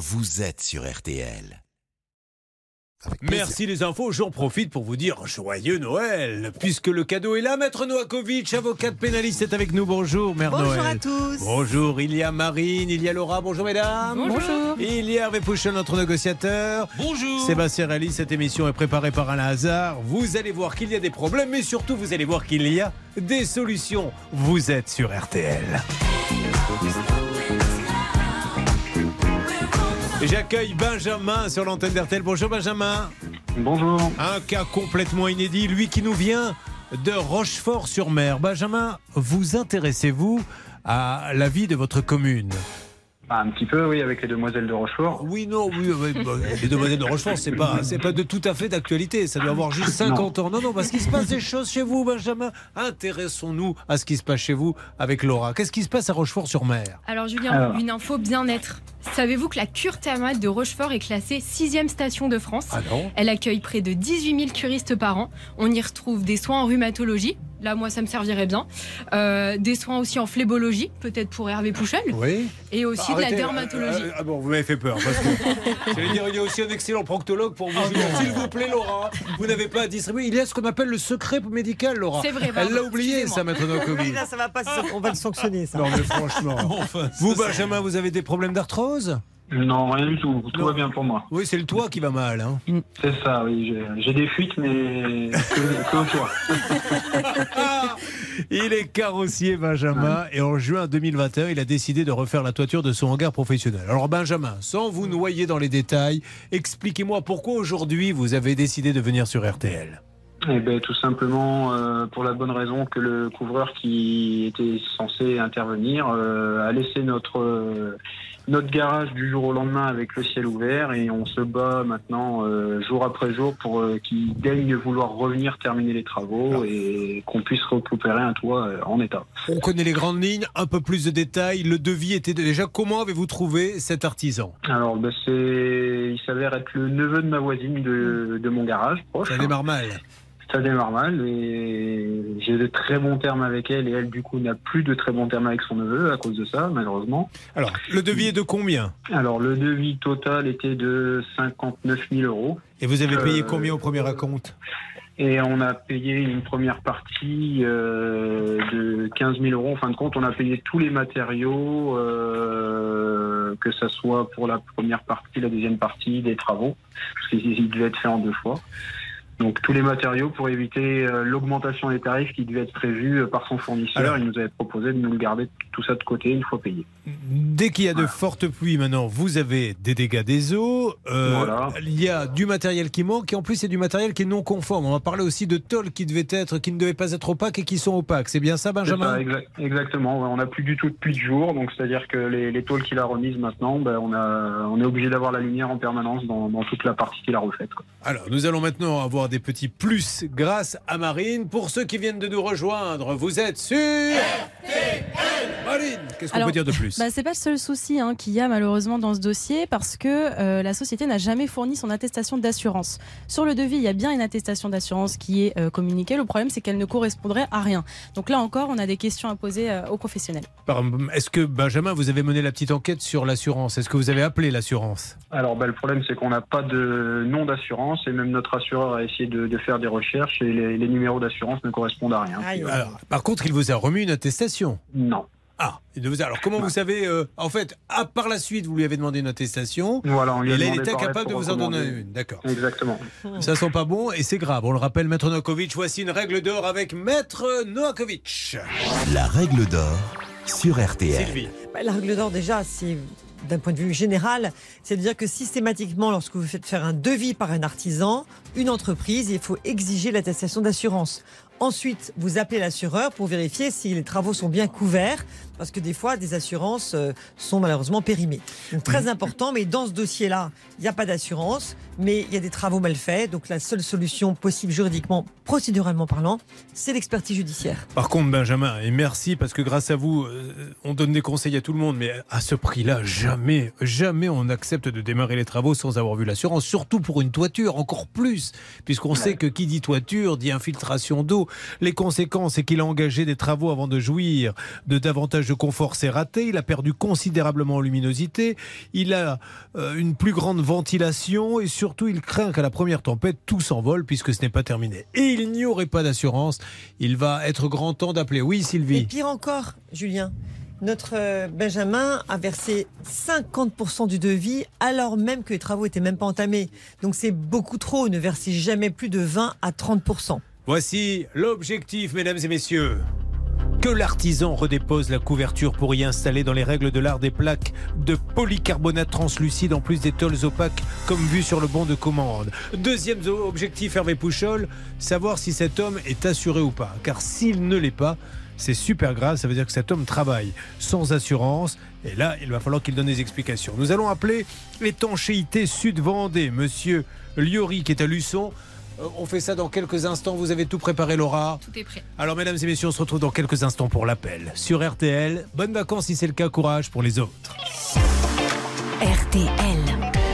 vous êtes sur RTL. Merci les infos. J'en profite pour vous dire joyeux Noël, puisque le cadeau est là. Maître Noakovic, avocate pénaliste, est avec nous. Bonjour, Mère Bonjour Noël. à tous. Bonjour, il y a Marine, il y a Laura. Bonjour, mesdames. Bonjour. Il y a Hervé Pouchon, notre négociateur. Bonjour. Sébastien Rally, cette émission est préparée par Alain Hazard. Vous allez voir qu'il y a des problèmes, mais surtout, vous allez voir qu'il y a des solutions. Vous êtes sur RTL. J'accueille Benjamin sur l'antenne d'RTL. Bonjour Benjamin. Bonjour. Un cas complètement inédit, lui qui nous vient de Rochefort-sur-Mer. Benjamin, vous intéressez-vous à la vie de votre commune? Ah, un petit peu, oui, avec les demoiselles de Rochefort. Oui, non, oui, oui, bah, les demoiselles de Rochefort, c'est pas, c'est pas de tout à fait d'actualité. Ça doit avoir juste 50 ans. Non, non, parce qu'il se passe des choses chez vous, Benjamin. Intéressons-nous à ce qui se passe chez vous avec Laura. Qu'est-ce qui se passe à Rochefort-sur-Mer? Alors Julien, Alors. une info bien-être. Savez-vous que la cure thermale de Rochefort est classée sixième station de France? Ah non Elle accueille près de 18 000 curistes par an. On y retrouve des soins en rhumatologie. Là, moi, ça me servirait bien. Euh, des soins aussi en phlébologie, peut-être pour Hervé Pouchel. Oui. Et aussi de la Arrêtez, dermatologie. euh, euh, ah bon, vous m'avez fait peur. Parce que, j'allais dire, il y a aussi un excellent proctologue pour vous. dire, S'il vous plaît, Laura, vous n'avez pas à distribuer. Il y a ce qu'on appelle le secret médical, Laura. C'est vrai, Elle l'a oublié, ça, Maître Novakovic. Oui, là, ça va pas, on va le sanctionner, ça. Non, mais franchement. Enfin, Vous, ça, Benjamin, vous avez des problèmes d'arthrose? Non, rien du tout. Tout Non. va bien pour moi. Oui, c'est le toit qui va mal. Hein. C'est ça, oui. J'ai- des fuites, mais que, que au toit. Il est carrossier, Benjamin, et en juin 2021, il a décidé de refaire la toiture de son hangar professionnel. Alors, Benjamin, sans vous noyer dans les détails, expliquez-moi pourquoi aujourd'hui vous avez décidé de venir sur RTL. Eh ben, tout simplement euh, pour la bonne raison que le couvreur qui était censé intervenir euh, a laissé notre euh, notre garage du jour au lendemain avec le ciel ouvert et on se bat maintenant euh, jour après jour pour euh, qu'il daigne vouloir revenir terminer les travaux et qu'on puisse récupérer un toit euh, en état. On connaît les grandes lignes, un peu plus de détails. Le devis était déjà. Comment avez-vous trouvé cet artisan? Alors, ben, c'est, il s'avère être le neveu de ma voisine de, de mon garage proche. Ça démarre mal. Ça démarre mal et j'ai de très bons termes avec elle et elle, du coup, n'a plus de très bons termes avec son neveu à cause de ça, malheureusement. Alors, le devis est de combien? Alors, le devis total était de 59 000 euros Et vous avez payé Euh, combien au premier raconte et on a payé une première partie euh, de 15 000 euros. En fin de compte, on a payé tous les matériaux, euh, que ça soit pour la première partie, la deuxième partie des travaux, parce qu'ils devaient être faits en deux fois. Donc tous les matériaux pour éviter euh, l'augmentation des tarifs qui devait être prévue euh, par son fournisseur. Alors- Il nous avait proposé de nous le garder tout ça de côté une fois payé. Dès qu'il y a de fortes pluies maintenant, vous avez des dégâts des eaux, euh, Voilà. il y a du matériel qui manque et en plus c'est du matériel qui est non conforme. On va parler aussi de tôles qui devaient être, qui ne devaient pas être opaques et qui sont opaques. C'est bien ça, Benjamin ça, exa- exactement. On n'a plus du tout de pluie de jour, donc c'est-à-dire que les, les tôles qu'il a remises maintenant, ben, on, a, on est obligé d'avoir la lumière en permanence dans, dans toute la partie qu'il a refaite. quoi. Alors, nous allons maintenant avoir des petits plus grâce à Marine. Pour ceux qui viennent de nous rejoindre, vous êtes sur Marine, qu'est-ce qu'on peut dire de plus Bah, c'est pas le seul souci hein, qu'il y a malheureusement dans ce dossier parce que euh, la société n'a jamais fourni son attestation d'assurance. Sur le devis, il y a bien une attestation d'assurance qui est euh, communiquée. Le problème, c'est qu'elle ne correspondrait à rien. Donc là encore, on a des questions à poser euh, aux professionnels. Est-ce que, Benjamin, vous avez mené la petite enquête sur l'assurance? Est-ce que vous avez appelé l'assurance? Alors ben, le problème c'est qu'on n'a pas de nom d'assurance et même notre assureur a essayé de, de faire des recherches et les, les numéros d'assurance ne correspondent à rien. Alors, Par contre, il vous a remis une attestation? Non. Ah, il alors comment vous savez euh, En fait, à par la suite, vous lui avez demandé une attestation. Voilà, on lui a Et là, il était incapable de vous en donner une. D'accord. Exactement. Ça sent pas bon et c'est grave. On le rappelle, Maître Novakovic, voici une règle d'or avec Maître Novakovic. La règle d'or sur RTL. Sylvie. Bah, La règle d'or, déjà, c'est d'un point de vue général, c'est de dire que systématiquement, lorsque vous faites faire un devis par un artisan, une entreprise, il faut exiger l'attestation d'assurance. Ensuite, vous appelez l'assureur pour vérifier si les travaux sont bien couverts, parce que des fois, des assurances euh, sont malheureusement périmées. Donc très important, mais dans ce dossier-là, il n'y a pas d'assurance, mais il y a des travaux mal faits. Donc la seule solution possible juridiquement, procéduralement parlant, c'est l'expertise judiciaire. Par contre, Benjamin, et merci parce que grâce à vous, euh, on donne des conseils à tout le monde, mais à ce prix-là, jamais, jamais on accepte de démarrer les travaux sans avoir vu l'assurance, surtout pour une toiture, encore plus, puisqu'on sait que qui dit toiture dit infiltration d'eau. Les conséquences, c'est qu'il a engagé des travaux avant de jouir de davantage de confort s'est raté, il a perdu considérablement en luminosité, il a euh, une plus grande ventilation et surtout il craint qu'à la première tempête tout s'envole puisque ce n'est pas terminé. Et il n'y aurait pas d'assurance. Il va être grand temps d'appeler. Oui, Et Sylvie. pire encore, Julien, notre euh, Benjamin a versé 50% du devis alors même que les travaux étaient même pas entamés. Donc c'est beaucoup trop. Ne versez jamais plus de 20 à 30%. Voici l'objectif, mesdames et messieurs. Que l'artisan redépose la couverture pour y installer dans les règles de l'art des plaques de polycarbonate translucide en plus des tôles opaques comme vu sur le bon de commande. Deuxième objectif, Hervé Pouchol, savoir si cet homme est assuré ou pas. Car s'il ne l'est pas, c'est super grave, ça veut dire que cet homme travaille sans assurance. Et là, il va falloir qu'il donne des explications. Nous allons appeler l'étanchéité Sud-Vendée, monsieur Liori qui est à Luçon. Euh, On fait ça dans quelques instants. Vous avez tout préparé, Laura Tout est prêt. Alors, mesdames et messieurs, on se retrouve dans quelques instants pour l'appel. Sur RTL, bonnes vacances si c'est le cas, courage pour les autres. RTL.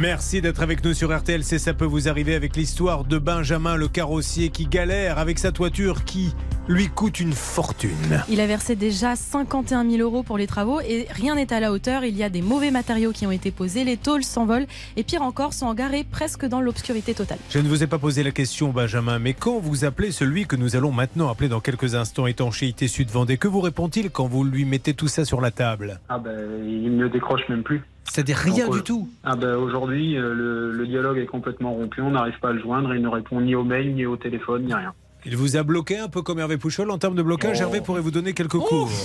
Merci d'être avec nous sur RTL. C'est ça peut vous arriver avec l'histoire de Benjamin le carrossier qui galère avec sa toiture qui lui coûte une fortune. Il a versé déjà 51 000 euros pour les travaux et rien n'est à la hauteur. Il y a des mauvais matériaux qui ont été posés, les tôles s'envolent et pire encore, sont garés presque dans l'obscurité totale. Je ne vous ai pas posé la question, Benjamin, mais quand vous appelez celui que nous allons maintenant appeler dans quelques instants étanchéité Sud-Vendée, que vous répond-il quand vous lui mettez tout ça sur la table? Ah ben, il ne décroche même plus. C'est-à-dire rien Donc, du euh, tout. Ah ben, aujourd'hui, euh, le, le dialogue est complètement rompu. On n'arrive pas à le joindre. Il ne répond ni au mail, ni au téléphone, ni rien. Il vous a bloqué un peu comme Hervé Pouchol en termes de blocage. Oh. Hervé pourrait vous donner quelques cours.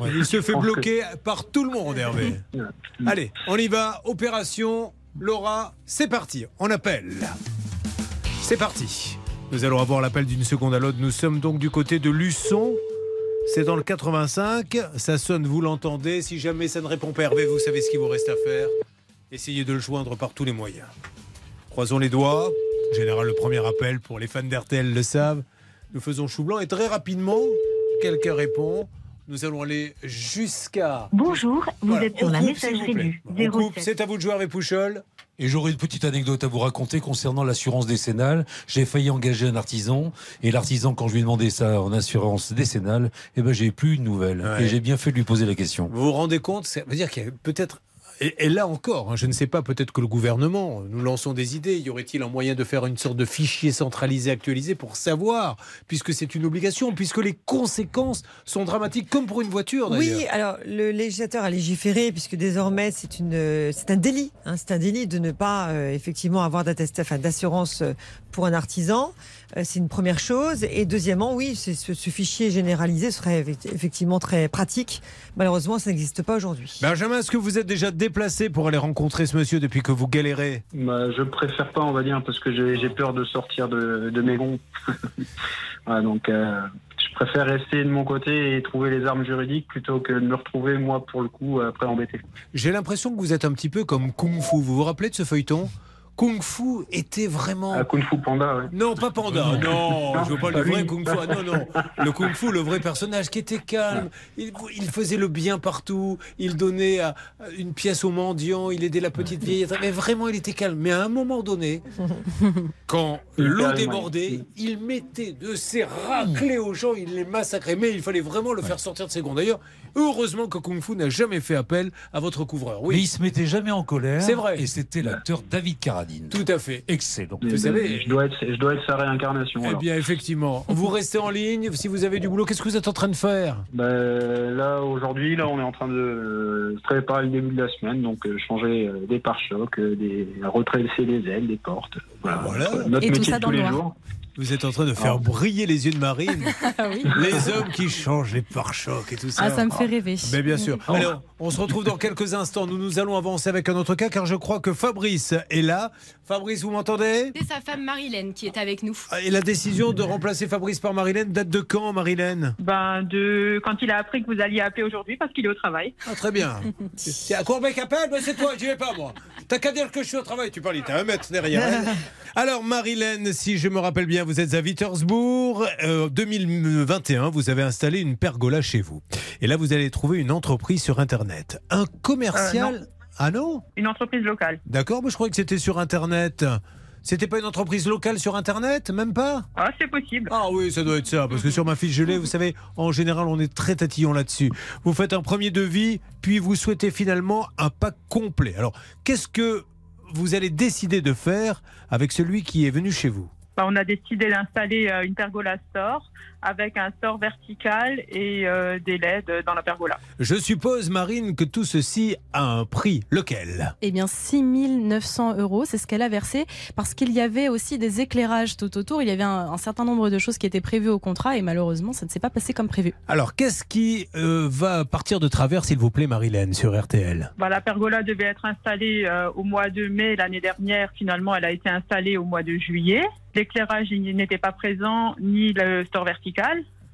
Ouais, il se fait bloquer par tout le monde, Hervé. Allez, on y va. Opération Laura, c'est parti. On appelle. C'est parti. Nous allons avoir l'appel d'une seconde à l'autre. Nous sommes donc du côté de Luçon. C'est dans le 85. Ça sonne, vous l'entendez. Si jamais ça ne répond pas, Hervé, vous savez ce qu'il vous reste à faire. Essayez de le joindre par tous les moyens. Croisons les doigts. En général, le premier appel pour les fans d'RTL le savent. Nous faisons chou blanc et très rapidement, quelqu'un répond. Nous allons aller jusqu'à. Bonjour, vous Voilà, êtes sur on la messagerie du On coupe, 07. c'est à vous de jouer avec Pouchol. Et j'aurais une petite anecdote à vous raconter concernant l'assurance décennale. J'ai failli engager un artisan et l'artisan, quand je lui ai demandé ça en assurance décennale, eh ben j'ai plus une nouvelle. Ouais. Et j'ai bien fait de lui poser la question. Vous vous rendez compte Ça veut dire qu'il y a peut-être. Et, et là encore, hein, je ne sais pas, peut-être que le gouvernement, nous lançons des idées. Y aurait-il un moyen de faire une sorte de fichier centralisé, actualisé pour savoir, puisque c'est une obligation, puisque les conséquences sont dramatiques, comme pour une voiture d'ailleurs. Oui, alors le législateur a légiféré puisque désormais c'est une c'est un délit, hein, c'est un délit de ne pas euh, effectivement avoir d'assurance euh, pour un artisan. Euh, c'est une première chose. Et deuxièmement, oui, ce, ce fichier généralisé serait effect- effectivement très pratique. Malheureusement, ça n'existe pas aujourd'hui. Benjamin, est-ce que vous êtes déjà déplacé pour aller rencontrer ce monsieur depuis que vous galérez? Bah, je préfère pas, on va dire, parce que j'ai j'ai peur de sortir de, de mes gonds. Voilà, donc, euh, je préfère rester de mon côté et trouver les armes juridiques plutôt que de me retrouver, moi, pour le coup, après embêté. J'ai l'impression que vous êtes un petit peu comme Kung Fu. Vous vous rappelez de ce feuilleton? Kung Fu était vraiment. À Kung Fu Panda, ouais. Non, pas Panda. Non, je veux pas le vrai lui. Kung Fu. Ah, non, non. Le Kung Fu, le vrai personnage qui était calme. Il, il faisait le bien partout. Il donnait à- une pièce aux mendiants. Il aidait la petite vieille. Mais vraiment, il était calme. Mais à un moment donné, quand l'eau débordait, il mettait de ses raclés aux gens. Il les massacrait. Mais il fallait vraiment le faire sortir de ses gonds. D'ailleurs, heureusement que Kung Fu n'a jamais fait appel à votre couvreur. Mais Oui, il se mettait jamais en colère. C'est vrai. Et c'était l'acteur David Carradine. tout à fait. Excellent. Vous savez- je dois être, je dois être sa réincarnation. Eh alors. bien, effectivement. Vous restez en ligne si vous avez du boulot. Qu'est-ce que vous êtes en train de faire? Ben, là, aujourd'hui, là, on est en train de euh, préparer le début de la semaine, donc euh, changer euh, des pare-chocs, des les ailes, des portes. Voilà. Voilà. Notre Et tout métier ça de dans tous le les jours. Vous êtes en train de faire Ah. briller les yeux de Marine. Ah oui. les hommes qui changent les pare-chocs et tout ça. Ah, ça me fait rêver. Mais bien sûr. Oh. Alors, on se retrouve dans quelques instants. Nous, nous allons avancer avec un autre cas car je crois que Fabrice est là. Fabrice, vous m'entendez? C'est sa femme Marilène qui est avec nous. Et la décision de remplacer Fabrice par Marilène date de quand, Marilène? Ben, de quand il a appris que vous alliez appeler aujourd'hui parce qu'il est au travail. Ah, très bien. C'est à appelle? Ben, C'est toi, j'y vais pas, moi. T'as qu'à dire que je suis au travail. Tu parles, il t'as un mètre derrière elle. Alors, Marilène, si je me rappelle bien, vous êtes à Wittersbourg. Euh, 2021, vous avez installé une pergola chez vous. Et là, vous allez trouver une entreprise sur Internet. Un commercial. ah non? Une entreprise locale. D'accord, mais je croyais que c'était sur Internet. C'était pas une entreprise locale sur Internet Même pas? Ah, c'est possible. Ah oui, ça doit être ça, parce que sur ma fiche gelée, vous savez, en général, on est très tatillon là-dessus. Vous faites un premier devis, puis vous souhaitez finalement un pack complet. Alors, qu'est-ce que vous allez décider de faire avec celui qui est venu chez vous? On a décidé d'installer euh, une pergola store avec un store vertical et euh, des LED dans la pergola. Je suppose, Marine, que tout ceci a un prix. Lequel? Eh bien, 6 900 euros, c'est ce qu'elle a versé, parce qu'il y avait aussi des éclairages tout autour. Il y avait un, un certain nombre de choses qui étaient prévues au contrat, et malheureusement, ça ne s'est pas passé comme prévu. Alors, qu'est-ce qui euh, va partir de travers, s'il vous plaît, Marilène, sur RTL Bah, la pergola devait être installée euh, au mois de mai l'année dernière. Finalement, elle a été installée au mois de juillet. L'éclairage n'était pas présent, ni le store vertical.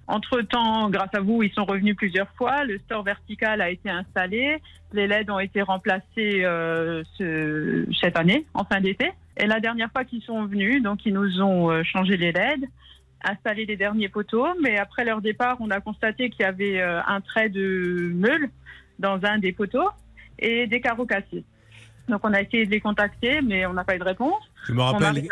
Entre-temps, grâce à vous, ils sont revenus plusieurs fois. Le store vertical a été installé. Les LED ont été remplacés euh, ce- cette année, en fin d'été. Et la dernière fois qu'ils sont venus, donc ils nous ont euh, changé les LED, installé les derniers poteaux. Mais après leur départ, on a constaté qu'il y avait euh, un trait de meule dans un des poteaux et des carreaux cassés. Donc on a essayé de les contacter, mais on n'a pas eu de réponse. Je me rappelle qu'il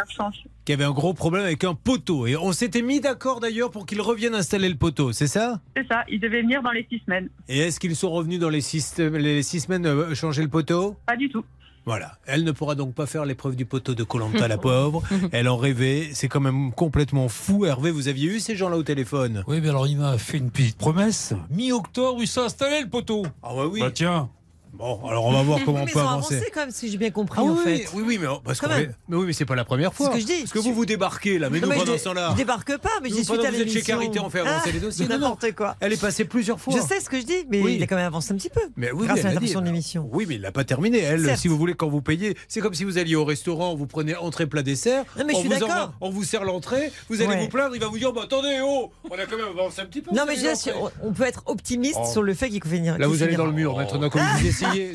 y avait un gros problème avec un poteau. Et on s'était mis d'accord d'ailleurs pour qu'ils reviennent installer le poteau, c'est ça? C'est ça, ils devaient venir dans les six semaines. Et est-ce qu'ils sont revenus dans les six, les six semaines euh, changer le poteau? Pas du tout. Voilà. Elle ne pourra donc pas faire l'épreuve du poteau de Colanta, la pauvre. Elle en rêvait. C'est quand même complètement fou. Hervé, vous aviez eu ces gens-là au téléphone? Oui, mais alors il m'a fait une petite promesse. Mi-octobre, il s'est installé le poteau. Ah ouais, oui. Bah tiens. Bon, alors on va voir comment Oui, on mais peut ils ont avancer. avancé même, si j'ai bien compris Ah en oui, fait. oui, oui, mais, parce est- mais oui, mais c'est pas la première fois. ce que je dis. Parce que vous vous débarquez là, mais Non, nous mais pendant je, ce temps-là. je débarque pas, mais suis pendant à que vous êtes chez. Carité, on fait avancer les dossiers. non. N'importe quoi. Elle est passée plusieurs fois. Je sais ce que je dis, mais Oui. il a quand même avancé un petit peu. Mais oui, grâce mais à l'intervention de l'émission. Oui, mais il n'a pas terminé. Elle, Certes. si vous voulez, quand vous payez, c'est comme si vous alliez au restaurant, vous prenez entrée, plat, dessert. Non, mais je on suis vous d'accord. On vous sert l'entrée, vous allez vous plaindre, il va vous dire bah, attendez, oh, on a quand même avancé un petit peu. Non, mais je on peut être optimiste Oh. sur le fait qu'il faut. Là, vous allez dans le mur maintenant, comme vous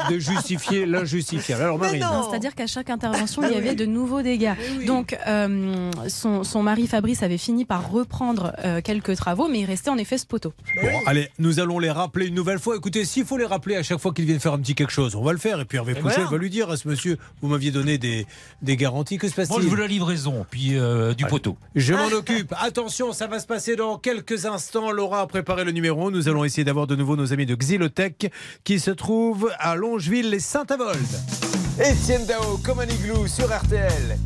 de justifier l'injustifiable. Alors, Marine. Non, C'est-à-dire qu'à chaque intervention, il y avait de nouveaux dégâts. oui. Donc, euh, son, son mari Fabrice avait fini par reprendre euh, quelques travaux, mais il restait en effet ce poteau. Bon, allez, nous allons les rappeler une nouvelle fois. Écoutez, s'il faut les rappeler à chaque fois qu'ils viennent faire un petit quelque chose, on va le faire. Et puis Hervé Et Pouchel voilà. va lui dire à ce monsieur, vous m'aviez donné des, des garanties. Que se Moi, je passe-t-il veux la livraison, puis euh, du Allez. poteau. Je m'en occupe. Attention, ça va se passer dans quelques instants. Laura a préparé le numéro. Nous allons essayer d'avoir de nouveau nos amis de Xylotech qui se trouvent à Longeville et Saint-Avold. Étienne Dao, comme un igloo sur RTL.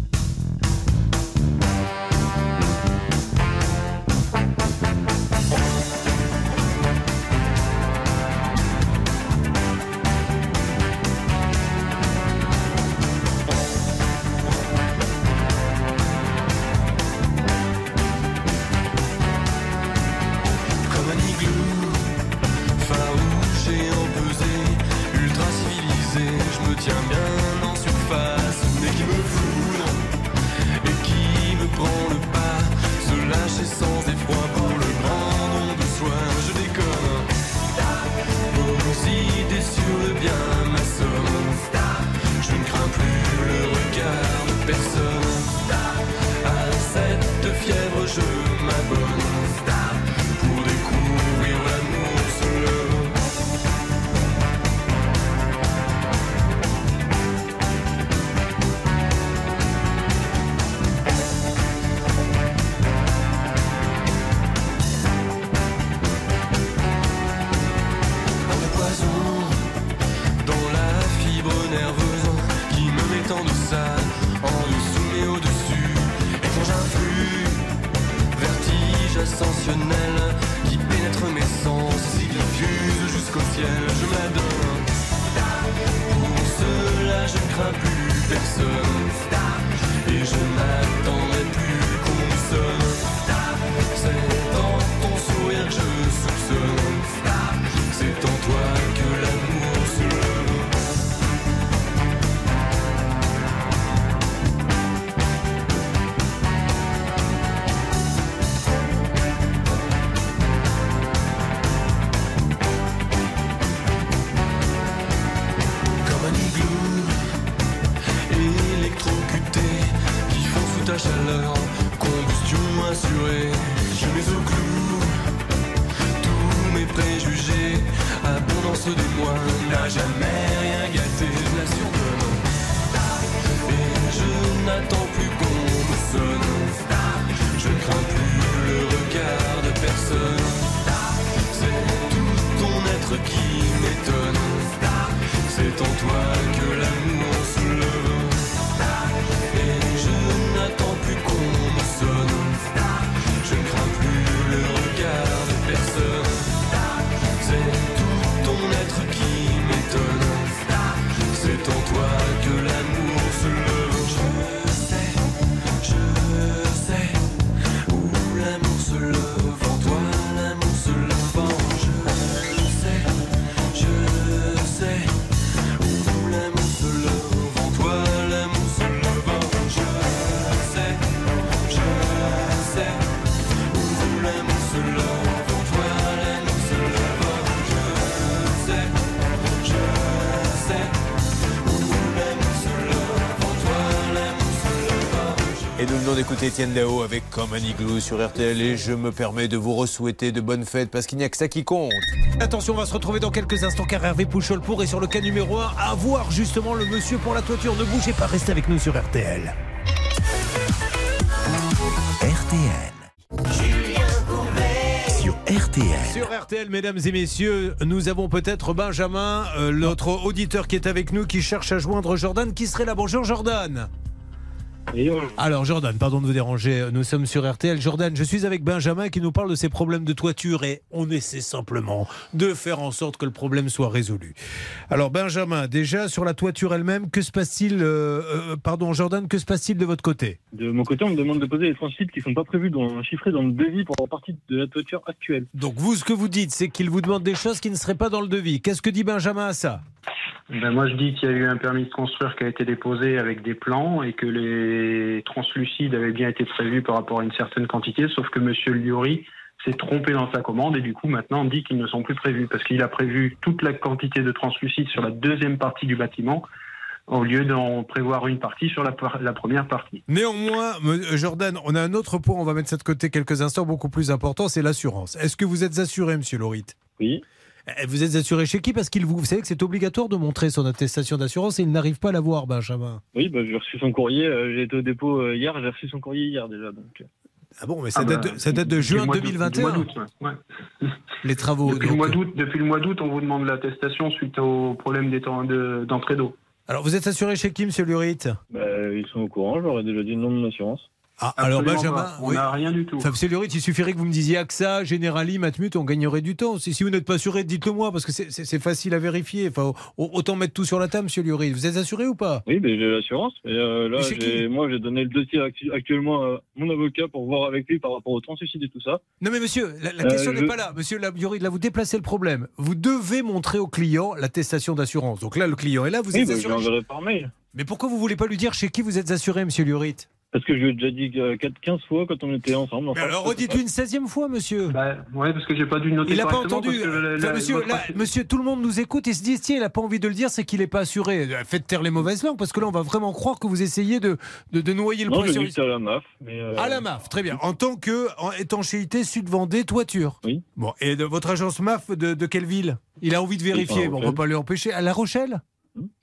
Je donne. Pour cela, je ne crains plus personne d'écouter Étienne Dao avec Comme un igloo sur RTL et je me permets de vous re-souhaiter de bonnes fêtes parce qu'il n'y a que ça qui compte. Attention, on va se retrouver dans quelques instants car Hervé Pouchol pourrait sur le cas numéro 1 avoir justement le monsieur pour la toiture. Ne bougez pas, restez avec nous sur RTL. RTL. Sur RTL. Sur RTL, mesdames et messieurs, nous avons peut-être Benjamin, euh, notre auditeur qui est avec nous, qui cherche à joindre Jordan. Qui serait là Bonjour Jordan. Alors Jordan, pardon de vous déranger, nous sommes sur RTL. Jordan, je suis avec Benjamin qui nous parle de ses problèmes de toiture et on essaie simplement de faire en sorte que le problème soit résolu. Alors Benjamin, déjà sur la toiture elle-même, que se passe-t-il euh, euh, Pardon Jordan, que se passe-t-il de votre côté? De mon côté, on me demande de poser des transits qui ne sont pas prévus, dans, le devis pour la partie de la toiture actuelle. Donc vous, ce que vous dites, c'est qu'il vous demande des choses qui ne seraient pas dans le devis. Qu'est-ce que dit Benjamin à ça? Ben moi, je dis qu'il y a eu un permis de construire qui a été déposé avec des plans et que les translucides avaient bien été prévus par rapport à une certaine quantité, sauf que Monsieur Liori s'est trompé dans sa commande et du coup maintenant on dit qu'ils ne sont plus prévus parce qu'il a prévu toute la quantité de translucides sur la deuxième partie du bâtiment au lieu d'en prévoir une partie sur la, première partie. Néanmoins, me- Jordan, on a un autre point, on va mettre ça de côté quelques instants, beaucoup plus important, c'est l'assurance. Est-ce que vous êtes assuré, monsieur Lorit Oui. Eh, Vous êtes assuré chez qui Parce qu'il vous, vous savez que c'est obligatoire de montrer son attestation d'assurance et il n'arrive pas à l'avoir, Benjamin. Oui, bah, j'ai reçu son courrier, euh, j'ai été au dépôt euh, hier, j'ai reçu son courrier hier déjà. Donc, euh. Ah bon, mais ça, Ah date, bah, de, ça date de juin le mois d'août- 2021, du mois d'août, ouais. Ouais. les travaux. Depuis, le mois d'août, depuis le mois d'août, on vous demande l'attestation suite au problème des temps de- d'entrée d'eau. Alors, vous êtes assuré chez qui, monsieur Lurit bah, ils sont au courant, ai déjà dit le nom de mon assurance. Ah, alors Benjamin, pas. on oui. n'a rien du tout. Lurit, il suffirait que vous me disiez AXA, Generali, Matmut, on gagnerait du temps. Si, si vous n'êtes pas assuré, dites-le moi, parce que c'est- facile à vérifier. Enfin, autant mettre tout sur la table, monsieur Lurit. Vous êtes assuré ou pas? Oui, mais j'ai l'assurance. Et euh, là, Mais moi, j'ai donné le dossier actu- actuellement à mon avocat pour voir avec lui par rapport au translucide et tout ça. Non mais monsieur, la, la Euh, question je- n'est pas là. Monsieur Labiori, là vous déplacez le problème. Vous devez montrer au client l'attestation d'assurance. Donc là le client est là, vous oui, êtes bah, assuré. l'enverrai par mail. Mais pourquoi vous voulez pas lui dire chez qui vous êtes assuré, monsieur Lurit Parce que je lui ai déjà dit euh, 4 15 fois quand on était ensemble. Mais Enfin, alors je redites-lui une 16e fois, monsieur. Bah, ouais, parce que j'ai pas dû noter Il n'a pas entendu. que la- Enfin, monsieur, monsieur, tout le monde nous écoute et se dit tiens, il n'a pas envie de le dire, c'est qu'il n'est pas assuré. Faites taire les mauvaises langues, parce que là, on va vraiment croire que vous essayez de, de, de noyer le Non, que c'était à la MAF. Mais, euh, À la MAF, très bien. En tant que en étanchéité Sud-Vendée toiture. Oui. Bon, et de votre agence MAF de, de quelle ville? Il a envie de vérifier. Bon, on ne peut pas lui empêcher. À La Rochelle?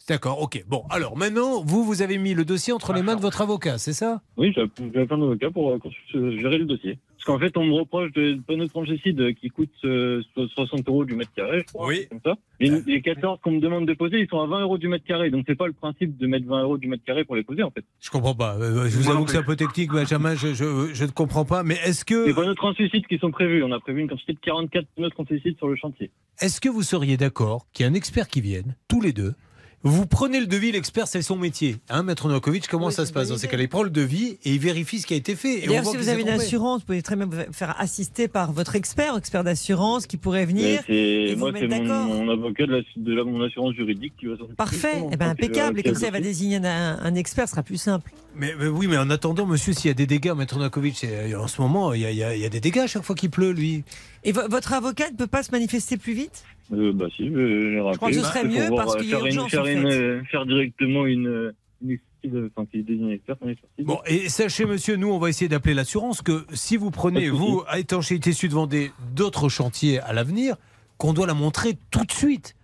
D'accord, ok. Bon, alors maintenant, vous, vous avez mis le dossier entre les mains de votre avocat, c'est ça? Oui, j'ai appelé un avocat pour euh, euh, gérer le dossier. Parce qu'en fait, on me reproche de panneaux de fongicide qui coûtent euh, 60 euros du mètre carré, je crois, Oui. comme ça. Et les 14 qu'on me demande de poser, ils sont à 20 euros du mètre carré. Donc, c'est pas le principe de mettre 20 euros du mètre carré pour les poser, en fait. Je comprends pas. Euh, Je vous Moi avoue que c'est un peu technique, Benjamin, je, je, je ne comprends pas. Mais est-ce que, Les panneaux translucides qui sont prévus, on a prévu une quantité de 44 panneaux translucides sur le chantier. est-ce que vous seriez d'accord qu'il y ait un expert qui vienne, tous les deux vous prenez le devis, l'expert, c'est son métier. Hein, Maître Novakovic, comment Oui, ça se passe dans ces cas-là? Il prend le devis et il vérifie ce qui a été fait. D'ailleurs, si vous avez une assurance, vous pouvez très bien vous faire assister par votre expert, expert d'assurance, qui pourrait venir. c'est- et moi, mettre c'est mon, mon avocat de, la, de la- mon assurance juridique qui va s'en occuper. Parfait, eh ben, Donc, euh, impeccable. Et comme ça, il va désigner un, un expert, ce sera plus simple. Mais, mais oui, mais en attendant, monsieur, s'il y a des dégâts, Maître Novakovic, c'est- en ce moment, il y, a, il y a- il y a des dégâts à chaque fois qu'il pleut, lui. Et vo- votre avocat ne peut pas se manifester plus vite? Euh, bah si, je- j'ai rappelé. crois que ce serait mieux parce euh, qu'il y a faire une- urgence, faire en une, fait. euh, faire directement une, une expertise, enfin, qui désigne un expert en expertise. Bon, et sachez, monsieur, nous, on va essayer d'appeler l'assurance que si vous prenez, vous, à étanchéité Sud-Vendée, d'autres chantiers à l'avenir, qu'on doit la montrer tout de suite.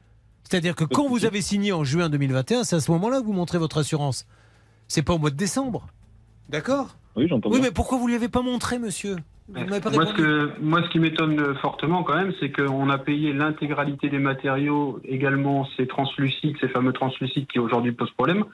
C'est-à-dire que quand vous avez signé en juin 2021, c'est à ce moment-là que vous montrez votre assurance. C'est pas au mois de décembre. D'accord? Oui, j'entends Oui, mais pourquoi vous ne lui avez pas montré, monsieur? Moi ce, que, moi, ce qui m'étonne fortement quand même, c'est qu'on a payé l'intégralité des matériaux, également ces translucides, ces fameux translucides qui aujourd'hui posent problème,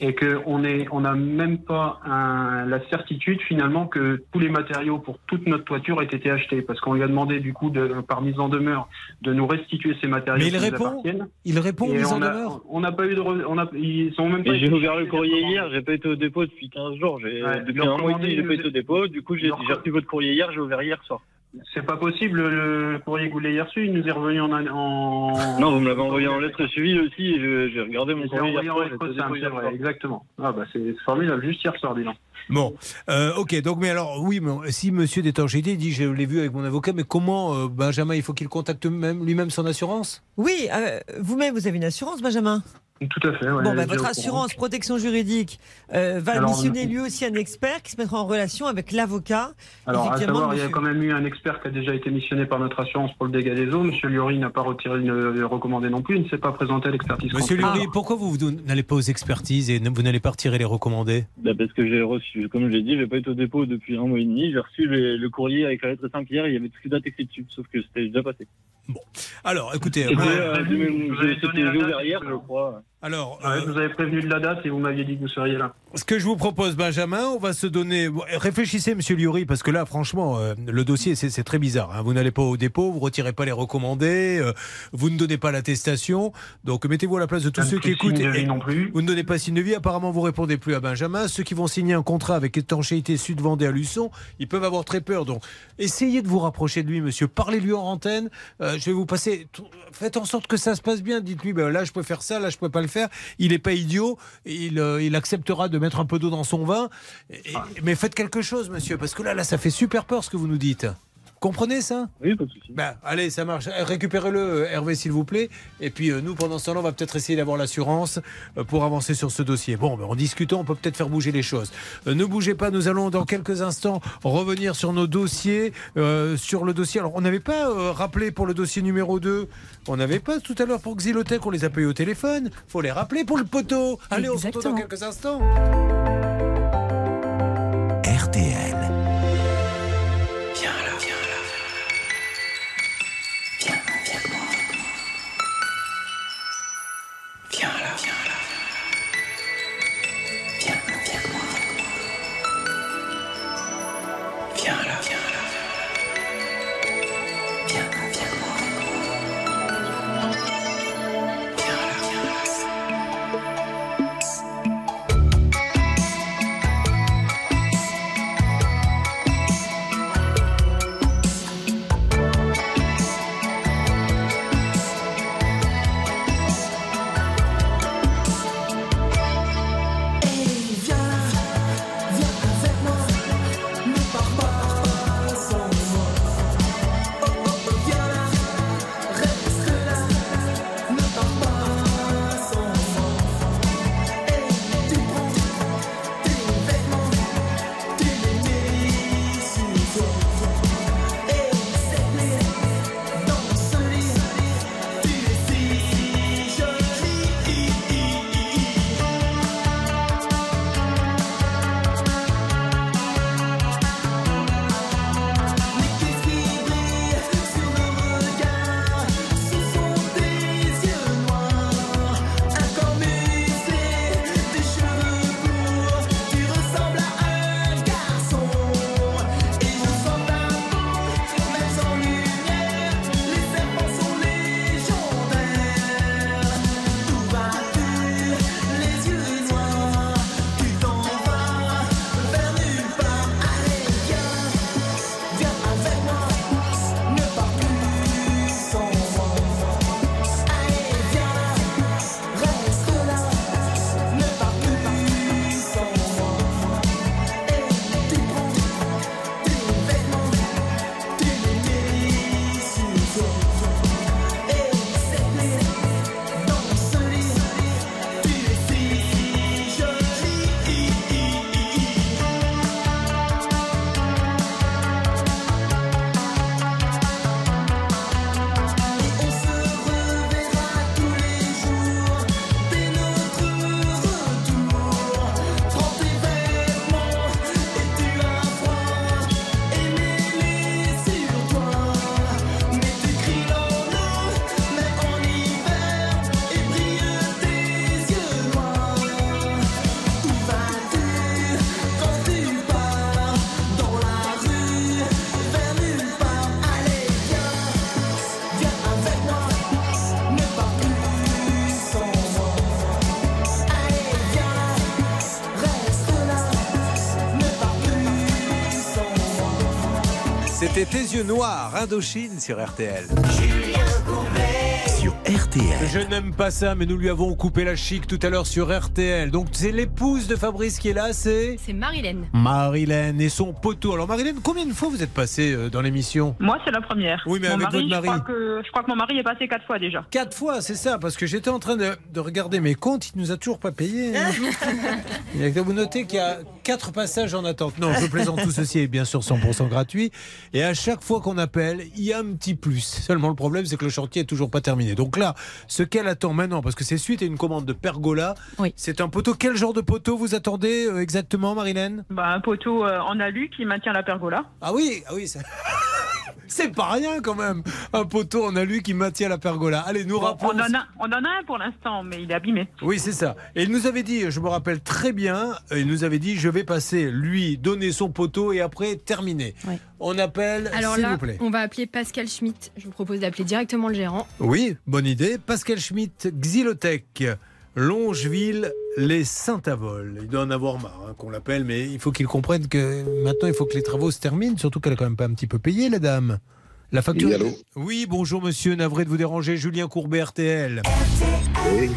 et qu'on n'a on n'a même pas un- la certitude finalement que tous les matériaux pour toute notre toiture aient été achetés, parce qu'on lui a demandé du coup, de, par mise en demeure, de nous restituer ces matériaux Mais il répond appartiennent. Il répond mises en a- demeure On n'a pas eu de, re- on a, ils ont même j'ai ouvert le courrier hier, j'ai pas été au dépôt depuis 15 jours. J'ai- Ouais, depuis un mois et demi, j'ai pas été au dépôt. Du coup, j'ai reçu votre courrier hier, j'ai ouvert hier soir. C'est pas possible, le courrier que vous l'avez hier reçu, il nous est revenu en. en... Non, vous me l'avez envoyé en lettre suivie aussi. J'ai regardé mon courrier hier en soir. lettre simple, c'est vrai, exactement. Ah bah c'est formidable, juste hier soir, dis donc. Bon, euh, ok, donc mais alors oui, mais si Monsieur Détangété dit je l'ai vu avec mon avocat, mais comment euh, Benjamin, il faut qu'il contacte même lui-même son assurance? Oui, euh, vous-même, vous avez une assurance, Benjamin? Tout à fait. ouais, Bon, bah, votre assurance protection juridique euh, va Alors, missionner on- lui aussi un expert qui se mettra en relation avec l'avocat. Alors, à savoir, il y a monsieur. quand même eu un expert qui a déjà été missionné par notre assurance pour le dégât des eaux. Monsieur Liori n'a pas retiré le recommandé non plus. Il ne s'est pas présenté à l'expertise. Monsieur. Lurie, pourquoi vous, vous n'allez pas aux expertises et ne- vous n'allez pas retirer les recommandés? Bah, parce que j'ai reçu, comme je l'ai dit, j'ai pas été au dépôt depuis un mois et demi. J'ai reçu le, le courrier avec la lettre simple hier. Il y avait toutes les dates écrites dessus, sauf que c'était déjà passé. Alors, écoutez, euh, j'ai- c'était donné la date, hier, je crois. Alors, Ouais, euh, vous avez prévenu de la date et vous m'aviez dit que vous seriez là. ce que je vous propose, Benjamin, on va se donner. Réfléchissez, Monsieur Liori, parce que là, franchement, euh, le dossier, c'est très bizarre. hein. Vous n'allez pas au dépôt, vous retirez pas les recommandés, euh, vous ne donnez pas l'attestation. Donc, mettez-vous à la place de tous ceux qui écoutent. de vie et- non plus. Vous ne donnez pas signe de vie, apparemment vous répondez plus à Benjamin. Ceux qui vont signer un contrat avec étanchéité Sud Vendée à Luçon, ils peuvent avoir très peur. Donc essayez de vous rapprocher de lui, monsieur. Parlez-lui en antenne. Je vais vous passer. Faites en sorte que ça se passe bien. Dites-lui, ben, là je peux faire ça, là je peux pas le faire. Il n'est pas idiot. Il, euh, il acceptera de mettre un peu d'eau dans son vin. Et- mais faites quelque chose, monsieur, parce que là, là, ça fait super peur ce que vous nous dites. Comprenez ça Oui, pas de souci. ben, allez, ça marche. Euh, Récupérez-le, euh, Hervé, s'il vous plaît. Et puis, euh, nous, pendant ce temps-là, on va peut-être essayer d'avoir l'assurance euh, pour avancer sur ce dossier. Bon, ben, en discutant, on peut peut-être faire bouger les choses. Euh, ne bougez pas, nous allons dans quelques instants revenir sur nos dossiers. euh, sur le dossier. Alors, on n'avait pas euh, rappelé pour le dossier numéro 2. On n'avait pas tout à l'heure pour Xylotech, on les a payés au téléphone. faut les rappeler pour le poteau. Allez, on se retrouve dans Exactement. quelques instants. C'était tes yeux noirs, Indochine sur RTL. Sur RTL. Je n'aime pas ça, mais nous lui avons coupé la chic tout à l'heure sur RTL. Donc c'est l'épouse de Fabrice qui est là, c'est C'est Marilyn. Marilène et son poteau. Alors Marilène, combien de fois vous êtes passée euh, dans l'émission? Moi, c'est la première. Oui, mais mon avec mari, votre Je, mari. crois que, je crois que mon mari est passé quatre fois déjà. Quatre fois, c'est ça, parce que j'étais en train de, de regarder mes comptes, il nous a toujours pas payé. hein. Il y a que vous notez qu'il y a quatre passages en attente. Non, je plaisante, tout ceci est bien sûr 100% gratuit. Et à chaque fois qu'on appelle, il y a un petit plus. Seulement le problème, c'est que le chantier est toujours pas terminé. Donc là, ce qu'elle attend maintenant, parce que c'est suite à une commande de pergola, Oui. c'est un poteau. Quel genre de poteau vous attendez euh, exactement, Marilène? Bah, un poteau euh, en alu qui maintient la pergola. Ah oui, ah oui, ça- c'est pas rien quand même. Un poteau en alu qui maintient la pergola. Allez, nous Bon, rappelons. on, en a, on en a un pour l'instant, mais il est abîmé. Oui, c'est ça. Et il nous avait dit, je me rappelle très bien, euh, il nous avait dit, je vais passer, lui, donner son poteau et après terminer. Oui. On appelle, Alors s'il là, vous plaît. on va appeler Pascal Schmitt. Je vous propose d'appeler directement le gérant. Oui, bonne idée. Pascal Schmitt, Xylotech, Longeville, les Saint-Avold. Il doit en avoir marre hein, qu'on l'appelle, mais il faut qu'il comprenne que maintenant, il faut que les travaux se terminent, surtout qu'elle a quand même pas un petit peu payé, la dame. La facture. Oui, Oui, bonjour monsieur, navré de vous déranger, Julien Courbet, RTL.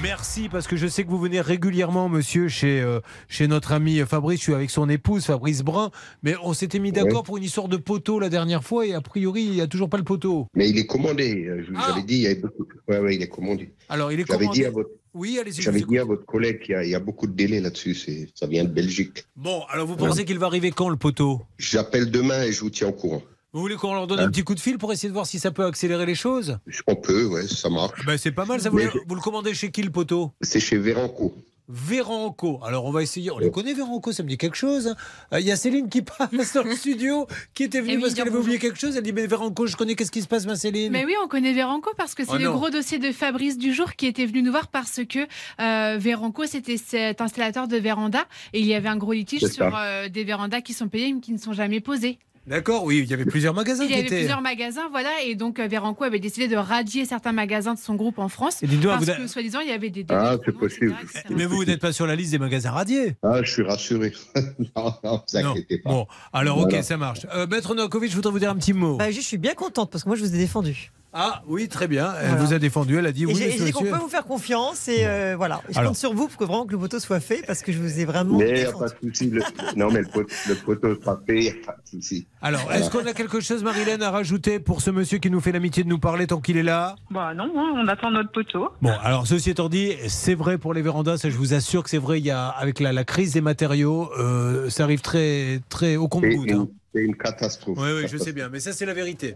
Merci parce que je sais que vous venez régulièrement, monsieur, chez, euh, chez notre ami Fabrice. Je suis avec son épouse, Fabrice Brun. Mais on s'était mis d'accord pour une histoire de poteau la dernière fois et a priori, il n'y a toujours pas le poteau. Mais il est commandé. euh, Je vous Ah. avais dit, il y avait beaucoup. Ouais, ouais, il est commandé. Alors, il est J'avais dit commandé. à votre, Oui, allez-y. j'avais dit à votre collègue qu'il y a, il y a beaucoup de délais là-dessus. Ça vient de Belgique. Bon, alors vous pensez qu'il va arriver quand le poteau? J'appelle demain et je vous tiens au courant. Vous voulez qu'on leur donne un petit coup de fil pour essayer de voir si ça peut accélérer les choses? On peut, ouais, ça marche. ben, C'est pas mal, ça. Vous, Mais- vous le commandez chez qui le poteau? C'est chez Véranco. Véranco. Alors on va essayer. On les connaît Véranco, ça me dit quelque chose. hein. Euh, Il y a Céline qui passe dans le studio, qui était venue Eh oui, parce qu'elle avait oublié quelque chose. Elle dit mais Véranco, je connais. Qu'est-ce qui se passe, ma Céline? Mais oui, on connaît Véranco parce que c'est Oh le non. gros dossier de Fabrice Dujour qui était venu nous voir parce que euh, Véranco, c'était cet installateur de véranda et il y avait un gros litige sur euh, des vérandas qui sont payées mais qui ne sont jamais posées. D'accord, oui, il y avait plusieurs magasins Il y qui avait étaient. plusieurs magasins, voilà, et donc euh, Véranco avait décidé de radier certains magasins de son groupe en France Et parce vous que soi-disant il y avait des Ah, c'est possible. Mais vous, vous n'êtes pas sur la liste des magasins radiés. Ah, je suis rassuré. non, non, vous inquiétez pas. Bon, alors ok, ça marche. Euh, Maître Novakovic, je voudrais vous dire un petit mot. Bah, je suis bien contente parce que moi, je vous ai défendu. Ah oui, très bien. Elle Voilà. vous a défendu. Elle a dit Et oui, j'ai- dit qu'on peut vous faire confiance et euh, voilà. Je Alors. compte sur vous pour que vraiment que le poteau soit fait parce que je vous ai vraiment. Mais il n'y a pas de souci. le- Non, mais le poteau, le poteau sera fait, il n'y a pas de souci. Alors, Voilà. est-ce qu'on a quelque chose, Marilène, à rajouter pour ce monsieur qui nous fait l'amitié de nous parler tant qu'il est là? Bah non, hein, on attend notre poteau. Bon, alors ceci étant dit, c'est vrai pour les vérandas, ça je vous assure que c'est vrai. Il y a avec la, la crise des matériaux, euh, ça arrive très très au C'est compte-goutte. une, hein. c'est une catastrophe. Oui, oui, je sais bien, mais ça c'est la vérité.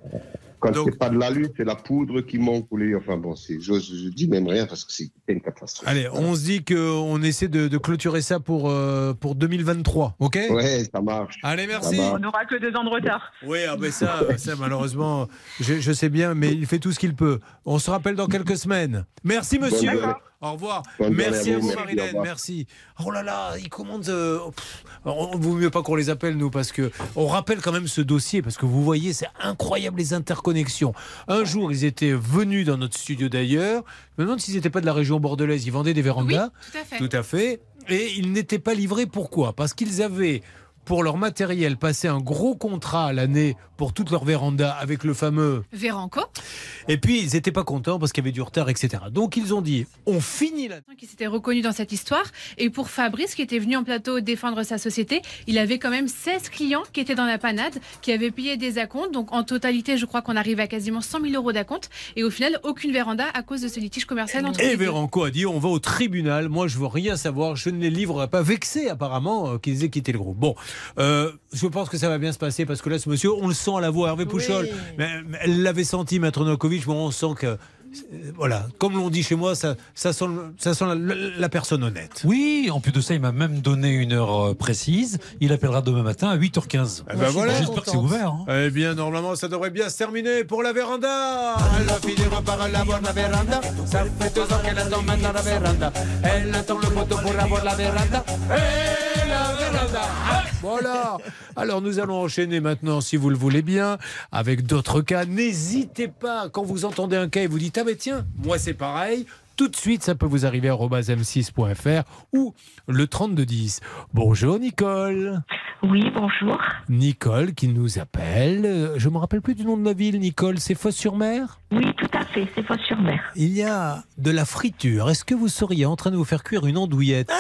Quand c'est pas de l'alu, c'est la poudre qui manque. ou les- Enfin bon, c'est, j'ose- je dis même rien parce que c'est une catastrophe. Allez, on se dit qu'on essaie de, de clôturer ça pour euh, pour 2023, ok? Ouais, ça marche. Allez, merci. On n'aura que deux ans de retard. Oui, ah ben ça, ça malheureusement, je, je sais bien, mais il fait tout ce qu'il peut. On se rappelle dans quelques semaines. Merci, monsieur. Au revoir. Bonne merci à vous, vous, Marilène. Merci. Oh là là, ils commandent. euh, pff, on vaut mieux pas qu'on les appelle nous parce que on rappelle quand même ce dossier parce que vous voyez, c'est incroyable les interconnexions. Un jour, ils étaient venus dans notre studio d'ailleurs. Je me demande s'ils n'étaient pas de la région bordelaise. Ils vendaient des vérandas. tout à fait. Tout à fait. Et ils n'étaient pas livrés. Pourquoi? Parce qu'ils avaient, pour leur matériel, passé un gros contrat à l'année pour toutes leurs vérandas avec le fameux. Véranco, Et puis, ils n'étaient pas contents parce qu'il y avait du retard, etc. Donc, ils ont dit on finit la. qui s'était reconnu dans cette histoire. Et pour Fabrice, qui était venu en plateau défendre sa société, il avait quand même 16 clients qui étaient dans la panade, qui avaient payé des acomptes. Donc en totalité, je crois qu'on arrive à quasiment 100 000 euros d'acompte. Et au final, aucune véranda à cause de ce litige commercial entre Et. Véranco a dit on va au tribunal. Moi, je veux rien savoir. Je ne les livrerai pas. Vexé, apparemment, euh, qu'ils aient quitté le groupe. Bon, euh, je pense que ça va bien se passer parce que là, ce monsieur, on le sent à la voix. Hervé Pouchol, mais, mais elle l'avait senti, Maître Novakovic. Bon, on sent que. euh, Voilà, comme l'on dit chez moi, ça, ça sent, ça sent la, la- la personne honnête. Oui, en plus de ça, il m'a même donné une heure euh, précise. Il appellera demain matin à 8h15. Eh ben voilà. J'espère que c'est ouvert. hein. Eh bien, normalement, ça devrait bien se terminer pour la véranda. Elle a fini par la voir la véranda. Ça fait deux ans qu'elle attend maintenant la véranda. Elle attend le poteau pour avoir la véranda. Et la véranda. Ah, Voilà. Alors, nous allons enchaîner maintenant, si vous le voulez bien, avec d'autres cas. N'hésitez pas, quand vous entendez un cas et vous dites Ah, mais tiens, moi c'est pareil. tout de suite, ça peut vous arriver à m6.fr ou le 3210. Bonjour Nicole. Oui, bonjour. Nicole qui nous appelle. Euh, Je me rappelle plus du nom de la ville, Nicole. C'est Fosse-sur-Mer? Oui, tout à fait, c'est Fosse-sur-Mer. Il y a de la friture. Est-ce que vous seriez en train de vous faire cuire une andouillette?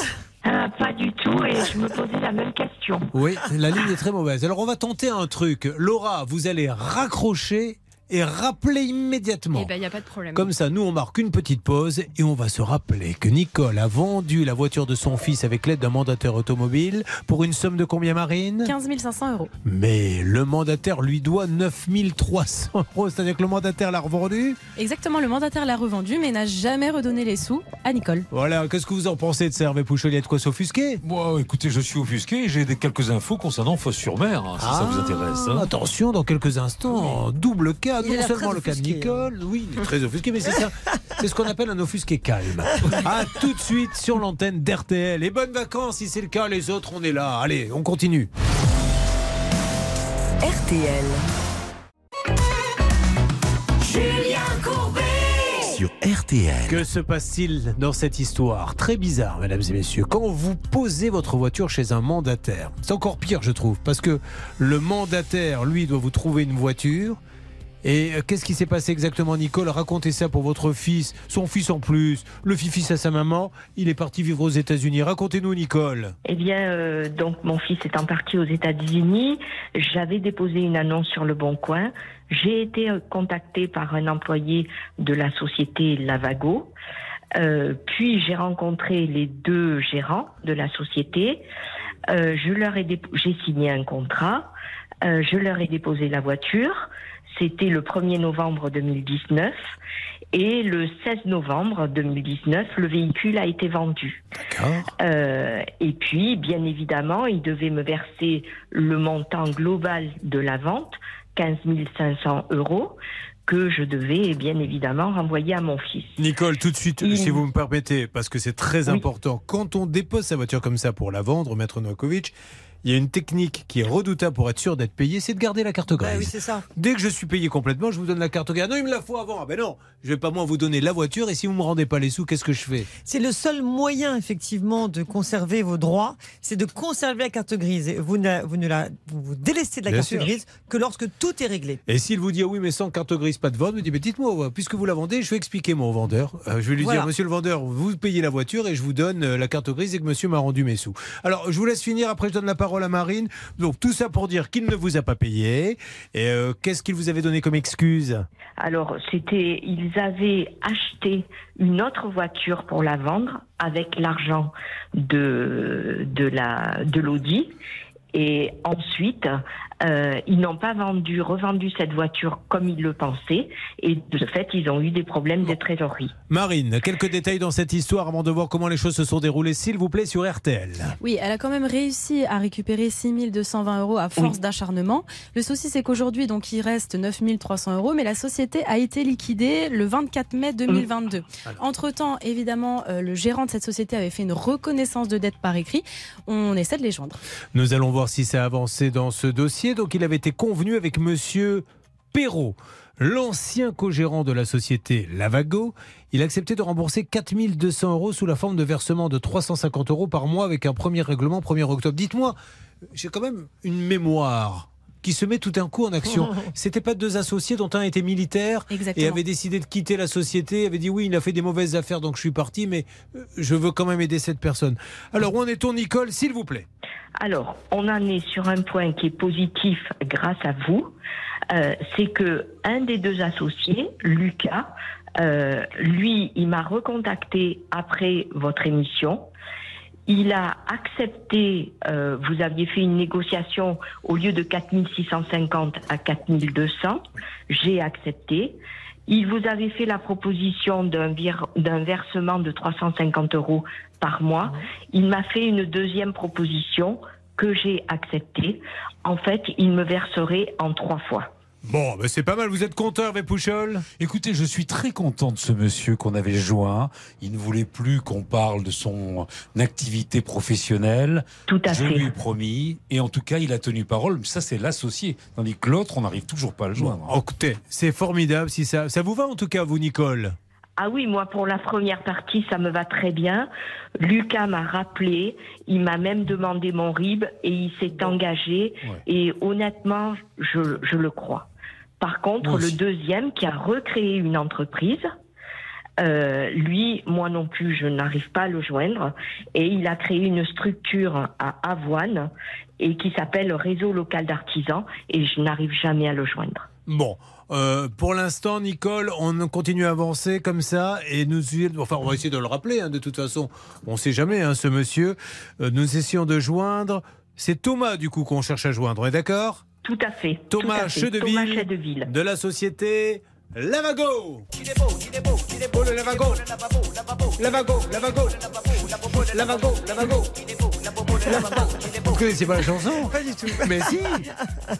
Ah, pas du tout, et je me posais la même question. Oui, la ligne est très mauvaise. Alors on va tenter un truc. Laura, vous allez raccrocher et rappeler immédiatement. Eh ben, il n'y a pas de problème. Comme ça, nous, on marque une petite pause et on va se rappeler que Nicole a vendu la voiture de son fils avec l'aide d'un mandataire automobile pour une somme de combien, Marine? 15 500 euros. Mais le mandataire lui doit 9300 euros. C'est-à-dire que le mandataire l'a revendu? Exactement, le mandataire l'a revendu, mais n'a jamais redonné les sous à Nicole. Voilà, qu'est-ce que vous en pensez de ça, Hervé Pouchol Il y a de quoi s'offusquer? Bon, écoutez, je suis offusqué et j'ai des- quelques infos concernant Fosse-sur-Mer, hein, si ça vous intéresse. hein. Attention, dans quelques instants, double cas, Il non seulement le cas de offusqué, Nicole, oui, il est très offusqué, mais c'est ça, c'est ce qu'on appelle un offusqué calme. À tout de suite sur l'antenne d'RTL. Et bonnes vacances si c'est le cas, les autres, on est là. Allez, on continue. RTL. Julien Courbet. Sur RTL. Que se passe-t-il dans cette histoire Très bizarre, mesdames et messieurs. Quand vous posez votre voiture chez un mandataire, c'est encore pire, je trouve, parce que le mandataire, lui, doit vous trouver une voiture. Et euh, qu'est-ce qui s'est passé exactement, Nicole? Racontez ça pour votre fils, son fils en plus, le fils à sa maman. Il est parti vivre aux États-Unis. Racontez-nous, Nicole. Eh bien, euh, donc mon fils étant parti aux États-Unis, j'avais déposé une annonce sur le Bon Coin. J'ai été euh, contactée par un employé de la société Lavago. Puis j'ai rencontré les deux gérants de la société. Je leur ai j'ai signé un contrat. Je leur ai déposé la voiture. C'était le 1er novembre 2019. Et le 16 novembre 2019, le véhicule a été vendu. Euh, et puis, bien évidemment, il devait me verser le montant global de la vente, 15 500 euros, que je devais bien évidemment renvoyer à mon fils. Nicole, tout de suite, Il- si vous me permettez, parce que c'est très Oui. important. Quand on dépose sa voiture comme ça pour la vendre, Maître Novakovic, il y a une technique qui est redoutable pour être sûr d'être payé, c'est de garder la carte grise. Bah oui, c'est ça. Dès que je suis payé complètement, je vous donne la carte grise. Ah non, il me la faut avant. Ah ben non, je vais pas moi vous donner la voiture et si vous me rendez pas les sous, qu'est-ce que je fais? C'est le seul moyen, effectivement, de conserver vos droits, c'est de conserver la carte grise. Et Vous ne, vous ne la, vous, vous délestez de la Bien carte sûr. grise que lorsque tout est réglé. Et s'il vous dit ah oui, mais sans carte grise, pas de vente, vous dites mais dites-moi, puisque vous la vendez, je vais expliquer au vendeur. Euh, je vais lui Voilà. dire, monsieur le vendeur, vous payez la voiture et je vous donne euh, la carte grise et que monsieur m'a rendu mes sous. Alors je vous laisse finir, après je donne la parole à Marine. Donc tout ça pour dire qu'il ne vous a pas payé. Et euh, qu'est-ce qu'il vous avait donné comme excuse? Alors, c'était, ils avaient acheté une autre voiture pour la vendre avec l'argent de, de la, de l'Audi. Et ensuite, euh, ils n'ont pas vendu, revendu cette voiture comme ils le pensaient. Et de ce fait, ils ont eu des problèmes de trésorerie. Marine, quelques détails dans cette histoire avant de voir comment les choses se sont déroulées, s'il vous plaît, sur RTL. Oui, elle a quand même réussi à récupérer 6 220 euros à force d'acharnement. Le souci, c'est qu'aujourd'hui, donc, il reste 9 300 euros, mais la société a été liquidée le 24 mai 2022. Entre-temps, évidemment, euh, le gérant de cette société avait fait une reconnaissance de dette par écrit. On essaie de les joindre. Nous allons voir si ça a avancé dans ce dossier. Donc, il avait été convenu avec monsieur Perrault, l'ancien co-gérant de la société Lavago. Il acceptait de rembourser 4200 euros sous la forme de versement de 350 euros par mois avec un premier règlement 1er octobre. Dites-moi, j'ai quand même une mémoire qui se met tout d'un coup en action. C'était pas deux associés dont un était militaire et avait décidé de quitter la société, avait dit oui, il a fait des mauvaises affaires donc je suis parti, mais euh, je veux quand même aider cette personne. Alors où en est-on, Nicole, s'il vous plaît? Alors, on en est sur un point qui est positif grâce à vous. Euh, c'est que un des deux associés, Lucas, euh, lui, il m'a recontacté après votre émission. Il a accepté, euh, vous aviez fait une négociation au lieu de 4650 à 4200. J'ai accepté. Il vous avait fait la proposition d'un vir- d'un versement de 350 euros par mois. Il m'a fait une deuxième proposition que j'ai acceptée. En fait, il me verserait en trois fois. Bon, ben c'est pas mal. Vous êtes content, Hervé Pouchol Écoutez, je suis très content de ce monsieur qu'on avait joint. Il ne voulait plus qu'on parle de son activité professionnelle. Tout à je fait. lui ai promis. Et en tout cas, il a tenu parole. Ça, c'est l'associé. Tandis que l'autre, on n'arrive toujours pas à le joindre. Oh, Écoutez, c'est formidable si ça. Ça vous va en tout cas, vous, Nicole? Ah oui, moi pour la première partie, ça me va très bien. Lucas m'a rappelé, il m'a même demandé mon RIB et il s'est engagé. Et honnêtement, je, je le crois. Par contre, le deuxième qui a recréé une entreprise, euh, lui, moi non plus, je n'arrive pas à le joindre. Et il a créé une structure à Avoine et qui s'appelle Réseau local d'artisans et je n'arrive jamais à le joindre. Bon, euh, pour l'instant, Nicole, on continue à avancer comme ça et nous, enfin, on va essayer de le rappeler. hein, de toute façon, on ne sait jamais, hein, ce monsieur. Euh, nous essayons de joindre. C'est Thomas, du coup, qu'on cherche à joindre. On est d'accord? Tout à fait. Thomas tout à fait. Chedeville, Thomas Chedeville. de la société Lavago. Oh, le Lavago. Lavago, Lavago. Lavago, Lavago. Vous connaissez pas la chanson? Pas du tout. Mais si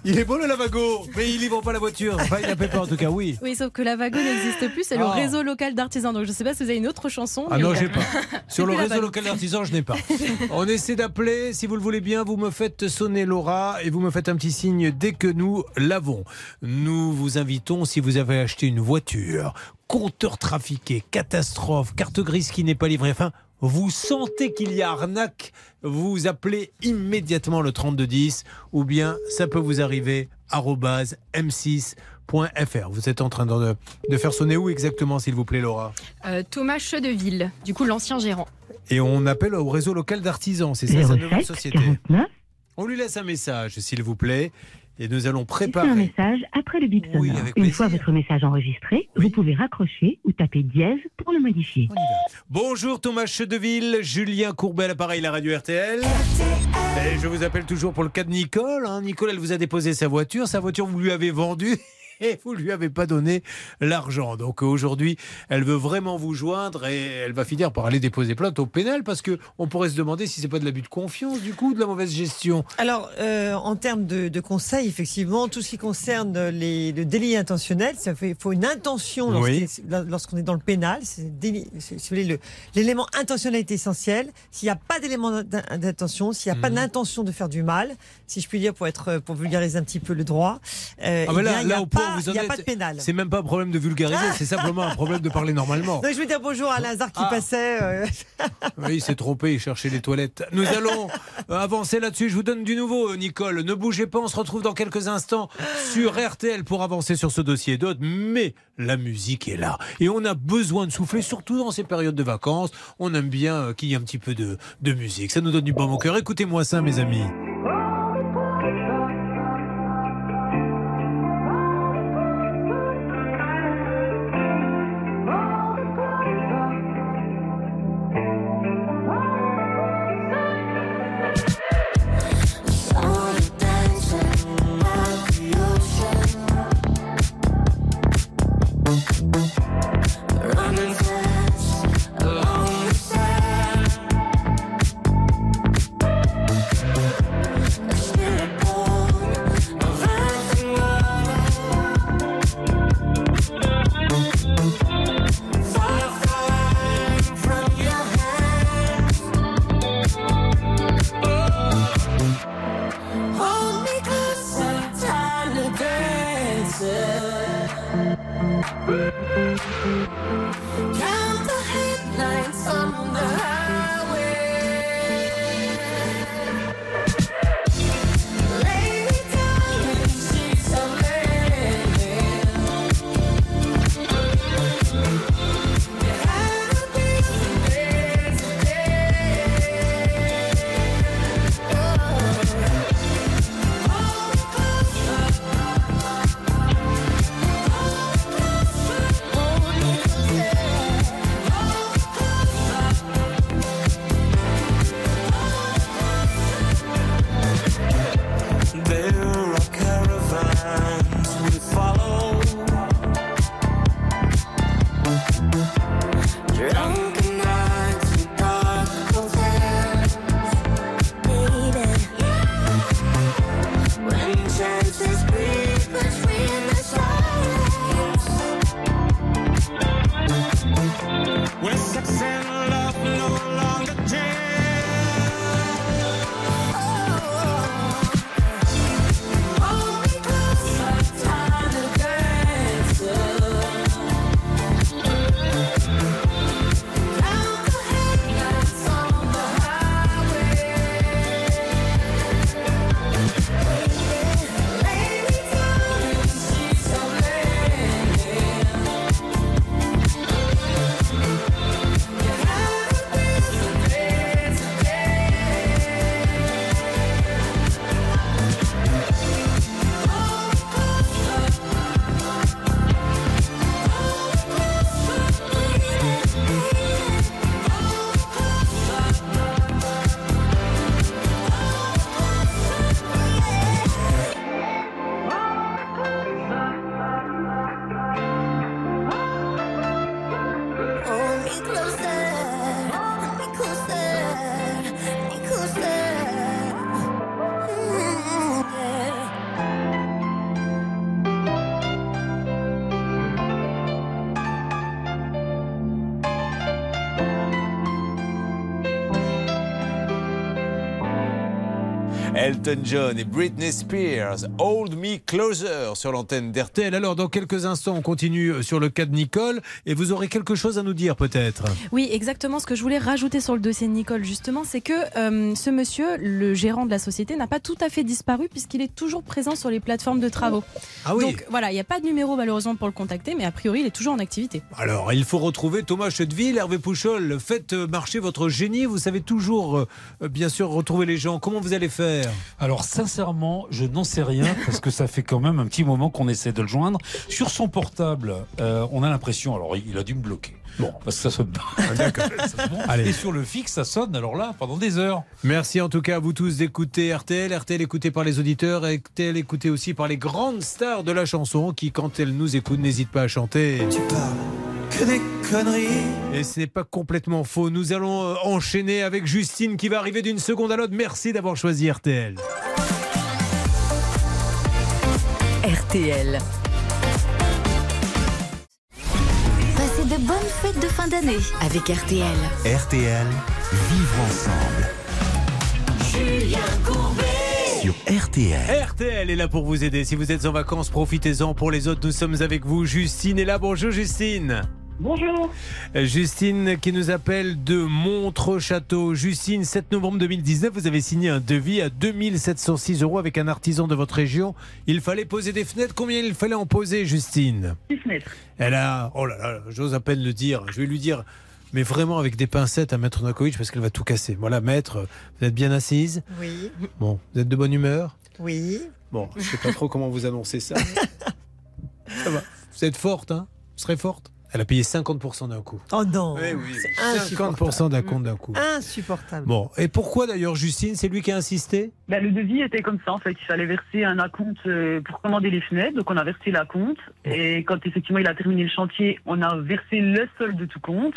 Il est beau le Lavago Mais il livre pas la voiture. Enfin, il fait peur en tout cas, oui. Oui, sauf que la Vago n'existe plus, c'est le Ah. réseau local d'artisans. Donc je ne sais pas si vous avez une autre chanson. Ah non, j'ai pas. Sur le réseau local d'artisans, je n'ai pas. On essaie d'appeler, si vous le voulez bien, vous me faites sonner Laura et vous me faites un petit signe dès que nous l'avons. Nous vous invitons, si vous avez acheté une voiture, compteur trafiqué, catastrophe, carte grise qui n'est pas livrée, enfin, vous sentez qu'il y a arnaque, vous appelez immédiatement le 3210 ou bien ça peut vous arriver arobase m6.fr. Vous êtes en train de, de faire sonner où exactement, s'il vous plaît, Laura? Euh, Thomas Chedeville, du coup l'ancien gérant. Et on appelle au réseau local d'artisans, c'est ça sa nouvelle société. On lui laisse un message, s'il vous plaît, et nous allons C'est un préparer. message après le bip Oui, sonore. Une plaisir. fois votre message enregistré, vous pouvez raccrocher ou taper dièse pour le modifier. Bonjour Thomas Chedeville, Julien Courbet à l'appareil, la radio RTL. Et je vous appelle toujours pour le cas de Nicole. hein. Nicole, elle vous a déposé sa voiture. Sa voiture, vous lui avez vendue. Et vous lui avez pas donné l'argent. Donc aujourd'hui, elle veut vraiment vous joindre et elle va finir par aller déposer plainte au pénal parce que on pourrait se demander si c'est pas de l'abus de confiance, du coup, de la mauvaise gestion. Alors, euh, en termes de, de conseils, effectivement, tout ce qui concerne les, le délit intentionnel, ça fait, il faut une intention Oui. lorsqu'on est dans le pénal. L'élément intentionnel est essentiel. S'il n'y a pas d'élément d'in- d'intention, s'il n'y a pas Mhm. d'intention de faire du mal, si je puis dire pour être pour vulgariser un petit peu le droit, euh, Ah, eh mais là, il là, pas, il y a êtes, pas de pénal. C'est même pas un problème de vulgariser, c'est simplement un problème de parler normalement. Donc je vais dire bonjour à Lazare qui Ah. passait. euh, Oui, il s'est trompé, il cherchait les toilettes. Nous allons euh, avancer là-dessus. Je vous donne du nouveau, euh, Nicole. Ne bougez pas, on se retrouve dans quelques instants sur RTL pour avancer sur ce dossier d'autres. Mais la musique est là. Et on a besoin de souffler, surtout dans ces périodes de vacances. On aime bien qu'il y ait un petit peu de, de musique. Ça nous donne du bon au cœur. Écoutez-moi ça, mes amis. as Elton John et Britney Spears, Hold Me Closer sur l'antenne d'RTL. Alors, dans quelques instants, on continue sur le cas de Nicole et vous aurez quelque chose à nous dire peut-être. Oui, exactement. Ce que je voulais rajouter sur le dossier de Nicole, justement, c'est que euh, ce monsieur, le gérant de la société, n'a pas tout à fait disparu puisqu'il est toujours présent sur les plateformes de travaux. Ah oui. Donc voilà, il n'y a pas de numéro malheureusement pour le contacter, mais a priori, il est toujours en activité. Alors, il faut retrouver Thomas Chedeville, Hervé Pouchol. Faites marcher votre génie. Vous savez toujours, euh, bien sûr, retrouver les gens. Comment vous allez faire? Alors sincèrement, je n'en sais rien parce que ça fait quand même un petit moment qu'on essaie de le joindre. Sur son portable, euh, on a l'impression, alors il a dû me bloquer. Bon, parce que ça sonne pas. Allez. Et sur le fixe, ça sonne alors là pendant des heures. Merci en tout cas à vous tous d'écouter RTL. RTL écouté par les auditeurs, RTL écouté aussi par les grandes stars de la chanson qui, quand elles nous écoutent, n'hésitent pas à chanter. Tu parles que des conneries. Et ce n'est pas complètement faux. Nous allons euh, enchaîner avec Justine qui va arriver d'une seconde à l'autre. Merci d'avoir choisi RTL. RTL. Passez de bonnes fêtes de fin d'année avec RTL. RTL, vivre ensemble. Julien Courbet. Sur RTL. RTL est là pour vous aider. Si vous êtes en vacances, profitez-en. Pour les autres, nous sommes avec vous. Justine est là. Bonjour Justine. Bonjour. Euh, Justine qui nous appelle de Montreux-Château. Justine, 7 novembre 2019, vous avez signé un devis à 2706 euros avec un artisan de votre région. Il fallait poser des fenêtres. Combien il fallait en poser, Justine? 6 fenêtres. Elle a, oh là là, j'ose à peine le dire. Je vais lui dire, mais vraiment avec des pincettes à Maître Novakovic parce qu'elle va tout casser. Voilà, Maître, vous êtes bien assise Oui. Bon, vous êtes de bonne humeur Oui. Bon, je sais pas trop comment vous annoncer ça. ça va. Vous êtes forte, hein? Vous serez forte? Elle a payé 50% d'un coup. Oh non. Oui, insupportable. 50% d'un compte d'un coup. Insupportable. Bon, et pourquoi d'ailleurs Justine? C'est lui qui a insisté? Ben, le devis était comme ça en fait. Il fallait verser un acompte euh, pour commander les fenêtres. Donc on a versé l'acompte. Et quand effectivement il a terminé le chantier, on a versé le solde de tout compte.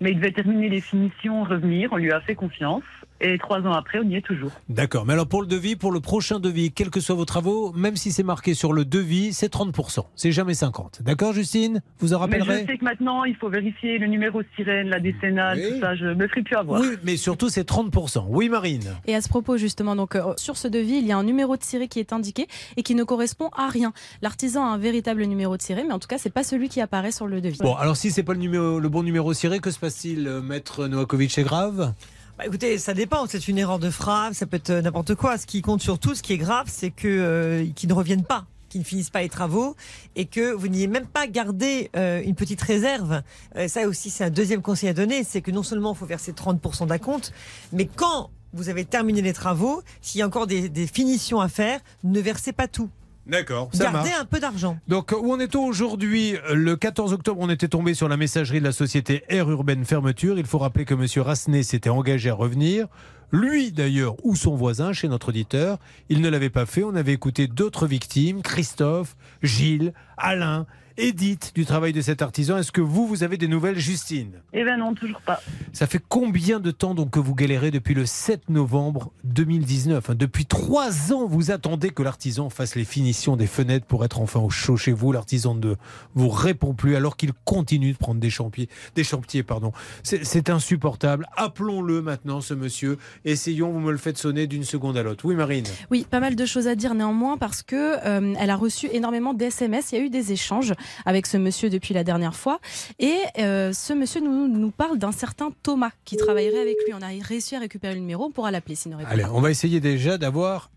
Mais il devait terminer les finitions, revenir. On lui a fait confiance. Et trois ans après, on y est toujours. D'accord, mais alors pour le devis, pour le prochain devis, quels que soient vos travaux, même si c'est marqué sur le devis, c'est 30%. C'est jamais 50. D'accord, Justine? Vous en Mais rappellerez? je sais que maintenant, il faut vérifier le numéro de sirène, la décennale, tout ça. Je me ferai plus avoir. Oui, mais surtout c'est 30%. Oui, Marine Et à ce propos, justement, donc euh, sur ce devis, il y a un numéro de ciré qui est indiqué et qui ne correspond à rien. L'artisan a un véritable numéro de ciré, mais en tout cas, c'est pas celui qui apparaît sur le devis. Bon, alors si c'est pas le, numéro, le bon numéro ciré, que se passe-t-il euh, Maître Novakovic? Est grave? Bah, écoutez, ça dépend. C'est une erreur de frappe, ça peut être euh, n'importe quoi. Ce qui compte surtout, ce qui est grave, c'est que euh, qu'ils ne reviennent pas qu'ils ne finissent pas les travaux et que vous n'ayez même pas gardé euh, une petite réserve. Euh, ça aussi, c'est un deuxième conseil à donner, c'est que non seulement il faut verser 30% d'acompte, mais quand vous avez terminé les travaux, s'il y a encore des, des finitions à faire, ne versez pas tout. D'accord, ça Gardez marche. un peu d'argent. Donc, où en est-on aujourd'hui? Le 14 octobre, on était tombé sur la messagerie de la société Air Urbaine Fermeture. Il faut rappeler que M. Rassenet s'était engagé à revenir. Lui, d'ailleurs, ou son voisin, chez notre auditeur, il ne l'avait pas fait. On avait écouté d'autres victimes Christophe, Gilles, Alain, Edith, du travail de cet artisan. Est-ce que vous, vous avez des nouvelles, Justine? Eh ben non, toujours pas. Ça fait combien de temps donc que vous galérez depuis le 7 novembre 2019 hein? Depuis trois ans, vous attendez que l'artisan fasse les finitions des fenêtres pour être enfin au chaud chez vous. L'artisan ne vous répond plus alors qu'il continue de prendre des chantiers. Des chantiers pardon. C'est c'est insupportable. Appelons-le maintenant, ce monsieur. Essayons, vous me le faites sonner d'une seconde à l'autre. Oui, Marine Oui, pas mal de choses à dire néanmoins parce que euh, elle a reçu énormément d'SMS. Il y a eu des échanges avec ce monsieur depuis la dernière fois. Et euh, ce monsieur nous, nous parle d'un certain Thomas qui travaillerait avec lui. On a réussi à récupérer le numéro. On pourra l'appeler s'il ne répond Allez, pas. on va essayer déjà d'avoir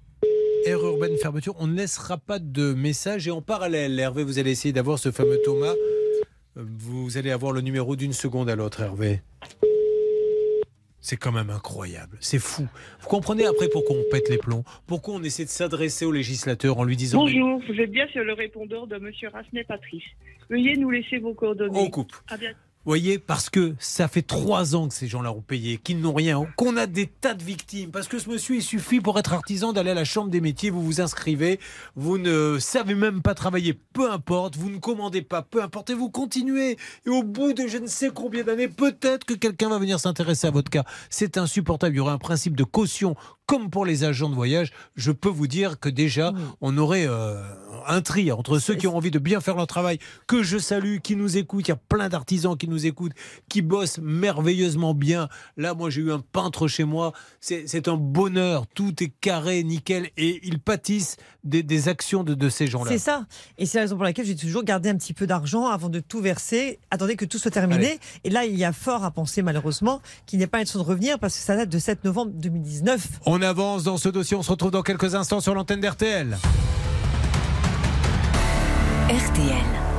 Air Urbaine Fermeture. On ne laissera pas de message. Et en parallèle, Hervé, vous allez essayer d'avoir ce fameux Thomas. Euh, Vous allez avoir le numéro d'une seconde à l'autre, Hervé. C'est quand même incroyable. C'est fou. Vous comprenez après pourquoi on pète les plombs? Pourquoi on essaie de s'adresser au législateur en lui disant Bonjour, vous êtes bien sur le répondeur de Monsieur Rasnet Patrice. Veuillez nous laisser vos coordonnées. On coupe. À bientôt. Voyez, parce que ça fait trois ans que ces gens-là ont payé, qu'ils n'ont rien, qu'on a des tas de victimes. Parce que ce monsieur, il suffit pour être artisan d'aller à la chambre des métiers, vous vous inscrivez, vous ne savez même pas travailler, peu importe, vous ne commandez pas, peu importe, et vous continuez. Et au bout de je ne sais combien d'années, peut-être que quelqu'un va venir s'intéresser à votre cas. C'est insupportable. Il y aurait un principe de caution comme pour les agents de voyage, je peux vous dire que déjà, on aurait euh, un tri entre ceux qui ont envie de bien faire leur travail, que je salue, qui nous écoutent. Il y a plein d'artisans qui nous écoutent, qui bossent merveilleusement bien. Là, moi, j'ai eu un peintre chez moi. C'est c'est un bonheur. Tout est carré, nickel. Et ils pâtissent des, des actions de, de ces gens-là. C'est ça. Et c'est la raison pour laquelle j'ai toujours gardé un petit peu d'argent avant de tout verser. Attendez que tout soit terminé. Allez. Et là, il y a fort à penser, malheureusement, qu'il n'y a pas une de revenir parce que ça date de 7 novembre 2019. On avance dans ce dossier. On se retrouve dans quelques instants sur l'antenne d'RTL. RTL.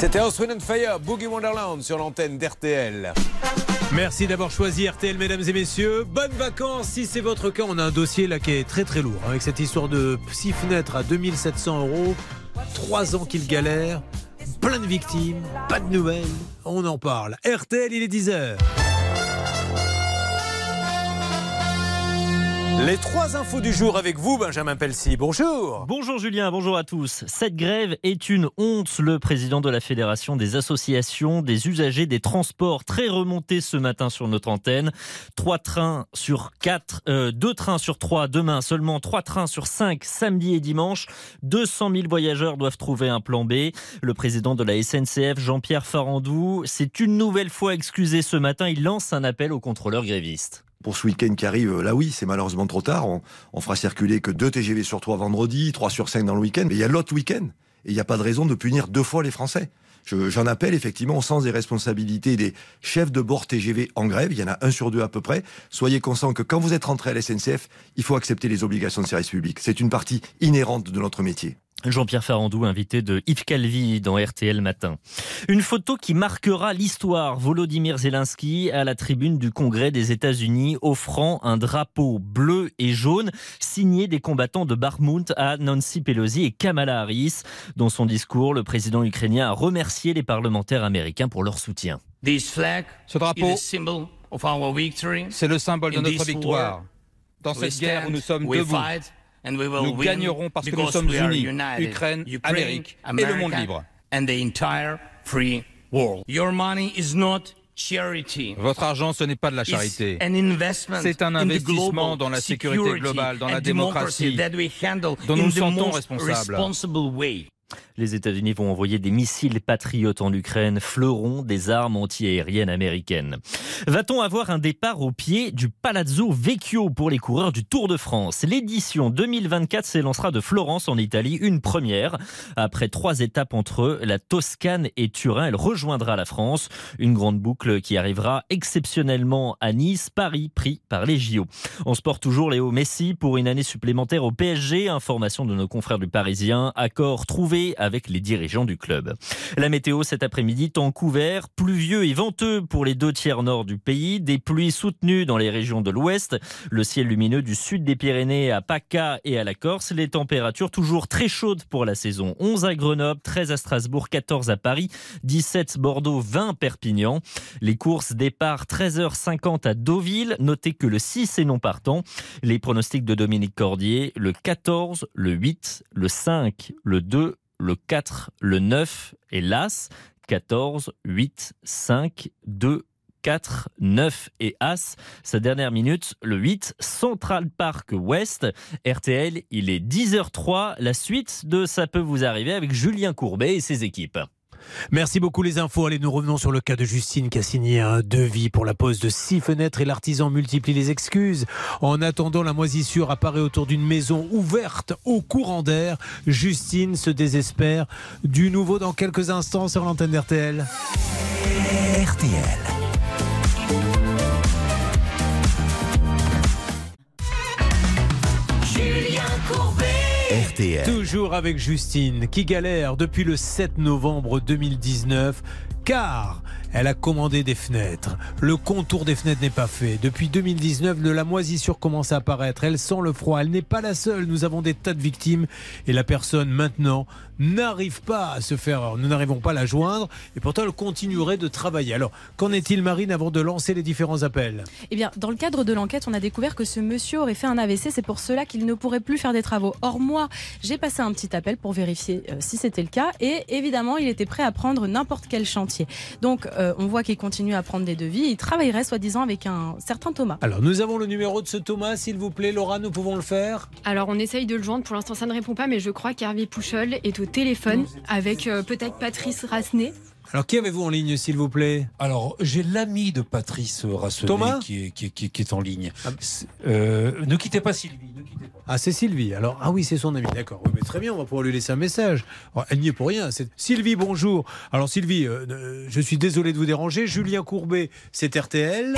C'était Wind and Fire, Boogie Wonderland sur l'antenne d'RTL. Merci d'avoir choisi RTL, mesdames et messieurs. Bonnes vacances. Si c'est votre cas, on a un dossier là qui est très très lourd. Avec cette histoire de six fenêtres à 2700 euros. Trois ans qu'il galère. Plein de victimes. Pas de nouvelles. On en parle. RTL, il est 10h. Les trois infos du jour avec vous, Benjamin Pelsi. Bonjour. Bonjour Julien, bonjour à tous. Cette grève est une honte. Le président de la Fédération des associations des usagers des transports, très remonté ce matin sur notre antenne. Trois trains sur quatre, euh, deux trains sur trois demain, seulement trois trains sur cinq samedi et dimanche. 200 000 voyageurs doivent trouver un plan B. Le président de la SNCF, Jean-Pierre Farandou, s'est une nouvelle fois excusé ce matin. Il lance un appel aux contrôleurs grévistes. Pour ce week-end qui arrive, là oui, c'est malheureusement trop tard. On, on fera circuler que deux TGV sur trois vendredi, trois sur cinq dans le week-end. Mais il y a l'autre week-end. Et il n'y a pas de raison de punir deux fois les Français. Je- J'en appelle effectivement au sens des responsabilités des chefs de bord TGV en grève. Il y en a un sur deux à peu près. Soyez conscients que quand vous êtes rentré à la SNCF, il faut accepter les obligations de service public. C'est une partie inhérente de notre métier. Jean-Pierre Farandou, invité de Yves Calvi dans RTL Matin. Une photo qui marquera l'histoire. Volodymyr Zelensky à la tribune du Congrès des États-Unis offrant un drapeau bleu et jaune signé des combattants de Bakhmut à Nancy Pelosi et Kamala Harris. Dans son discours, le président ukrainien a remercié les parlementaires américains pour leur soutien. Ce drapeau, c'est le symbole de notre victoire. Dans cette guerre où nous sommes debout, nous gagnerons parce que nous sommes unis, Ukraine, Amérique et le monde libre. Votre argent, ce n'est pas de la charité. C'est un investissement dans la sécurité globale, dans la démocratie, dont nous nous sentons responsables. Les États-Unis vont envoyer des missiles patriotes en Ukraine, fleurons des armes antiaériennes américaines. Va-t-on avoir un départ au pied du Palazzo Vecchio pour les coureurs du Tour de France? L'édition 2024 s'élancera de Florence en Italie, une première. Après trois étapes entre la Toscane et Turin, elle rejoindra la France. Une grande boucle qui arrivera exceptionnellement à Nice, Paris, pris par les JO. On se porte toujours Léo Messi pour une année supplémentaire au PSG. Information de nos confrères du Parisien. Accord trouvé avec les dirigeants du club. La météo cet après-midi, temps couvert, pluvieux et venteux pour les deux tiers nord du pays, des pluies soutenues dans les régions de l'ouest, le ciel lumineux du sud des Pyrénées à PACA et à la Corse, les températures toujours très chaudes pour la saison. 11 à Grenoble, 13 à Strasbourg, 14 à Paris, 17 Bordeaux, 20 Perpignan. Les courses départ 13h50 à Deauville. Notez que le 6 est non partant. Les pronostics de Dominique Cordier, le 14, le 8, le 5, le 2, le 4, le 9 et l'As. 14, 8, 5, 2, 4, 9 et As. Sa dernière minute, le 8, Central Park Ouest. RTL, il est 10h03. La suite de Ça peut vous arriver avec Julien Courbet et ses équipes. Merci beaucoup les infos. Allez, nous revenons sur le cas de Justine qui a signé un devis pour la pose de six fenêtres et l'artisan multiplie les excuses. En attendant, la moisissure apparaît autour d'une maison ouverte au courant d'air. Justine se désespère. Du nouveau dans quelques instants sur l'antenne d'RTL. RTL. Toujours avec Justine qui galère depuis le 7 novembre 2019 car elle a commandé des fenêtres. Le contour des fenêtres n'est pas fait. Depuis 2019, de la moisissure commence à apparaître. Elle sent le froid. Elle n'est pas la seule. Nous avons des tas de victimes et la personne maintenant n'arrive pas à se faire. Nous n'arrivons pas à la joindre et pourtant elle continuerait de travailler. Alors, qu'en est-il, Marine, avant de lancer les différents appels? Eh bien, dans le cadre de l'enquête, on a découvert que ce monsieur aurait fait un AVC. C'est pour cela qu'il ne pourrait plus faire des travaux. Or, moi, j'ai passé un petit appel pour vérifier euh, si c'était le cas. Et évidemment, il était prêt à prendre n'importe quel chantier. Donc, euh, on voit qu'il continue à prendre des devis. Il travaillerait, soi-disant, avec un certain Thomas. Alors, nous avons le numéro de ce Thomas, s'il vous plaît. Laura, nous pouvons le faire Alors on essaye de le joindre, pour l'instant ça ne répond pas, mais je crois qu'Hervé Pouchol est au téléphone avec euh, peut-être Patrice Rassenet. Alors, qui avez-vous en ligne, s'il vous plaît? Alors, j'ai l'ami de Patrice Rassenet qui, est, qui, est- qui est- qui est en ligne. C'est- euh, ne quittez pas Sylvie. ne quittez pas. Ah, c'est Sylvie. Alors, ah oui, c'est son ami. D'accord. Oui, mais très bien, on va pouvoir lui laisser un message. Alors, elle n'y est pour rien. C'est Sylvie, bonjour. Alors, Sylvie, euh, euh, je suis désolé de vous déranger. Julien Courbet, c'est RTL.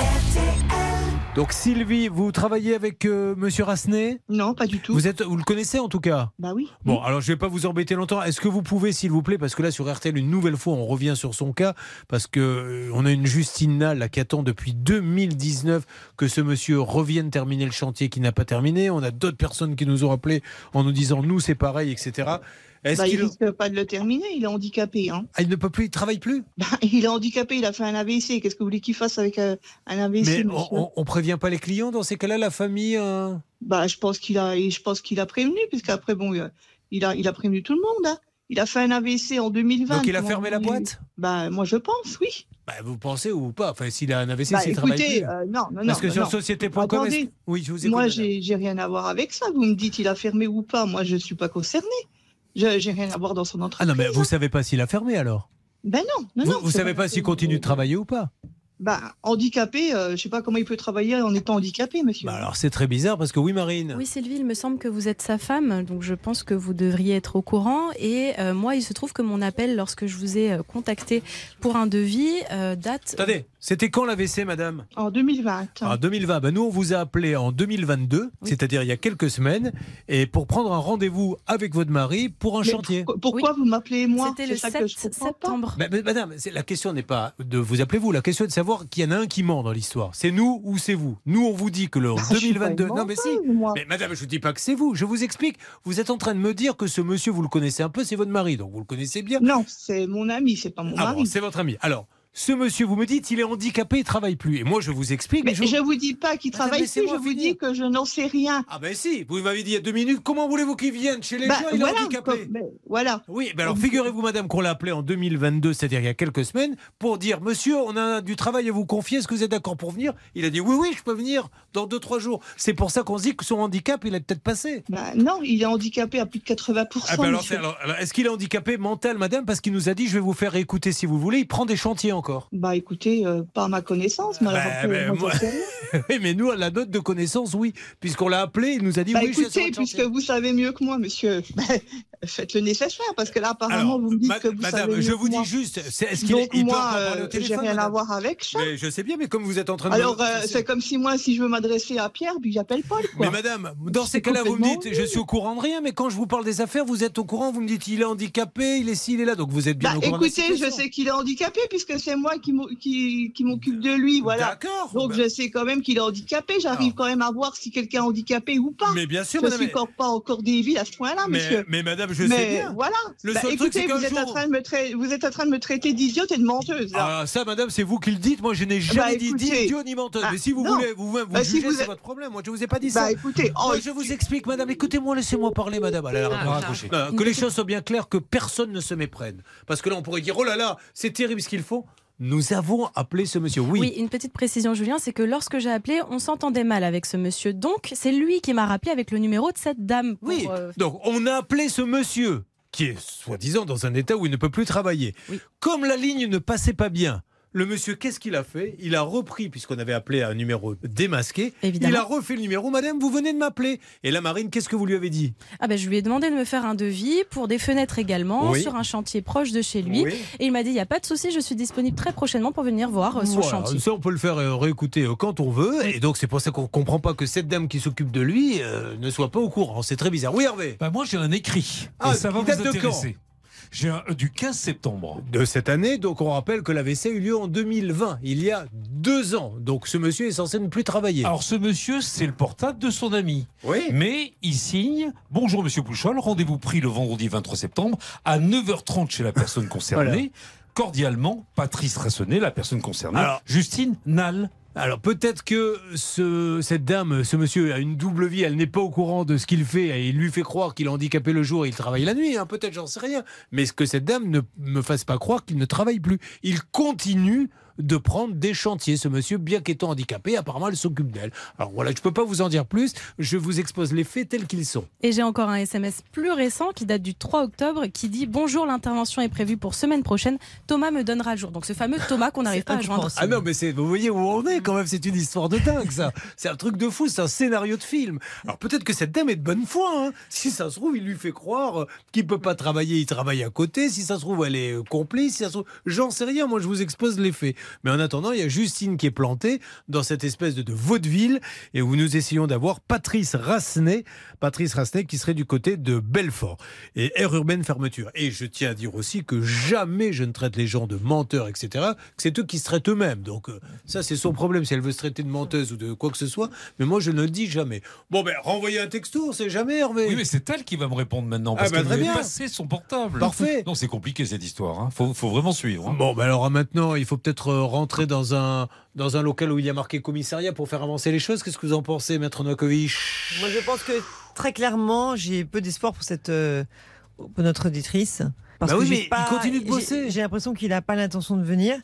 Donc Sylvie, vous travaillez avec euh, Monsieur Rassenet? Non, pas du tout. Vous, êtes, vous le connaissez en tout cas? Bah oui. Bon, alors je ne vais pas vous embêter longtemps. Est-ce que vous pouvez, s'il vous plaît, parce que là sur RTL, une nouvelle fois, on revient sur son cas, parce que euh, on a une Justine là, qui attend depuis 2019 que ce monsieur revienne terminer le chantier qui n'a pas terminé. On a d'autres personnes qui nous ont appelés en nous disant nous c'est pareil, etc. Est-ce Bah, il qu'il risque pas de le terminer, il est handicapé. Hein. Ah, il ne peut plus, il travaille plus? Bah, il est handicapé, il a fait un AVC. Qu'est-ce que vous voulez qu'il fasse avec euh, un AVC Mais on, on- prévient pas les clients dans ces cas-là, la famille euh? Bah, je pense qu'il a, je pense qu'il a prévenu, puisqu'après, bon, euh, il a, il a prévenu tout le monde. hein. Il a fait un AVC en 2020. Donc il a fermé la boîte? Bah, moi, je pense, oui. Bah, Vous pensez ou pas? Enfin, s'il a un AVC, Bah, s'il travaille plus. euh, non, non, non. Parce que non, sur société.com, oui, je vous écoute. Moi, j'ai rien à voir avec ça. Vous me dites, il a fermé ou pas. Moi, je suis pas concernée. Je j'ai rien à voir dans son Ah entreprise. non, mais vous savez pas s'il a fermé alors? Ben non, non, Vous, non. vous savez pas s'il continue de travailler ou pas? Bah, handicapé, euh, je sais pas comment il peut travailler en étant handicapé, monsieur. Bah alors c'est très bizarre parce que oui, Marine. Oui, Sylvie, il me semble que vous êtes sa femme, donc je pense que vous devriez être au courant. Et euh, moi, il se trouve que mon appel, lorsque je vous ai euh, contacté pour un devis, euh, date. Attendez, c'était quand l'AVC, madame? En 2020. En 2020. Bah, nous, on vous a appelé en 2022, c'est-à-dire il y a quelques semaines, et pour prendre un rendez-vous avec votre mari pour un Mais chantier. pourquoi- vous m'appelez moi? C'était le ça 7 que je comprends pas. septembre. Bah, madame, la question n'est pas de vous appeler vous, la question est de savoir qu'il y en a un qui ment dans l'histoire. C'est nous ou c'est vous? Nous, on vous dit que le en Bah, je suis pas 2022. une Non, mais si. moi. Mais madame, je vous dis pas que c'est vous. Je vous explique. Vous êtes en train de me dire que ce monsieur, vous le connaissez un peu, c'est votre mari, donc vous le connaissez bien. Non, c'est mon ami, c'est pas mon Ah mari. bon, c'est votre ami. Alors, ce monsieur, vous me dites, il est handicapé, il travaille plus. Et moi, je vous explique. Mais je... je vous dis pas qu'il travaille plus, je vous dis que je n'en sais rien. Ah ben si, vous m'avez dit il y a deux minutes, comment voulez-vous qu'il vienne chez les Bah, gens, il voilà, est handicapé mais voilà. Oui, ben alors figurez-vous, madame, qu'on l'a appelé en 2022, c'est-à-dire il y a quelques semaines, pour dire Monsieur, on a du travail à vous confier, est-ce que vous êtes d'accord pour venir? Il a dit Oui, oui, je peux venir dans deux, trois jours. C'est pour ça qu'on se dit que son handicap, il est peut-être passé. Bah, non, il est handicapé à plus de 80%. Ah ben alors, est-ce qu'il est handicapé mental, madame? Parce qu'il nous a dit Je vais vous faire écouter si vous voulez, il prend des chantiers encore? Bah écoutez, euh, ma connaissance, mais alors, Bah, ben, moi, oui, mais nous, à la note de connaissance, oui, puisqu'on l'a appelé, il nous a dit Bah Oui, écoutez, puisque vous savez mieux que moi, monsieur, bah, faites le nécessaire, parce que là, apparemment, Alors, vous me dites ma- que vous madame, savez je vous dis juste, est-ce qu'il il peut moi, encore parler au téléphone j'ai rien à voir avec ça. Mais je sais bien, mais comme vous êtes en train de. Alors, euh, c'est comme si moi, si je veux m'adresser à Pierre, puis j'appelle Paul, quoi. Mais madame, dans ces cas-là, vous me dites, je suis au courant de rien, mais quand je vous parle des affaires, vous êtes au courant, vous me dites, il est handicapé, il est ci, il est là, donc vous êtes bien Bah, au courant. écoutez, je sais qu'il est handicapé puisque c'est moi qui m'o- qui, qui m'occupe de lui, voilà. D'accord. Donc bah- je sais quand même qu'il est handicapé. J'arrive quand même à voir si quelqu'un est handicapé ou pas. Mais bien sûr, je madame, suis mais- encore pas encore débile à ce point-là, mais, monsieur. mais madame, je sais Mais bien. voilà. Le Bah, seul truc, écoutez, vous êtes en jour- train de me traiter, vous êtes en train de me traiter d'idiote et de menteuse. Là. Ah, ça, madame, c'est vous qui le dites. Moi, je n'ai jamais Bah, dit écoutez. d'idiot ni menteuse. Ah, mais si vous non. voulez, vous, vous, Bah, si jugez, vous c'est votre problème. Moi, je vous ai pas dit Bah, ça. écoutez, oh, Moi, je vous explique, madame. Écoutez-moi, laissez-moi parler, madame. Elle a Ah. Non, que les choses soient bien claires, que personne ne se méprenne. Parce que là, on pourrait dire, oh là là, c'est terrible ce qu'ils font. Nous avons appelé ce monsieur. Oui. Oui, une petite précision, Julien, c'est que lorsque j'ai appelé, on s'entendait mal avec ce monsieur. Donc, c'est lui qui m'a rappelé avec le numéro de cette dame. pour, Oui. euh, Donc, on a appelé ce monsieur qui est soi-disant dans un état où il ne peut plus travailler. Comme la ligne ne passait pas bien, le monsieur, qu'est-ce qu'il a fait? Il a repris, puisqu'on avait appelé un numéro démasqué, Évidemment. il a refait le numéro. Madame, vous venez de m'appeler. Et la Marine, qu'est-ce que vous lui avez dit? Ah ben, je lui ai demandé de me faire un devis pour des fenêtres également Oui. sur un chantier proche de chez lui. Oui. Et il m'a dit il n'y a pas de souci, je suis disponible très prochainement pour venir voir euh, son Voilà, chantier. Ça, on peut le faire euh, réécouter euh, quand on veut. Et donc, c'est pour ça qu'on comprend pas que cette dame qui s'occupe de lui euh, ne soit pas au courant. C'est très bizarre. Oui, Hervé Bah, moi, j'ai un écrit. Ah, et ça va vous de intéresser. J'ai un du 15 septembre. de cette année. Donc, on rappelle que l'AVC a eu lieu en 2020, il y a deux ans. Donc, ce monsieur est censé ne plus travailler. Alors, ce monsieur, c'est le portable de son ami. Oui. Mais il signe Bonjour, monsieur Pouchol, rendez-vous pris le vendredi 23 septembre à 9h30 chez la personne concernée. Voilà. Cordialement, Patrice Rassonnet, la personne concernée. Alors- Justine Nall. Alors peut-être que ce, cette dame, ce monsieur a une double vie, elle n'est pas au courant de ce qu'il fait et il lui fait croire qu'il est handicapé le jour et il travaille la nuit, hein, peut-être j'en sais rien. Mais que cette dame ne me fasse pas croire qu'il ne travaille plus. Il continue de prendre des chantiers, ce monsieur, bien qu'étant handicapé, apparemment elle s'occupe d'elle. Alors voilà, je ne peux pas vous en dire plus, je vous expose les faits tels qu'ils sont. Et j'ai encore un SMS plus récent qui date du 3 octobre qui dit Bonjour, l'intervention est prévue pour semaine prochaine. Thomas me donnera le jour. Donc ce fameux Thomas qu'on n'arrive pas à joindre. Ah non, mais vous voyez où on est quand même, c'est une histoire de dingue ça. C'est un truc de fou, c'est un scénario de film. Alors peut-être que cette dame est de bonne foi. hein. Si ça se trouve, il lui fait croire euh, qu'il peut pas travailler, il travaille à côté. Si ça se trouve, elle est complice. Si ça se trouve, j'en sais rien. Moi, je vous expose les faits. Mais en attendant, il y a Justine qui est plantée dans cette espèce de, de vaudeville et où nous essayons d'avoir Patrice Rassenet, Patrice Rassenet qui serait du côté de Belfort et air urbaine fermeture. Et je tiens à dire aussi que jamais je ne traite les gens de menteurs, etc. Que c'est eux qui se traitent eux-mêmes. Donc euh, ça, c'est son problème si elle veut se traiter de menteuse ou de quoi que ce soit. Mais moi, je ne le dis jamais. Bon, ben renvoyez un texto, on sait jamais, Hervé. Oui, mais c'est elle qui va me répondre maintenant Ah, parce bah, qu'elle bien. a passé son portable. Parfait. Non, c'est compliqué cette histoire. Hein. Faut, faut vraiment suivre. hein. Bon, ben alors maintenant, il faut peut-être rentrer dans un, dans un local où il y a marqué commissariat pour faire avancer les choses. Qu'est-ce que vous en pensez, Maître Novakovic? Moi, je pense que très clairement, j'ai peu d'espoir pour cette euh, pour notre auditrice. Parce Bah que oui, il continue de bosser. J'ai l'impression qu'il n'a pas l'intention de venir.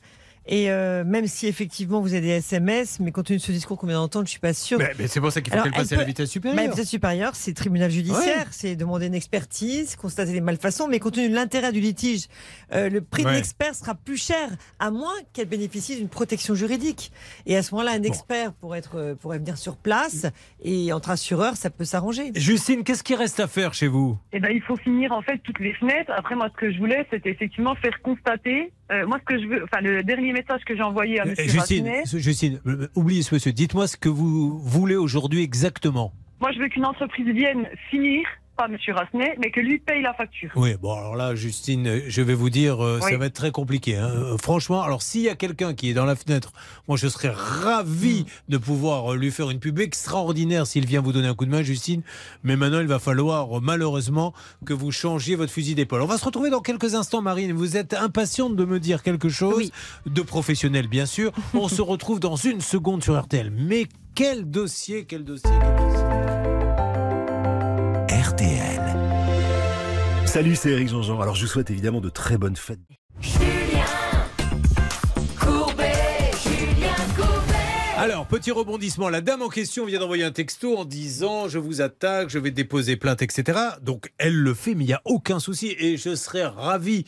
Et euh, même si effectivement vous avez des SMS, mais compte tenu de ce discours qu'on vient d'entendre, je suis pas sûre. Mais- mais c'est pour ça qu'il faut qu'elle elle passe à la vitesse supérieure. Bah, la vitesse supérieure, c'est tribunal judiciaire, Ouais. c'est demander une expertise, constater les malfaçons, mais compte tenu de l'intérêt du litige, euh, le prix de Ouais. l'expert sera plus cher, à moins qu'elle bénéficie d'une protection juridique. Et à ce moment-là, un expert pourrait, être, euh, pourrait venir sur place, et entre assureurs, ça peut s'arranger. Justine, qu'est-ce qui reste à faire chez vous? Eh ben, il faut finir en fait toutes les fenêtres. Après, moi, ce que je voulais, c'était effectivement faire constater. Euh, moi, ce que je veux, enfin, le dernier message que j'ai envoyé à Eh, Monsieur Justine, Racinet, Justine, euh, oubliez ce monsieur. Dites-moi ce que vous voulez aujourd'hui exactement. moi, je veux qu'une entreprise vienne finir, pas Monsieur Rassenet, mais que lui paye la facture. Oui, bon, alors là, Justine, je vais vous dire, euh, Oui. ça va être très compliqué. hein. Euh, Franchement, alors s'il y a quelqu'un qui est dans la fenêtre, moi, je serais ravi de pouvoir euh, lui faire une pub extraordinaire s'il vient vous donner un coup de main, Justine. Mais maintenant, il va falloir, malheureusement, que vous changiez votre fusil d'épaule. On va se retrouver dans quelques instants, Marine. Vous êtes impatiente de me dire quelque chose de professionnel, bien sûr. On se retrouve dans une seconde sur RTL. Mais quel dossier, quel dossier, quel dossier? Salut, c'est Eric Jean-Jean. Alors je vous souhaite évidemment de très bonnes fêtes. Alors, petit rebondissement. La dame en question vient d'envoyer un texto en disant Je vous attaque, je vais déposer plainte, etc. Donc, elle le fait, mais il n'y a aucun souci. Et je serais ravi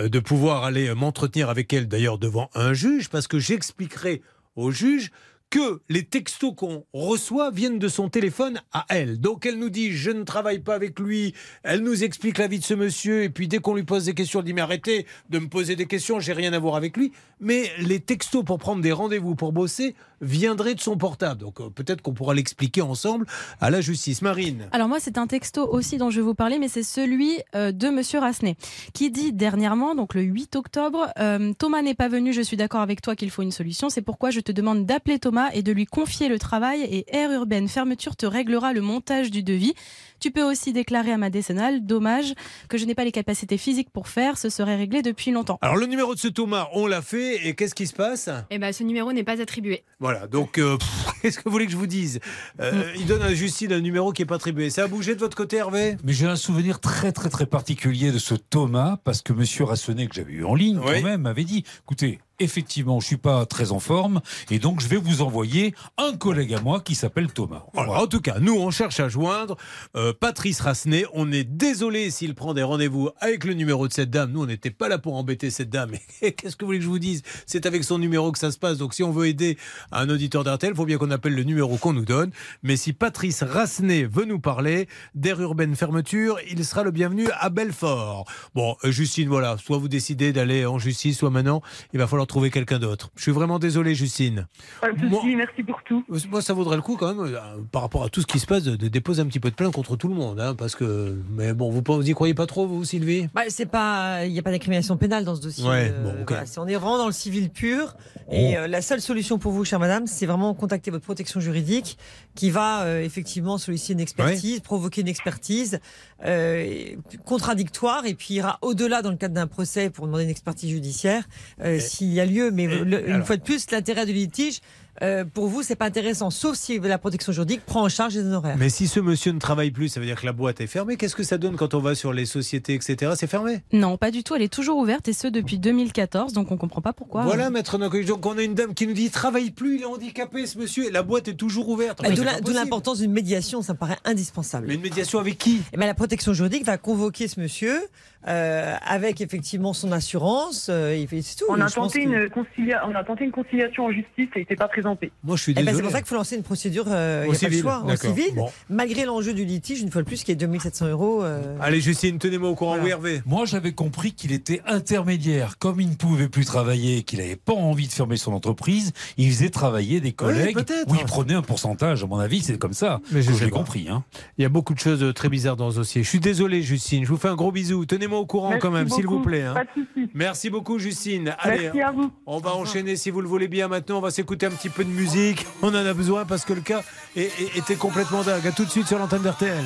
euh, de pouvoir aller euh, m'entretenir avec elle, d'ailleurs, devant un juge, parce que j'expliquerai au juge que les textos qu'on reçoit viennent de son téléphone à elle. Donc elle nous dit je ne travaille pas avec lui, elle nous explique la vie de ce monsieur et puis dès qu'on lui pose des questions, elle dit mais arrêtez de me poser des questions, j'ai rien à voir avec lui. Mais les textos pour prendre des rendez-vous pour bosser viendraient de son portable. Donc euh, peut-être qu'on pourra l'expliquer ensemble à la justice. Marine. Alors moi, c'est un texto aussi dont je vais vous parler, mais c'est celui euh, de Monsieur Rassenet, qui dit dernièrement, donc le 8 octobre, euh, Thomas n'est pas venu, je suis d'accord avec toi qu'il faut une solution, c'est pourquoi je te demande d'appeler Thomas et de lui confier le travail et Air Urbaine Fermeture te réglera le montage du devis. Tu peux aussi déclarer à ma décennale, dommage que je n'ai pas les capacités physiques pour faire, ce serait réglé depuis longtemps. Alors le numéro de ce Thomas, on l'a fait et qu'est-ce qui se passe? Eh ben, ce numéro n'est pas attribué. Voilà, donc euh, qu'est-ce que vous voulez que je vous dise? Euh, Il donne à Justine un numéro qui n'est pas attribué. Ça a bougé de votre côté, Hervé? Mais j'ai un souvenir très très très particulier de ce Thomas parce que Monsieur Rassenet que j'avais eu en ligne Oui. quand même m'avait dit écoutez effectivement je suis pas très en forme et donc je vais vous envoyer un collègue à moi qui s'appelle Thomas. En tout cas, nous, on cherche à joindre euh, Patrice Rassenet. On est désolé s'il prend des rendez-vous avec le numéro de cette dame. Nous, on n'était pas là pour embêter cette dame. Qu'est-ce que vous voulez que je vous dise? C'est avec son numéro que ça se passe. Donc, si on veut aider un auditeur d'RTL, il faut bien qu'on appelle le numéro qu'on nous donne. Mais si Patrice Rassenet veut nous parler d'air urbaine fermeture, il sera le bienvenu à Belfort. Bon, euh, Justine, voilà. Soit vous décidez d'aller en justice, soit maintenant, il va falloir trouver quelqu'un d'autre. Je suis vraiment désolé, Justine. Pas de merci pour tout. Moi, ça vaudrait le coup quand même, euh, par rapport à tout ce qui se passe, de, de déposer un petit peu de plainte contre tout le monde, hein, parce que. Mais bon, vous, vous y croyez pas trop, vous, Sylvie? Bah, c'est pas, il n'y a pas d'incrimination pénale dans ce dossier. Ouais, Euh, bon, voilà, on est vraiment dans le civil pur. Et Oh. euh, la seule solution pour vous, chère madame, c'est vraiment contacter votre protection juridique qui va euh, effectivement solliciter une expertise, provoquer une expertise euh, contradictoire et puis ira au-delà dans le cadre d'un procès pour demander une expertise judiciaire euh, s'il y a lieu. Mais le- une fois de plus, l'intérêt du litige, euh, pour vous, c'est pas intéressant, sauf si la protection juridique prend en charge les honoraires. Mais si ce monsieur ne travaille plus, ça veut dire que la boîte est fermée. Qu'est-ce que ça donne quand on va sur les sociétés, etc. C'est fermé? Non, pas du tout, elle est toujours ouverte et ce depuis 2014, donc on comprend pas pourquoi. Voilà, maître Nokovic. Donc, on a une dame qui nous dit il travaille plus, il est handicapé, ce monsieur, et la boîte est toujours ouverte. Bah, D'où l'importance d'une médiation, ça me paraît indispensable. Mais une médiation avec qui? Eh ben, La protection juridique va convoquer ce monsieur euh, avec effectivement son assurance. euh, et c'est tout. On a, tenté que- une concilia- on a tenté une conciliation en justice, ça n'était pas très présenter. Moi, je suis Eh ben, désolé. c'est pour ça qu'il faut lancer une procédure euh, Au il y a pas le civil, choix, en d'accord. civil, Bon. malgré l'enjeu du litige, une fois de plus, qui est 2700 euros. euh, Allez, Justine, tenez-moi au courant. Oui, Hervé. Moi, j'avais compris qu'il était intermédiaire. Comme il ne pouvait plus travailler, qu'il n'avait pas envie de fermer son entreprise, il faisait travailler des collègues où il prenait un pourcentage. À mon avis, c'est comme ça Mais je l'ai compris. Hein. Il y a beaucoup de choses très bizarres dans ce dossier. Je suis désolé, Justine. Je vous fais un gros bisou. Tenez-moi au courant Merci quand même, s'il beaucoup. vous plaît. hein. Pas de. Merci beaucoup, Justine. Allez, Merci à vous. on va enchaîner si vous le voulez bien. Maintenant, on va s'écouter un petit peu de musique. On en a besoin parce que le cas est- est- était complètement dingue. À tout de suite sur l'antenne d'RTL.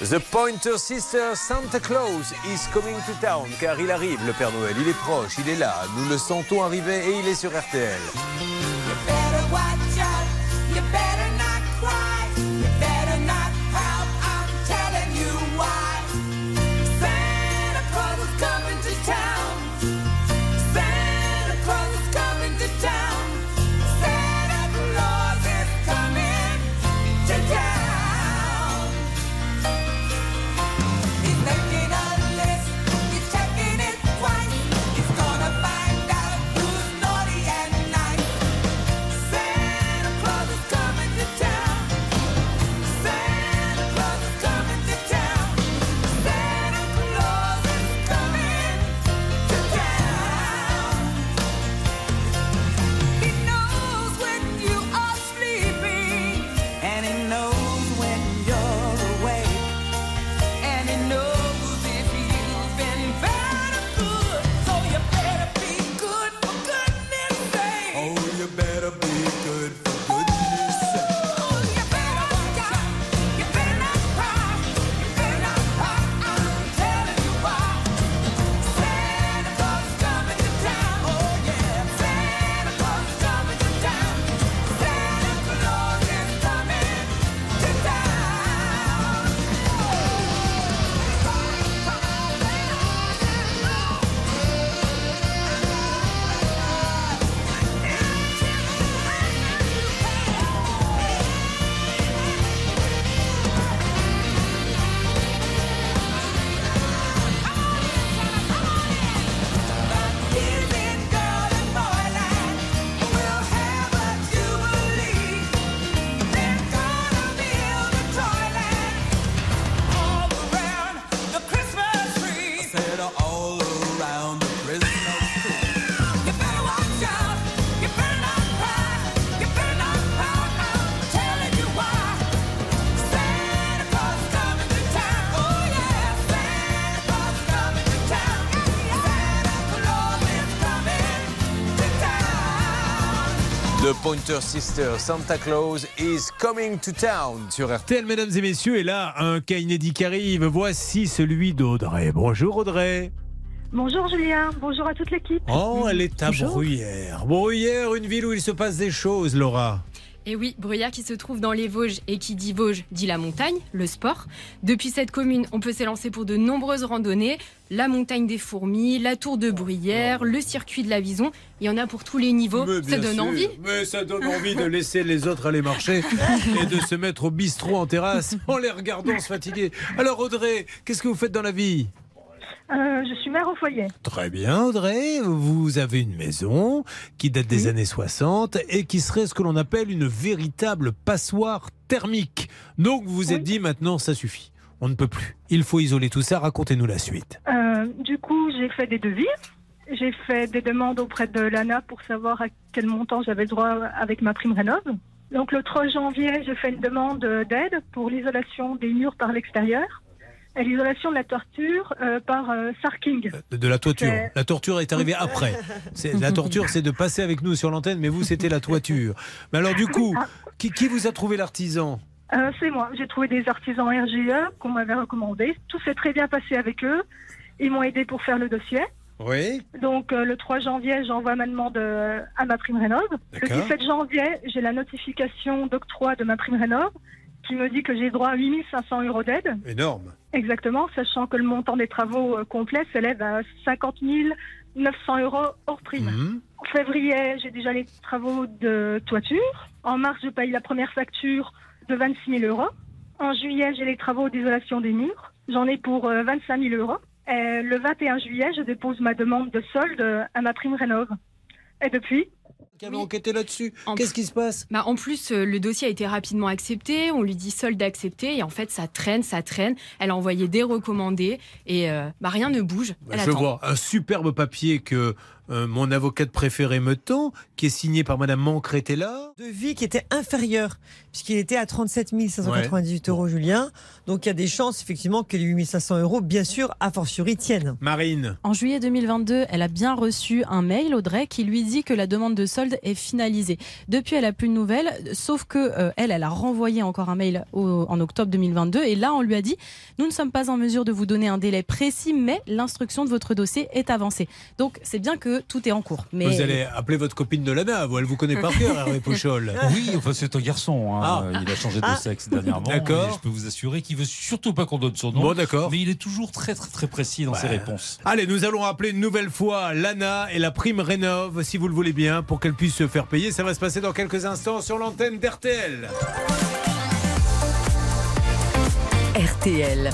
The Pointer Sister Santa Claus is coming to town car il arrive le Père Noël, il est proche, il est là, nous le sentons arriver et il est sur RTL. better watch out. You better Sister Santa Claus is coming to town sur RTL. Mesdames et messieurs, et là, un cas inédit qui arrive. Voici celui d'Audrey. Bonjour Audrey. Bonjour Julien, bonjour à toute l'équipe. Oh, elle est à Bruyères. Bruyères, une ville où il se passe des choses, Laura. Et oui, Bruyères qui se trouve dans les Vosges et qui dit Vosges dit la montagne, le sport. Depuis cette commune, on peut s'élancer pour de nombreuses randonnées. La montagne des fourmis, la tour de Bruyères, le circuit de la Vison. Il y en a pour tous les niveaux. Ça donne sûr. envie. Mais ça donne envie de laisser les autres aller marcher et de se mettre au bistrot en terrasse en les regardant se fatiguer. Alors Audrey, qu'est-ce que vous faites dans la vie? Euh, je suis mère au foyer. Très bien Audrey, vous avez une maison qui date des années 60 et qui serait ce que l'on appelle une véritable passoire thermique. Donc vous vous êtes dit maintenant ça suffit, on ne peut plus. Il faut isoler tout ça, racontez-nous la suite. Euh, du coup, j'ai fait des devis. J'ai fait des demandes auprès de l'ANA pour savoir à quel montant j'avais le droit avec ma prime rénov. Donc le 3 janvier, j'ai fait une demande d'aide pour l'isolation des murs par l'extérieur et l'isolation de la toiture euh, par euh, Sarking. De, de la toiture. La torture est arrivée après. La torture, c'est de passer avec nous sur l'antenne, mais vous, c'était la toiture. Mais alors, du coup, qui, qui vous a trouvé l'artisan? Euh, c'est moi. J'ai trouvé des artisans RGE qu'on m'avait recommandé. Tout s'est très bien passé avec eux. Ils m'ont aidé pour faire le dossier. Oui. Donc euh, le 3 janvier, j'envoie ma demande euh, à ma prime rénov. Le D'accord. 17 janvier, j'ai la notification d'octroi de ma prime rénov qui me dit que j'ai droit à 8500 euros d'aide. Énorme. Exactement, sachant que le montant des travaux euh, complets s'élève à 50 900 euros hors prime. En février, j'ai déjà les travaux de toiture. En mars, je paye la première facture de 26 000 euros. En juillet, j'ai les travaux d'isolation des murs. J'en ai pour euh, 25 000 euros. Et le 21 juillet, je dépose ma demande de solde euh, à ma prime rénov. Et depuis qui avait enquêté là-dessus? Qu'est-ce qui se passe? Bah, En plus, euh, le dossier a été rapidement accepté. On lui dit solde accepté. Et en fait, ça traîne, ça traîne. Elle a envoyé des recommandés. Et euh, bah, rien ne bouge. Bah, Elle je attend. vois un superbe papier que euh, mon avocate préférée me tend, qui est signé par Madame Mancretella. De vie qui était inférieur, puisqu'il était à 37 598 euros, Julien. Donc il y a des chances, effectivement, que les 8 500 euros, bien sûr, a fortiori, tiennent. Marine. En juillet 2022, elle a bien reçu un mail, Audrey, qui lui dit que la demande de solde est finalisée. Depuis, elle a plus de nouvelles, sauf que euh, elle, elle a renvoyé encore un mail au- en octobre 2022, et là, on lui a dit nous ne sommes pas en mesure de vous donner un délai précis, mais l'instruction de votre dossier est avancée. Donc, c'est bien que tout est en cours. Mais Vous allez appeler votre copine de Lana, vous, elle vous connaît par cœur, Hervé Pouchol. Oui, enfin c'est un garçon. hein. Ah. Il a changé de Ah. sexe dernièrement. D'accord. et Je peux vous assurer qu'il veut surtout pas qu'on donne son nom. Bon, d'accord. Mais il est toujours très très très précis dans ses réponses. Allez, nous allons appeler une nouvelle fois Lana et la prime rénove, si vous le voulez bien, pour qu'elle puisse se faire payer. Ça va se passer dans quelques instants sur l'antenne d'RTL. RTL.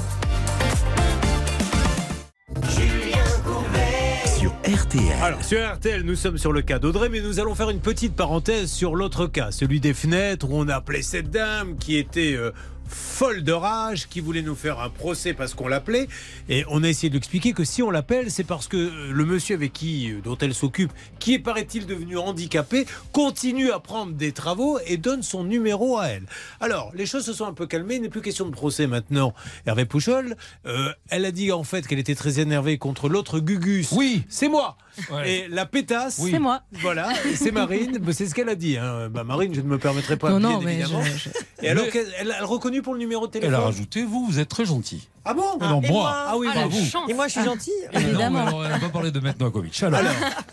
Alors, sur RTL, nous sommes sur le cas d'Audrey, mais nous allons faire une petite parenthèse sur l'autre cas, celui des fenêtres, où on a appelé cette dame qui était euh, folle de rage, qui voulait nous faire un procès parce qu'on l'appelait. Et on a essayé de lui expliquer que si on l'appelle, c'est parce que euh, le monsieur avec qui, euh, dont elle s'occupe, qui est, paraît-il, devenu handicapé, continue à prendre des travaux et donne son numéro à elle. Alors, les choses se sont un peu calmées, il n'est plus question de procès maintenant. Hervé Pouchol, euh, elle a dit en fait qu'elle était très énervée contre l'autre Gugus. Oui, c'est moi. Ouais. Et la pétasse, C'est moi. Voilà, c'est Marine. C'est ce qu'elle a dit. hein. Bah, Marine, je ne me permettrai pas, Non, bien non, mais évidemment. je- Et alors, qu'elle- elle a reconnu pour le numéro de téléphone Elle a rajouté, vous, vous êtes très gentil. Ah bon Ah non, et moi. moi Ah oui, Ah, bah, vous. chance. Et moi, je suis. Non, mais Évidemment. alors, elle n'a pas parlé de Maître Novakovic. Alors,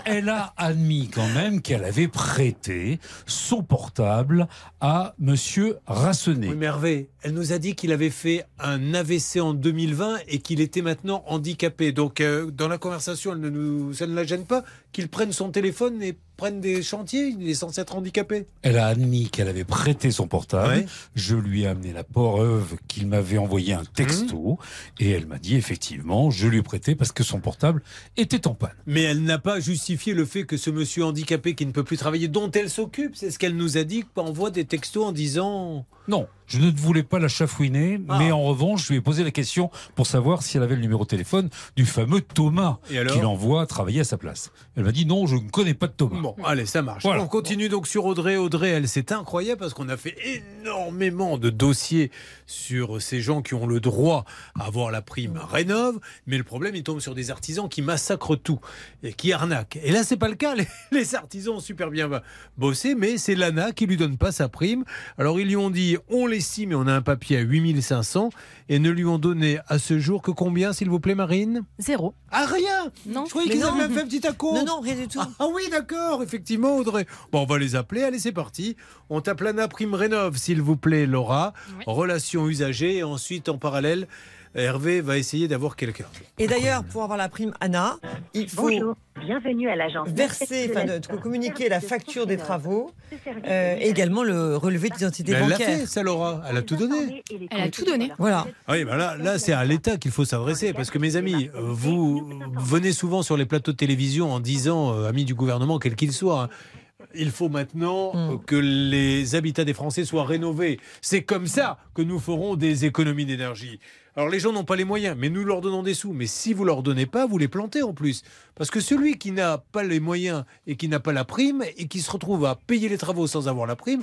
elle a admis quand même qu'elle avait prêté son portable à Monsieur Rassenet. Oui, mais Hervé, elle nous a dit qu'il avait fait un AVC en 2020 et qu'il était maintenant handicapé. Donc, euh, dans la conversation, elle ne nous, ça ne la gêne pas qu'il prenne son téléphone et prenne des chantiers. Il est censé être handicapé. Elle a admis qu'elle avait prêté son portable. Ouais. Je lui ai amené la preuve qu'il m'avait envoyé un texto. Et elle m'a dit effectivement, je lui ai prêté parce que son portable était en panne. Mais elle n'a pas justifié le fait que ce monsieur handicapé qui ne peut plus travailler, dont elle s'occupe, c'est ce qu'elle nous a dit, envoie des textos en disant Non, je ne voulais pas la chafouiner, Ah. mais en revanche, je lui ai posé la question pour savoir si elle avait le numéro de téléphone du fameux Thomas Et alors qu'il envoie travailler à sa place. Elle m'a dit non, je ne connais pas de Thomas. Bon, allez, ça marche. Voilà. On continue donc sur Audrey. Audrey, elle, c'est incroyable parce qu'on a fait énormément de dossiers sur ces gens qui ont le droit à avoir la prime rénove. Mais le problème, il tombe sur des artisans qui massacrent tout et qui arnaquent. Et là, c'est pas le cas. Les, les artisans ont super bien bossé, mais c'est l'ANA qui lui donne pas sa prime. Alors, ils lui ont dit, on l'estime et on a un papier à 8500 et ne lui ont donné à ce jour que combien, s'il vous plaît, Marine Zéro. Ah, rien Non. Je croyais qu'ils avaient fait un petit acompte. Non, non, rien du tout. Ah oui, d'accord, effectivement, Audrey. Bon, on va les appeler. Allez, c'est parti. On tape l'ANA Prime Rénove, s'il vous plaît, Laura. Relations usagées. Et ensuite, en parallèle, Hervé va essayer d'avoir quelqu'un. Et d'ailleurs, pour avoir la prime ANA, il faut Bonjour, bienvenue à l'agence. verser, enfin, communiquer la facture des travaux, euh, et également le relevé d'identité Mais elle l'a bancaire. fait, ça, Laura. Elle a tout donné. Elle a tout donné. Voilà. Oui, ben là, là c'est à l'État qu'il faut s'adresser. Parce que, mes amis, vous venez souvent sur les plateaux de télévision en disant, euh, amis du gouvernement, quel qu'il soit, hein, il faut maintenant euh, que les habitats des Français soient rénovés. C'est comme ça que nous ferons des économies d'énergie. Alors les gens n'ont pas les moyens, mais nous leur donnons des sous. Mais si vous leur donnez pas, vous les plantez en plus. Parce que celui qui n'a pas les moyens et qui n'a pas la prime et qui se retrouve à payer les travaux sans avoir la prime,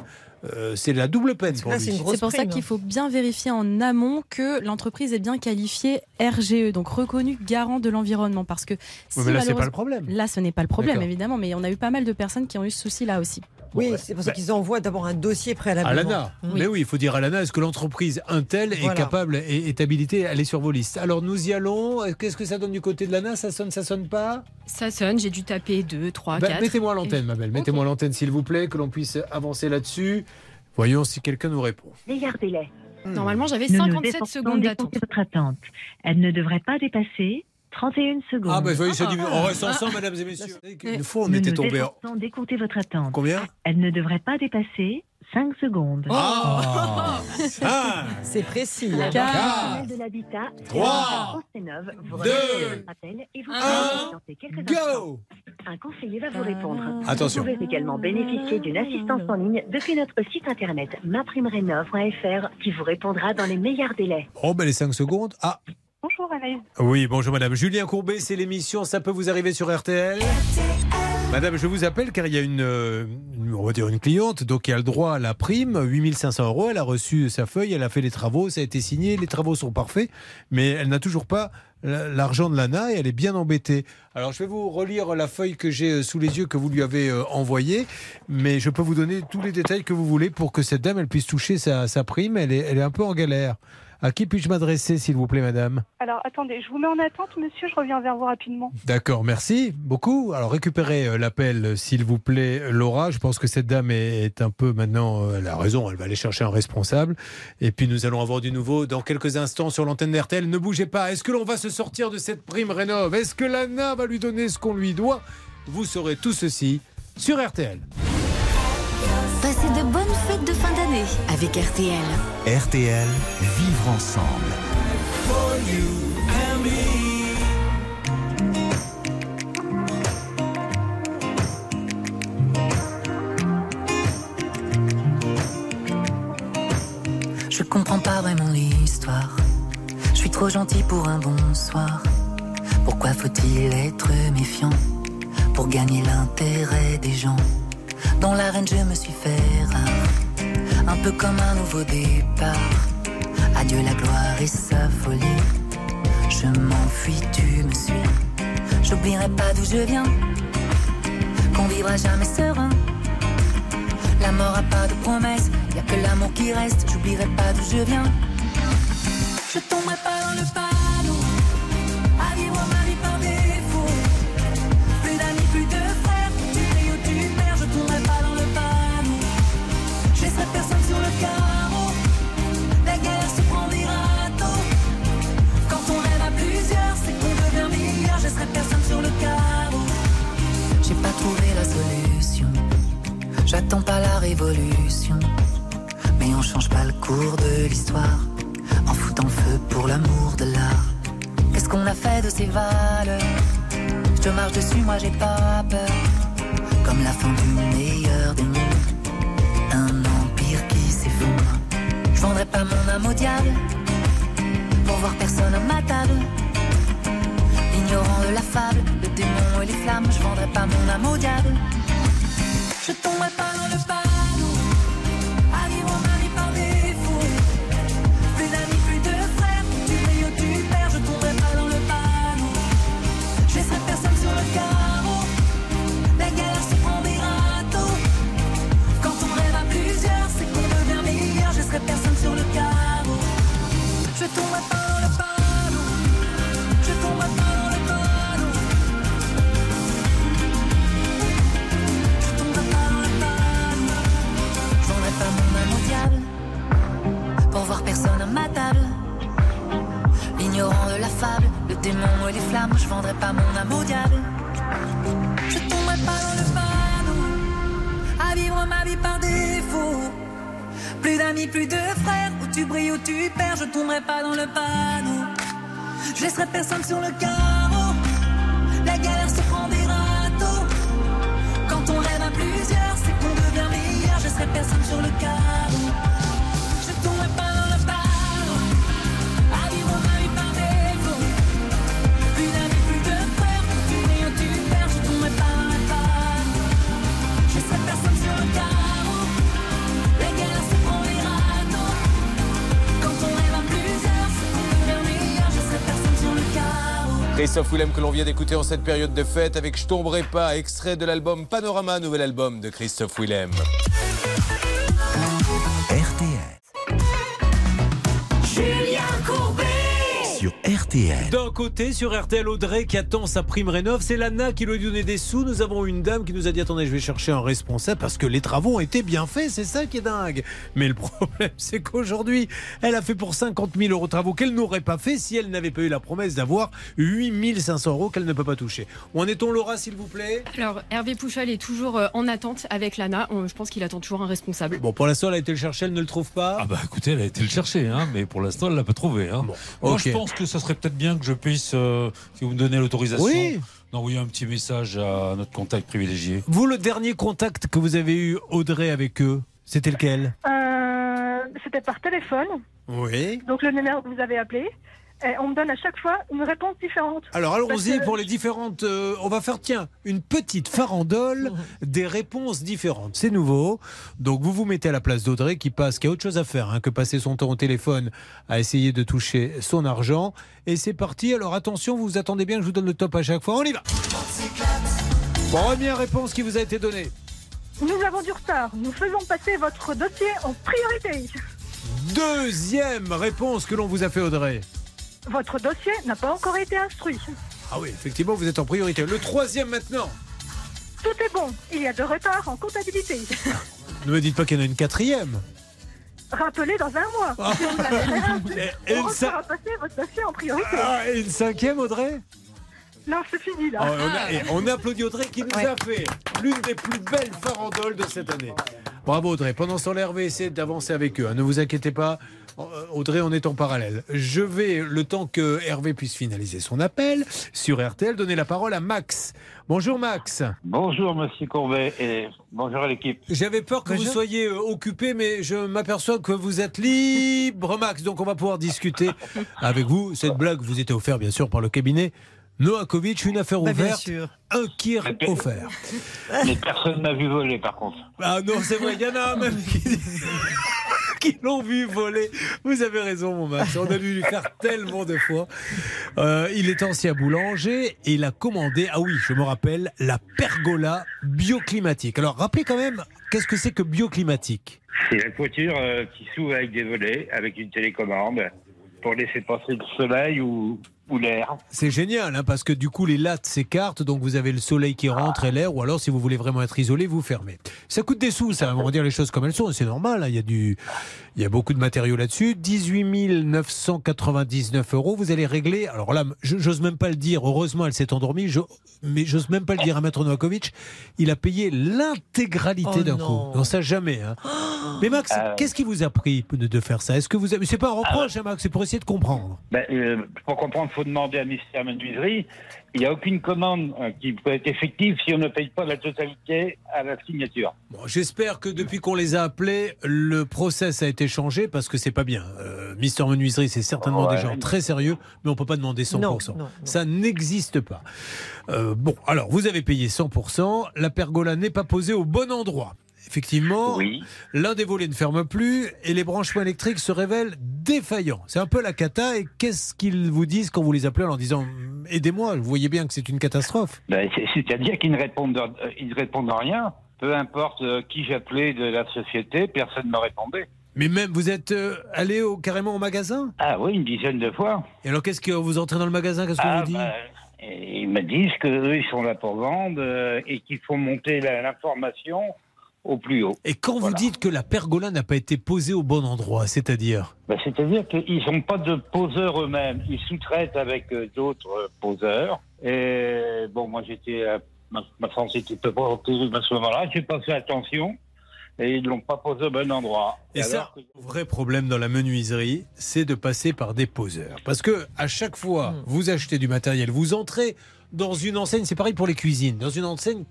euh, c'est la double peine pour lui. C'est pour ça qu'il faut bien vérifier en amont que l'entreprise est bien qualifiée RGE, donc reconnu garant de l'environnement. Parce que si mais là, c'est pas le problème. Là, ce n'est pas le problème, évidemment, mais on a eu pas mal de personnes qui ont eu ce souci là aussi. Oui, c'est pour ça qu'ils envoient d'abord un dossier préalablement. À l'ANA. Mais oui, il faut dire à l'ANA, est-ce que l'entreprise Intel est Voilà. capable et est habilitée à aller sur vos listes Alors nous y allons. Qu'est-ce que ça donne du côté de l'ANA Ça sonne, ça sonne pas? Ça sonne, j'ai dû taper 2, 3, Bah, 4. Mettez-moi l'antenne, ma belle. Mettez-moi l'antenne, s'il vous plaît, que l'on puisse avancer là-dessus. Voyons si quelqu'un nous répond. Regardez-les. Normalement, j'avais Nous nous 57 efforçons secondes d'attente. votre attente. Elle ne devrait pas dépasser 31 secondes. Ah, bah, vous voyez, ça dit- on reste ensemble, mesdames et messieurs. Une fois, on Nous était nous tombé. d'écourter votre attente. Combien? Elle ne devrait pas dépasser 5 secondes. Ah. Ah. C'est précis. La hein. Banque de l'habitat, Trois, Neuve, vous deux, remercie de votre appel et vous un, prie de patienter quelques go. instants. Un conseiller va vous répondre. Attention. Vous pouvez également bénéficier d'une assistance en ligne depuis notre site internet maprimerénov.fr qui vous répondra dans les meilleurs délais. Oh, ben les 5 secondes. Ah, Bonjour Anaïs. oui, bonjour madame. Julien Courbet, c'est l'émission Ça peut vous arriver sur RTL Madame, je vous appelle car il y a une, euh, on va cliente donc qui a le droit à la prime, 8500 euros. Elle a reçu sa feuille, elle a fait les travaux, ça a été signé, les travaux sont parfaits, mais elle n'a toujours pas la- l'argent de l'ANA et elle est bien embêtée. Alors je vais vous relire la feuille que j'ai euh, sous les yeux que vous lui avez euh, envoyée, mais je peux vous donner tous les détails que vous voulez pour que cette dame elle puisse toucher sa, sa prime. Elle est, elle est un peu en galère. À qui puis-je m'adresser, s'il vous plaît, madame Alors attendez, je vous mets en attente, monsieur, je reviens vers vous rapidement. D'accord, merci beaucoup. Alors récupérez euh, l'appel, euh, s'il vous plaît, Laura. Je pense que cette dame est, un peu maintenant, euh, elle a raison, elle va aller chercher un responsable. Et puis nous allons avoir du nouveau dans quelques instants sur l'antenne d'RTL. Ne bougez pas. Est-ce que l'on va se sortir de cette prime rénov? Est-ce que l'ANA va lui donner ce qu'on lui doit? Vous saurez tout ceci sur RTL. Passez de bonnes fêtes de fin d'année avec RTL. RTL, vivre ensemble. Je comprends pas vraiment l'histoire. Je suis trop gentil pour un bonsoir. Pourquoi faut-il être méfiant pour gagner l'intérêt des gens? Dans l'arène, je me suis fait rare, un peu comme un nouveau départ. Adieu la gloire et sa folie. Je m'enfuis, tu me suis. J'oublierai pas d'où je viens, qu'on vivra jamais serein. La mort a pas de promesse, y a que l'amour qui reste. J'oublierai pas d'où je viens. Je tomberai pas dans le panneau, J'attends pas la révolution, mais on change pas le cours de l'histoire en foutant le feu pour l'amour de l'art. Qu'est-ce qu'on a fait de ces valeurs? Je te marche dessus, moi j'ai pas peur. Comme la fin du meilleur des mondes, un empire qui s'effondre. Je vendrai pas mon âme au diable pour voir personne à ma table. Ignorant de la fable, le démon et les flammes, je vendrai pas mon âme au diable. Je tomberai pas dans le panneau. À vivre ma vie par défaut. Plus d'amis, plus de frères payes ou tu perds Je tomberai pas dans le panneau. Je laisserai personne sur le carreau. La galère se prend des râteaux. Quand on rêve à plusieurs C'est qu'on devient meilleur. Je laisserai personne sur le carreau. Je tomberai pas ma table. Ignorant de la fable Le démon et les flammes Je vendrai pas mon âme au diable. Je tomberai pas dans le panneau. À vivre ma vie par défaut. Plus d'amis, plus de frères Où tu brilles, où tu perds Je tomberai pas dans le panneau. Je laisserai personne sur le carreau. La galère se prend des râteaux. Quand on rêve à plusieurs, c'est qu'on devient meilleur. Je serai personne sur le carreau. Christophe Willem que l'on vient d'écouter en cette période de fête avec Je tomberai pas, extrait de l'album Panorama, nouvel album de Christophe Willem. RTL. D'un côté, sur RTL, Audrey qui attend sa prime rénov, c'est Lana qui lui a donné des sous. Nous avons une dame qui nous a dit attendez, je vais chercher un responsable parce que les travaux ont été bien faits, c'est ça qui est dingue. Mais le problème, c'est qu'aujourd'hui, elle a fait pour 50 000 euros de travaux qu'elle n'aurait pas fait si elle n'avait pas eu la promesse d'avoir 8 500 euros qu'elle ne peut pas toucher. Où en est-on, Laura, s'il vous plaît? Alors, Hervé Pouchol est toujours euh, en attente avec Lana. Je pense qu'il attend toujours un responsable. Bon, pour l'instant, elle a été le chercher, elle ne le trouve pas. Ah bah écoutez, elle a été le chercher, hein, mais pour l'instant, elle l'a pas trouvé. Hein. Moi, je pense que ça serait peut-être bien que je puisse, euh, si vous me donnez l'autorisation, Oui. d'envoyer un petit message à notre contact privilégié. Vous, le dernier contact que vous avez eu, Audrey, avec eux, c'était lequel? Euh, C'était par téléphone. Oui. Donc le numéro que vous avez appelé. Et on me donne à chaque fois une réponse différente. Alors allons-y pour les différentes. euh, on va faire, tiens, une petite farandole des réponses différentes. C'est nouveau. Donc vous vous mettez à la place d'Audrey qui passe, qui a autre chose à faire hein, que passer son temps au téléphone à essayer de toucher son argent. Et c'est parti. Alors attention, vous vous attendez bien que je vous donne le top à chaque fois. On y va. Première réponse qui vous a été donnée. Nous avons du retard. Nous faisons passer votre dossier en priorité. Deuxième réponse que l'on vous a fait, Audrey. Votre dossier n'a pas encore été instruit. Ah oui, effectivement, vous êtes en priorité. Le troisième maintenant. Tout est bon. Il y a de retard en comptabilité. Ne me dites pas qu'il y en a une quatrième. Rappelez dans un mois. Ah. Si Et- et on ça- fera passer votre dossier en priorité. Ah, et une cinquième, Audrey Non, c'est fini là. Ah, on, a, et on applaudit Audrey qui nous a fait l'une des plus belles farandoles de cette année. Bravo Audrey. Pendant ce temps, Hervé essaie d'avancer avec eux. hein. Ne vous inquiétez pas. Euh, Audrey, on est en parallèle. Je vais, le temps que Hervé puisse finaliser son appel sur RTL, donner la parole à Max. Bonjour Max. Bonjour Monsieur Courbet et bonjour à l'équipe. J'avais peur que vous soyez euh, occupé, mais je m'aperçois que vous êtes libre, Max. Donc on va pouvoir discuter avec vous. Cette blague vous était offerte, bien sûr, par le cabinet Noakovic. Une affaire Bah, ouverte, un kir offert. Mais personne n'a vu voler par contre. Ah non, c'est vrai, il y en a un même qui, qui l'ont vu voler. Vous avez raison, mon Max. On a dû lui faire tellement de fois. Euh, il est ancien boulanger et il a commandé, ah oui, je me rappelle, la pergola bioclimatique. Alors, rappelez quand même, qu'est-ce que c'est que bioclimatique? C'est la toiture euh, qui s'ouvre avec des volets, avec une télécommande, pour laisser passer le soleil ou, C'est génial, hein, parce que du coup, les lattes s'écartent, donc vous avez le soleil qui rentre et l'air, ou alors si vous voulez vraiment être isolé, vous fermez. Ça coûte des sous, ça, on va dire les choses comme elles sont, c'est normal, hein, il y, a du, il y a beaucoup de matériaux là-dessus. 18 999 euros, vous allez régler, alors là, je- j'ose même pas le dire, heureusement elle s'est endormie, je- mais j'ose même pas le dire à Maître Novakovic, il a payé l'intégralité Oh d'un coup. Non, ça jamais. hein. Mais Max, Euh. qu'est-ce qui vous a pris de, de faire ça? Est-ce que vous avez... C'est pas un reproche, hein, Max, c'est pour essayer de comprendre. Ben, euh, pour comprendre, il faut demander à Mystère Menuiserie. Il n'y a aucune commande euh, qui peut être effective si on ne paye pas la totalité à la signature. Bon, J'espère que depuis qu'on les a appelés, le process a été changé parce que c'est pas bien. Euh, Mister Menuiserie, c'est certainement Ouais. des gens très sérieux, mais on peut pas demander 100%. Non, non, non. Ça n'existe pas. Euh, bon, alors vous avez payé 100%. La pergola n'est pas posée au bon endroit. Effectivement, l'un des volets ne ferme plus et les branchements électriques se révèlent défaillants. C'est un peu la cata. Et qu'est-ce qu'ils vous disent quand vous les appelez en leur disant Aidez-moi, vous voyez bien que c'est une catastrophe Ben, c'est- C'est-à-dire qu'ils ne répondent, euh, ils répondent à rien. Peu importe euh, qui j'appelais de la société, personne ne me répondait. Mais même, vous êtes euh, allé au, carrément au magasin? Ah oui, une dizaine de fois. Et alors, qu'est-ce que vous entrez dans le magasin Qu'est-ce qu'on Ah, vous dit bah, et ils me disent qu'eux, ils sont là pour vendre euh, et qu'il faut monter l'information au plus haut. Et quand vous dites que la pergola n'a pas été posée au bon endroit, c'est-à-dire Ben, C'est-à-dire qu'ils n'ont pas de poseurs eux-mêmes. Ils sous-traitent avec euh, d'autres euh, poseurs. Et bon, moi, j'étais. euh, ma, ma France était peu à ce moment-là. J'ai pas fait attention. Et ils ne l'ont pas posé au bon endroit. Et ça, le vrai problème dans la menuiserie, c'est de passer par des poseurs. Parce que à chaque fois, Hmm. vous achetez du matériel, vous entrez dans une enseigne, c'est pareil pour les cuisines, dans une enseigne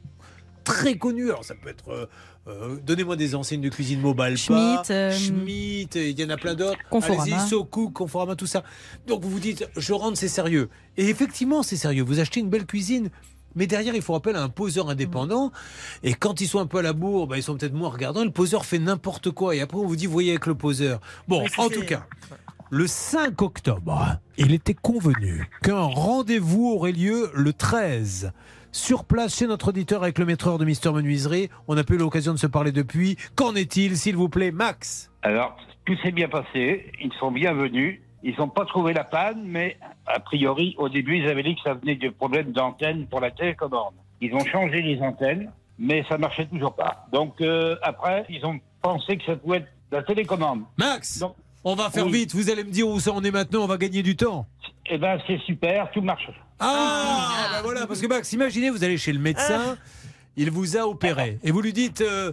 très connue. Alors ça peut être, euh, donnez-moi des enseignes de cuisine Mobile Schmitt, euh, Schmitt, il y en a plein d'autres. Conforama. Allez-y, Conforama, tout ça. Donc vous vous dites, je rentre, c'est sérieux. Et effectivement, c'est sérieux. Vous achetez une belle cuisine. Mais derrière, il faut appel à un poseur indépendant. Et quand ils sont un peu à la bourre, bah, ils sont peut-être moins regardants. Le poseur fait n'importe quoi. Et après, on vous dit, voyez avec le poseur. Bon, en tout cas, le 5 octobre, il était convenu qu'un rendez-vous aurait lieu le 13. Sur place, chez notre auditeur, avec le maîtreur de Mister Menuiserie. On n'a pas eu l'occasion de se parler depuis. Qu'en est-il, s'il vous plaît, Max? Alors, tout s'est bien passé. Ils sont bienvenus. Ils n'ont pas trouvé la panne, mais a priori, au début, ils avaient dit que ça venait de problèmes d'antenne pour la télécommande. Ils ont changé les antennes, mais ça marchait toujours pas. Donc euh, après, ils ont pensé que ça pouvait être la télécommande. Max, on va faire Oui. vite. Vous allez me dire où ça en est maintenant. On va gagner du temps. Eh ben, c'est super, tout marche. Ah, bah voilà, parce que Max, imaginez, vous allez chez le médecin, il vous a opéré, et vous lui dites euh,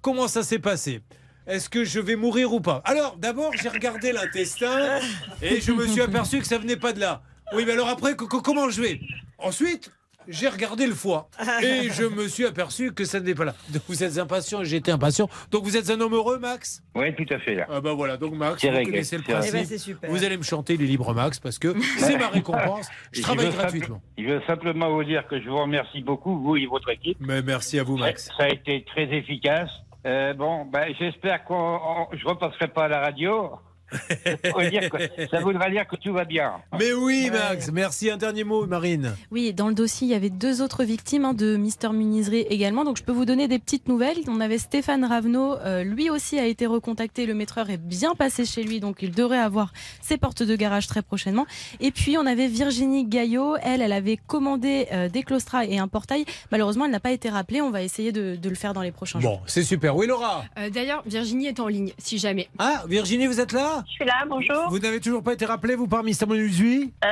comment ça s'est passé? Est-ce que je vais mourir ou pas? Alors, d'abord, j'ai regardé l'intestin et je me suis aperçu que ça venait pas de là. Oui, mais alors après, co- co- comment je vais? Ensuite, j'ai regardé le foie et je me suis aperçu que ça n'est pas là. Donc vous êtes impatient et j'étais impatient. Donc vous êtes un homme heureux, Max? Oui, tout à fait. Là. Ah bah voilà, donc Max, vous réglé, connaissez le principe. Eh ben, super. Vous allez me chanter les libres Max parce que c'est ma récompense. Je travaille simple- gratuitement. Je veux simplement vous dire que je vous remercie beaucoup, vous et votre équipe. Mais merci à vous, Max. Ça a été très efficace. Euh, bon, ben, j'espère qu'on on- je repasserai pas à la radio. Ça voudra dire que- ça voudra dire que tout va bien. Mais oui, Max, merci. Un dernier mot, Marine. Oui, dans le dossier, il y avait deux autres victimes hein, de Mister Muniserie également. Donc, je peux vous donner des petites nouvelles. On avait Stéphane Ravenot. euh, lui aussi a été recontacté. Le maîtreur est bien passé chez lui. Donc, il devrait avoir ses portes de garage très prochainement. Et puis, on avait Virginie Gaillot. Elle, elle avait commandé euh, des claustras et un portail. Malheureusement, elle n'a pas été rappelée. On va essayer de, de le faire dans les prochains jours. Bon, c'est super. Oui, Laura Euh, D'ailleurs, Virginie est en ligne, si jamais. Ah, Virginie, vous êtes là Je suis là, bonjour. Vous n'avez toujours pas été rappelé, vous, par Mister Monusui Euh,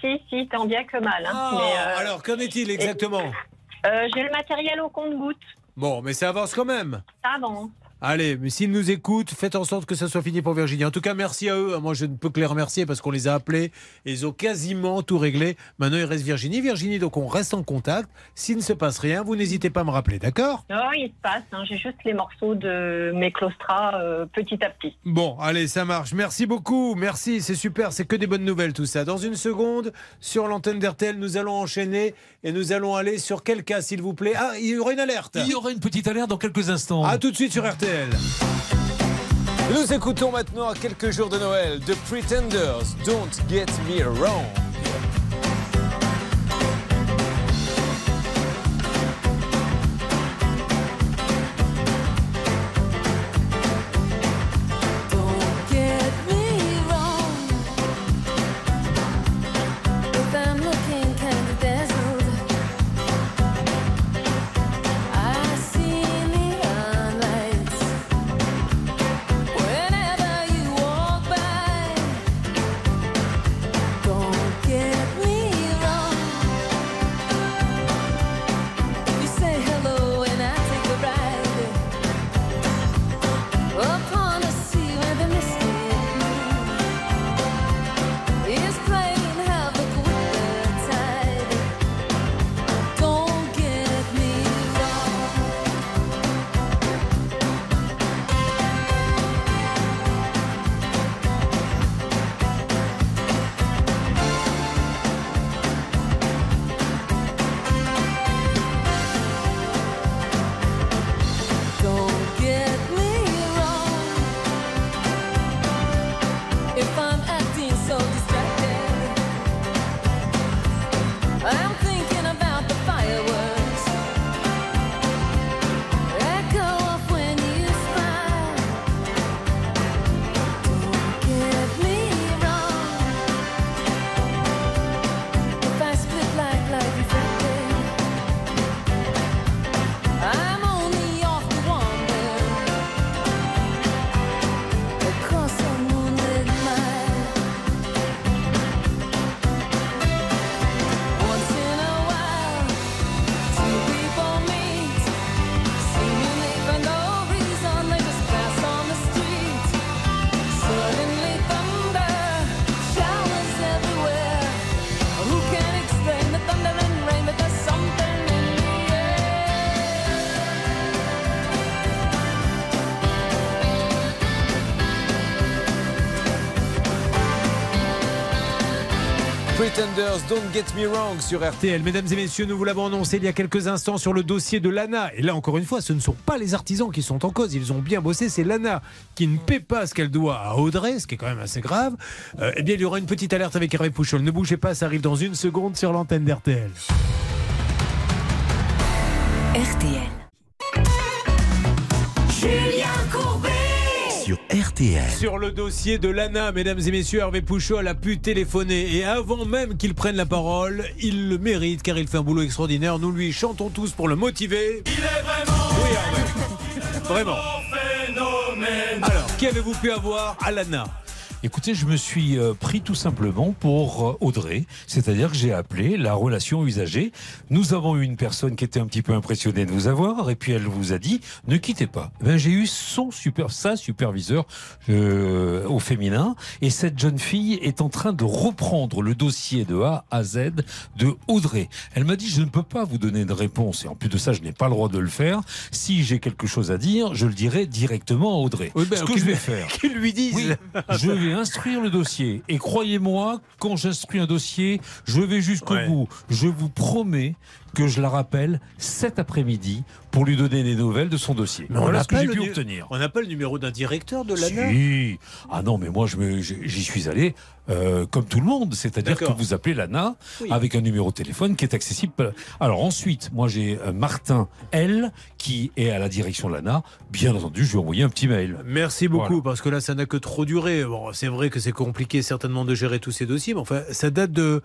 si, si, tant bien que mal. hein. Ah, Mais, euh, alors, qu'en est-il exactement? Euh, J'ai le matériel au compte-goutte. Bon, mais ça avance quand même. Ça avance. Allez, mais s'ils nous écoutent, faites en sorte que ça soit fini pour Virginie. En tout cas, merci à eux. Moi, je ne peux que les remercier parce qu'on les a appelés et ils ont quasiment tout réglé. Maintenant, il reste Virginie. Virginie, donc on reste en contact. S'il ne se passe rien, vous n'hésitez pas à me rappeler, d'accord? Non, il se passe. hein. J'ai juste les morceaux de mes claustras euh, petit à petit. Bon, allez, ça marche. Merci beaucoup. Merci, c'est super. C'est que des bonnes nouvelles tout ça. Dans une seconde, sur l'antenne d'RTL, nous allons enchaîner et nous allons aller sur quel cas, s'il vous plaît Ah, il y aura une alerte. Il y aura une petite alerte dans quelques instants. À tout de suite sur RTL. Nous écoutons maintenant à quelques jours de Noël The Pretenders, Don't Get Me Wrong. Pretenders, Don't Get Me Wrong sur RTL. Mesdames et messieurs, nous vous l'avons annoncé il y a quelques instants sur le dossier de l'ANA. Et là, encore une fois, ce ne sont pas les artisans qui sont en cause. Ils ont bien bossé. C'est l'ANA qui ne paie pas ce qu'elle doit à Audrey, ce qui est quand même assez grave. Euh, eh bien, il y aura une petite alerte avec Hervé Pouchol. Ne bougez pas, ça arrive dans une seconde sur l'antenne d'RTL. RTL. Julien Courbet. Sur RTL. Sur le dossier de l'ANA, mesdames et messieurs, Hervé Pouchol a pu téléphoner et avant même qu'il prenne la parole, il le mérite car il fait un boulot extraordinaire. Nous lui chantons tous pour le motiver. Il est vraiment Oui, Hervé. Vraiment. phénomène. Alors, qui avez-vous pu avoir à l'ANA? Écoutez, je me suis euh, pris tout simplement pour euh, Audrey, c'est-à-dire que j'ai appelé la relation usagée. Nous avons eu une personne qui était un petit peu impressionnée de vous avoir, et puis elle vous a dit ne quittez pas. Eh Ben, j'ai eu son super, sa superviseur euh, au féminin, et cette jeune fille est en train de reprendre le dossier de A à Z de Audrey. Elle m'a dit je ne peux pas vous donner de réponse, et en plus de ça, je n'ai pas le droit de le faire. Si j'ai quelque chose à dire, je le dirai directement à Audrey. Oui, ben, Ce que je vais faire. Qu'il lui dise. Oui, je vais instruire le dossier. Et croyez-moi, quand j'instruis un dossier, je vais jusqu'au Ouais. bout. Je vous promets que je la rappelle cet après-midi pour lui donner des nouvelles de son dossier. Mais on voilà ce que j'ai pu obtenir. On n'a pas le numéro d'un directeur de l'ANA Si. Ah non, mais moi, j'y suis allé euh, comme tout le monde. C'est-à-dire que vous appelez l'ANA Oui. avec un numéro de téléphone qui est accessible. Alors ensuite, moi, j'ai euh, Martin L qui est à la direction de l'ANA. Bien entendu, je lui ai envoyé un petit mail. Merci beaucoup, Voilà. parce que là, ça n'a que trop duré. Bon, c'est vrai que c'est compliqué certainement de gérer tous ces dossiers, mais enfin, ça date de...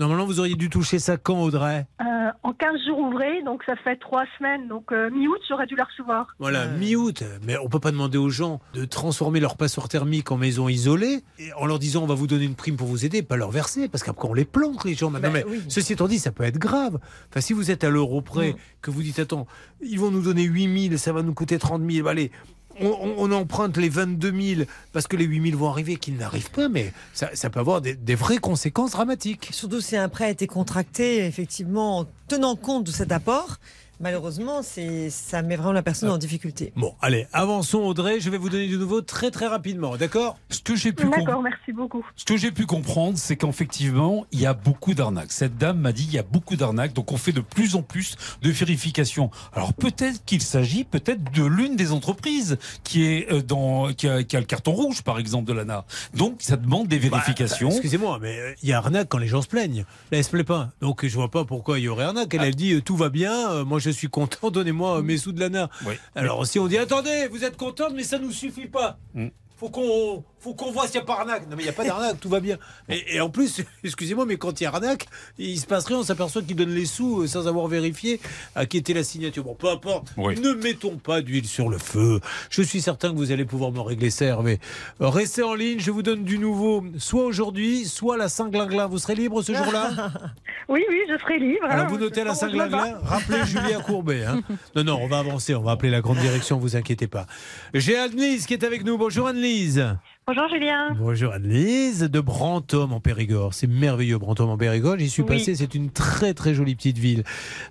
Normalement, vous auriez dû toucher ça quand, Audrey Euh, en 15 jours ouvrés, donc ça fait trois semaines. Donc euh, mi-août, j'aurais dû la recevoir. Voilà, mi-août. Mais on peut pas demander aux gens de transformer leur passeport thermique en maison isolée et en leur disant on va vous donner une prime pour vous aider, pas leur verser, parce qu'après on les plante les gens. maintenant. Ben mais oui. ceci étant dit, ça peut être grave. Enfin, si vous êtes à l'euro près, que vous dites attends, ils vont nous donner 8 000, ça va nous coûter 30 000, bah, allez. On, emprunte les 22 000 parce que les 8 000 vont arriver, qu'ils n'arrivent pas, mais ça, ça peut avoir des, des vraies conséquences dramatiques. Surtout si un prêt a été contracté, effectivement, en tenant compte de cet apport, malheureusement, c'est ça met vraiment la personne en difficulté. Bon, allez, avançons Audrey, je vais vous donner du nouveau très très rapidement, d'accord? Ce que j'ai pu. D'accord, merci beaucoup. Ce que j'ai pu comprendre, c'est qu'effectivement, il y a beaucoup d'arnaques. Cette dame m'a dit il y a beaucoup d'arnaques, donc on fait de plus en plus de vérifications. Alors peut-être qu'il s'agit peut-être de l'une des entreprises qui est euh, dans qui a, qui a le carton rouge, par exemple, de l'ANA. Donc ça demande des vérifications. Bah, Excusez-moi, mais euh, il y a arnaque quand les gens se plaignent. Là, elle se plaît pas. Donc, je vois pas pourquoi il y aurait arnaque. Elle, elle dit euh, tout va bien, moi je suis content, donnez-moi euh, mes sous de l'ANA. Oui. Alors, si on dit attendez, vous êtes contente, mais ça nous suffit pas. Mm. Faut qu'on faut qu'on voit s'il n'y a pas arnaque. Non, mais il n'y a pas d'arnaque, tout va bien. Et, et en plus, excusez-moi, mais quand il y a arnaque, il se passe rien, on s'aperçoit qu'il donne les sous euh, sans avoir vérifié à qui était la signature. Bon, peu importe. Oui. Ne mettons pas d'huile sur le feu. Je suis certain que vous allez pouvoir me régler ça, Hervé. Euh, Restez en ligne, je vous donne du nouveau, soit aujourd'hui, soit la Saint-Glinglin. Vous serez libre ce jour-là Oui, oui, je serai libre. Alors hein, vous notez la Saint-Glinglin, rappelez Julien Courbet. hein. Non, non, on va avancer, on va appeler la grande direction, vous inquiétez pas. J'ai Anne-Lise qui est avec nous. Bonjour Anne-Lise. Bonjour Julien. Bonjour Anne-Lise de Brantôme en Périgord. C'est merveilleux Brantôme en Périgord. J'y suis Oui. passé, c'est une très très jolie petite ville.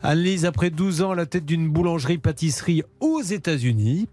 Anne-Lise, après 12 ans à la tête d'une boulangerie-pâtisserie aux États-Unis,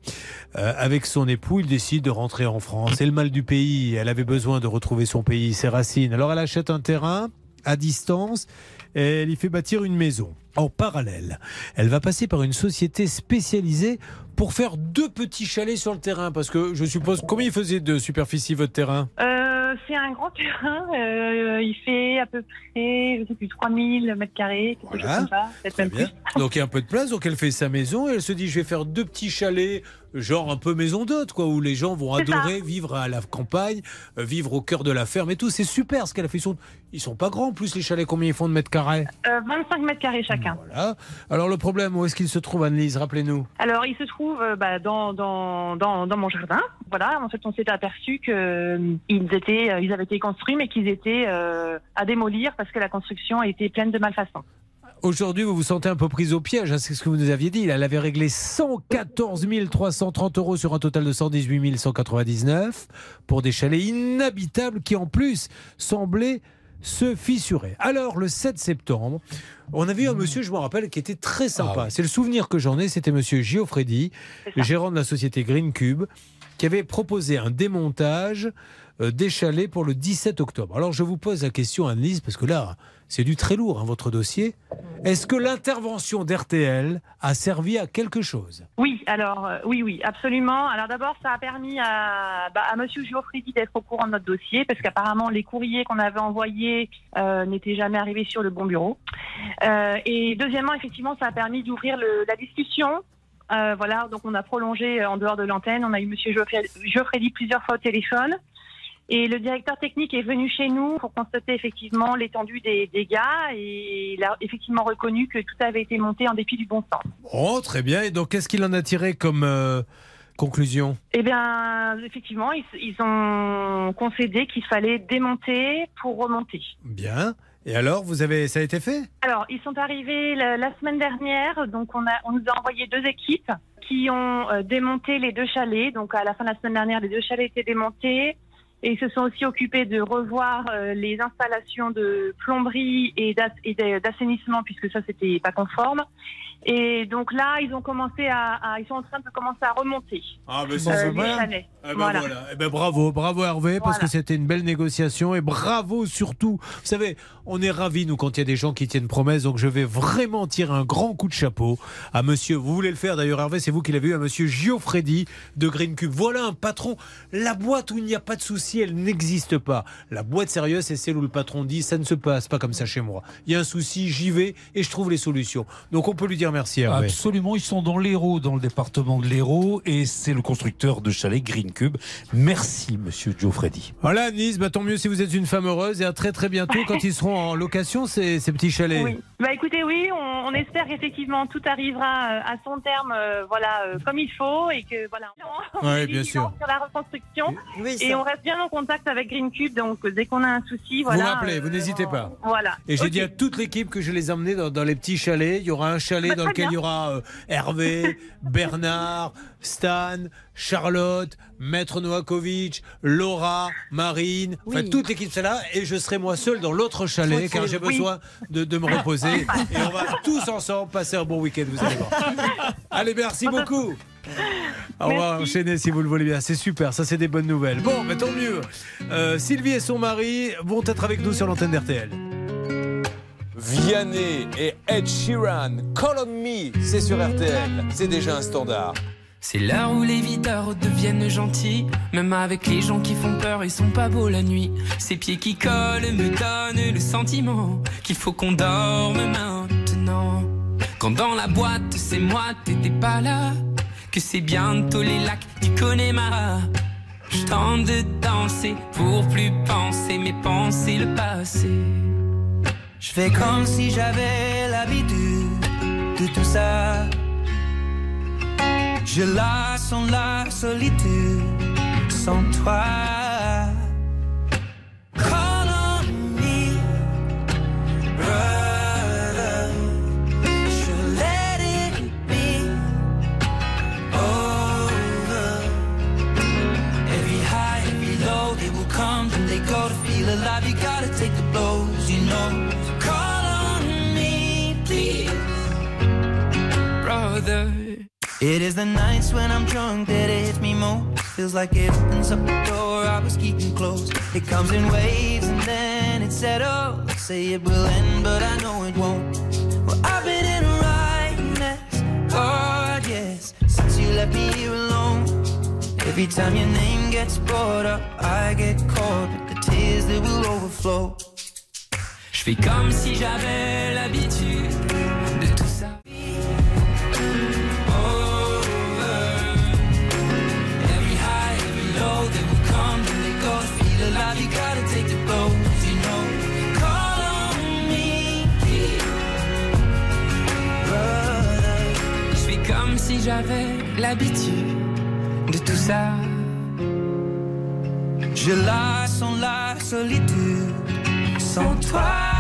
euh, avec son époux, il décide de rentrer en France. C'est le mal du pays. Elle avait besoin de retrouver son pays, ses racines. Alors elle achète un terrain à distance elle y fait bâtir une maison. En parallèle, elle va passer par une société spécialisée pour faire deux petits chalets sur le terrain. Parce que je suppose, combien il faisait de superficie votre terrain? Euh, c'est un grand terrain. euh, il fait à peu près, je sais plus, 3000 mètres carrés, quelque Voilà. chose comme ça. Peut-être même Bien. plus. Donc il y a un peu de place, donc elle fait sa maison et elle se dit je vais faire deux petits chalets, genre un peu maison d'hôte, quoi, où les gens vont ça. adorer vivre à la campagne, euh, vivre au cœur de la ferme et tout. C'est super ce qu'elle a fait. Ils sont, ils sont pas grands en plus les chalets, combien ils font de mètres carrés? Euh, 25 mètres carrés chacun. Voilà. Alors le problème, où est-ce qu'il se trouve, Annelise Rappelez-nous? Alors, il se trouve euh, bah, dans, dans, dans, dans mon jardin. Voilà, en fait, on s'était aperçu que euh, étaient, euh, ils avaient été construits, mais qu'ils étaient à démolir parce que la construction était pleine de malfaçons. Aujourd'hui, vous vous sentez un peu prise au piège, hein, c'est ce que vous nous aviez dit. Elle avait réglé 114 330 euros sur un total de 118 199 pour des chalets inhabitables qui, en plus, semblaient se fissurer. Alors, le 7 septembre, on avait eu un monsieur, je me rappelle, qui était très sympa. C'est le souvenir que j'en ai, c'était monsieur Giofredi, gérant de la société Green Cube, qui avait proposé un démontage des chalets pour le 17 octobre. Alors, je vous pose la question, Annelise, parce que là, c'est du très lourd, hein, votre dossier. Est-ce que l'intervention d'RTL a servi à quelque chose? Oui, alors euh, oui, oui, absolument. Alors d'abord, ça a permis à, bah, à Monsieur d'être au courant de notre dossier parce qu'apparemment les courriers qu'on avait envoyés euh, n'étaient jamais arrivés sur le bon bureau. Euh, et deuxièmement, effectivement, ça a permis d'ouvrir la discussion Euh, voilà, donc on a prolongé euh, en dehors de l'antenne. On a eu Monsieur Geoffredi plusieurs fois au téléphone. Et le directeur technique est venu chez nous pour constater effectivement l'étendue des dégâts et il a effectivement reconnu que tout avait été monté en dépit du bon sens. Oh, très bien. Et donc, qu'est-ce qu'il en a tiré comme euh, conclusion? Eh bien, effectivement, ils, ils ont concédé qu'il fallait démonter pour remonter. Bien. Et alors, vous avez, ça a été fait? Alors, ils sont arrivés la, la semaine dernière, donc on, a, on nous a envoyé deux équipes qui ont euh, démonté les deux chalets. Donc, à la fin de la semaine dernière, les deux chalets étaient démontés. Et se sont aussi occupés de revoir euh, les installations de plomberie et d'assainissement, puisque ça, c'était pas conforme. Et donc là, ils ont commencé à, à- ils sont en train de commencer à remonter Ah, mais euh, les. Eh ben Voilà. voilà. Eh ben bravo, bravo Hervé, parce Voilà. que c'était une belle négociation et bravo surtout. Vous savez, on est ravis nous quand il y a des gens qui tiennent promesse, donc je vais vraiment tirer un grand coup de chapeau à Monsieur. Vous voulez le faire d'ailleurs, Hervé, c'est vous qui l'avez eu, à Monsieur Giofredi de Green Cube. Voilà un patron. La boîte où il n'y a pas de souci, elle n'existe pas. La boîte sérieuse, c'est celle où le patron dit ça ne se passe pas comme ça chez moi. Il y a un souci, j'y vais et je trouve les solutions. Donc on peut lui dire merci Hervé. Absolument, ils sont dans l'Hérault, dans le département de l'Hérault, et c'est le constructeur de chalet Green Cube. Merci, monsieur Joe Freddy. Voilà, Nice, bah, tant mieux si vous êtes une femme heureuse et à très très bientôt quand ils seront en location, ces, ces petits chalets. Oui. Bah écoutez, oui, on, on espère qu'effectivement tout arrivera euh, à son terme, euh, voilà, euh, comme il faut, et que voilà, on Ouais, bien sûr. sur la reconstruction, Oui, et on reste bien en contact avec Green Cube, donc dès qu'on a un souci, Vous voilà. vous euh, n'hésitez pas. Voilà. Et j'ai dit à toute l'équipe que je les emmenais dans, dans les petits chalets. Il y aura un chalet dans lequel bien. il y aura euh, Hervé, Bernard, Stan, Charlotte, Maître Novakovic, Laura, Marine, enfin Oui. toute l'équipe sera là. Et je serai moi seul dans l'autre chalet car j'ai Oui. besoin de, de me reposer. Et on va tous ensemble passer un bon week-end, vous allez voir. Allez, merci beaucoup. On va enchaîner si vous le voulez bien. C'est super, ça c'est des bonnes nouvelles. Bon, mais tant mieux. Euh, Sylvie et son mari vont être avec nous sur l'antenne d'RTL. Vianney et Ed Sheeran, Call on Me, c'est sur RTL. C'est déjà un standard. C'est l'heure où les videurs deviennent gentils. Même avec les gens qui font peur, ils sont pas beaux la nuit. Ces pieds qui collent me donnent le sentiment qu'il faut qu'on dorme maintenant. Quand dans la boîte, c'est moi, t'étais pas là. Que c'est bientôt les lacs du Connemara. Je de danser pour plus penser, mais penser le passé. Je fais comme si j'avais l'habitude de tout ça. Je la sens la solitude sans toi. Call on me, brother. Je let it be over. Every high, every low, they will come and they go to feel alive. You gotta take the blows, It is the nights when I'm drunk that it hits me most. Feels like it opens up the door I was keeping closed. It comes in waves and then it settles. Say it will end, but I know it won't. Well, I've been in a right mess, God, yes, since you left me here alone. Every time your name gets brought up, I get caught with the tears that will overflow. Je fais comme si j'avais l'habitude si j'avais l'habitude de tout ça. Je la sens la solitude sans toi.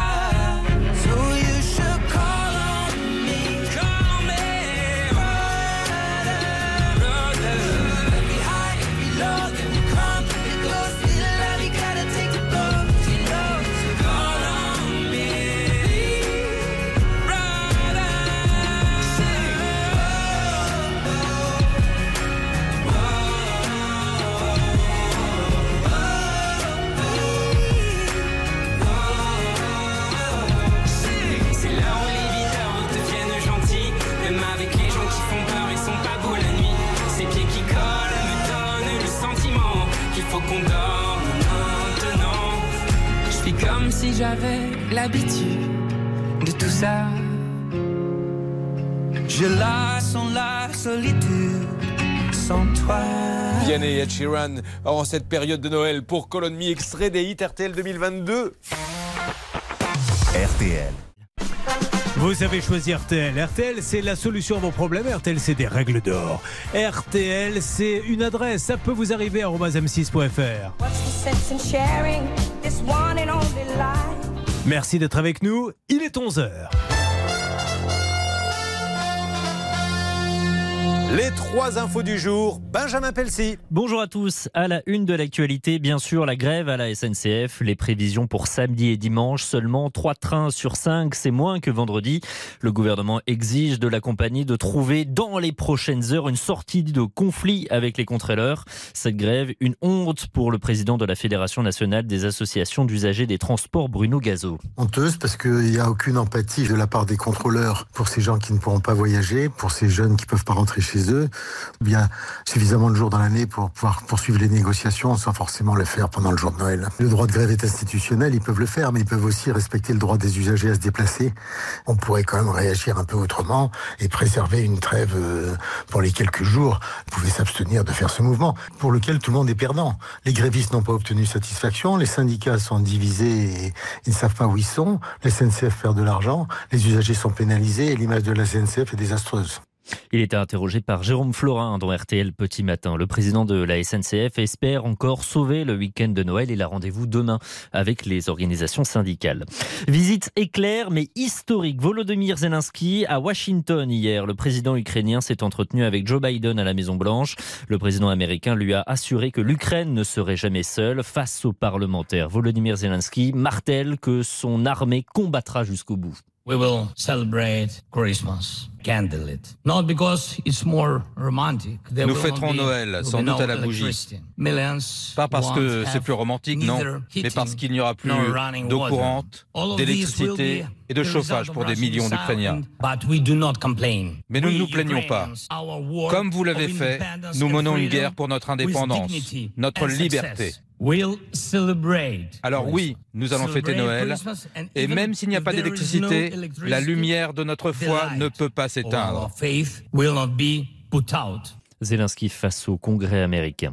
J'avais l'habitude de tout ça. Je la sens la solitude sans toi. Vianney et Ed Sheeran en cette période de Noël pour Colonne Me, extrait des hits RTL 2022. RTL. Vous avez choisi RTL. RTL, c'est la solution à vos problèmes. RTL, c'est des règles d'or. RTL, c'est une adresse. Ça peut vous arriver à m6.fr. What's the sense in sharing this one and only life? Merci d'être avec nous. Il est 11h. Les trois infos du jour, Benjamin Pelsi. Bonjour à tous. À la une de l'actualité, bien sûr, la grève à la SNCF. Les prévisions pour samedi et dimanche, seulement 3 trains sur 5, c'est moins que vendredi. Le gouvernement exige de la compagnie de trouver dans les prochaines heures une sortie de conflit avec les contrôleurs. Cette grève, une honte pour le président de la Fédération nationale des associations d'usagers des transports, Bruno Gazo. honteuse parce qu'il n'y a aucune empathie de la part des contrôleurs pour ces gens qui ne pourront pas voyager, pour ces jeunes qui ne peuvent pas rentrer chez eux. Il y a suffisamment de jours dans l'année pour pouvoir poursuivre les négociations sans forcément le faire pendant le jour de Noël. Le droit de grève est institutionnel, ils peuvent le faire, mais ils peuvent aussi respecter le droit des usagers à se déplacer. On pourrait quand même réagir un peu autrement et préserver une trêve euh, pour les quelques jours. Vous pouvez s'abstenir de faire ce mouvement pour lequel tout le monde est perdant. Les grévistes n'ont pas obtenu satisfaction, les syndicats sont divisés et ils ne savent pas où ils sont, la SNCF perd de l'argent, les usagers sont pénalisés et l'image de la SNCF est désastreuse. Il était interrogé par Jérôme Florin dans RTL Petit Matin. Le président de la SNCF espère encore sauver le week-end de Noël. Il a rendez-vous demain avec les organisations syndicales. Visite éclair mais historique. Volodymyr Zelensky à Washington hier. Le président ukrainien s'est entretenu avec Joe Biden à la Maison Blanche. Le président américain lui a assuré que l'Ukraine ne serait jamais seule face aux parlementaires. Volodymyr Zelensky martèle que son armée combattra jusqu'au bout. We will celebrate Christmas candlelit. Not because it's more romantic. There Nous fêterons be- Noël sans doute à la bougie. Pas parce que c'est plus romantique, non, mais parce qu'il n'y aura plus d'eau courante, d'électricité et de chauffage pour des millions d'Ukrainiens. silence, But we do not complain. Mais nous ne We nous plaignons pas. Comme vous l'avez fait, independence nous menons une guerre pour notre indépendance, notre liberté. Success. We'll celebrate Alors oui, nous allons fêter Noël. Et même s'il n'y a pas d'électricité, la lumière de notre foi ne peut pas s'éteindre. Zelensky face au Congrès américain.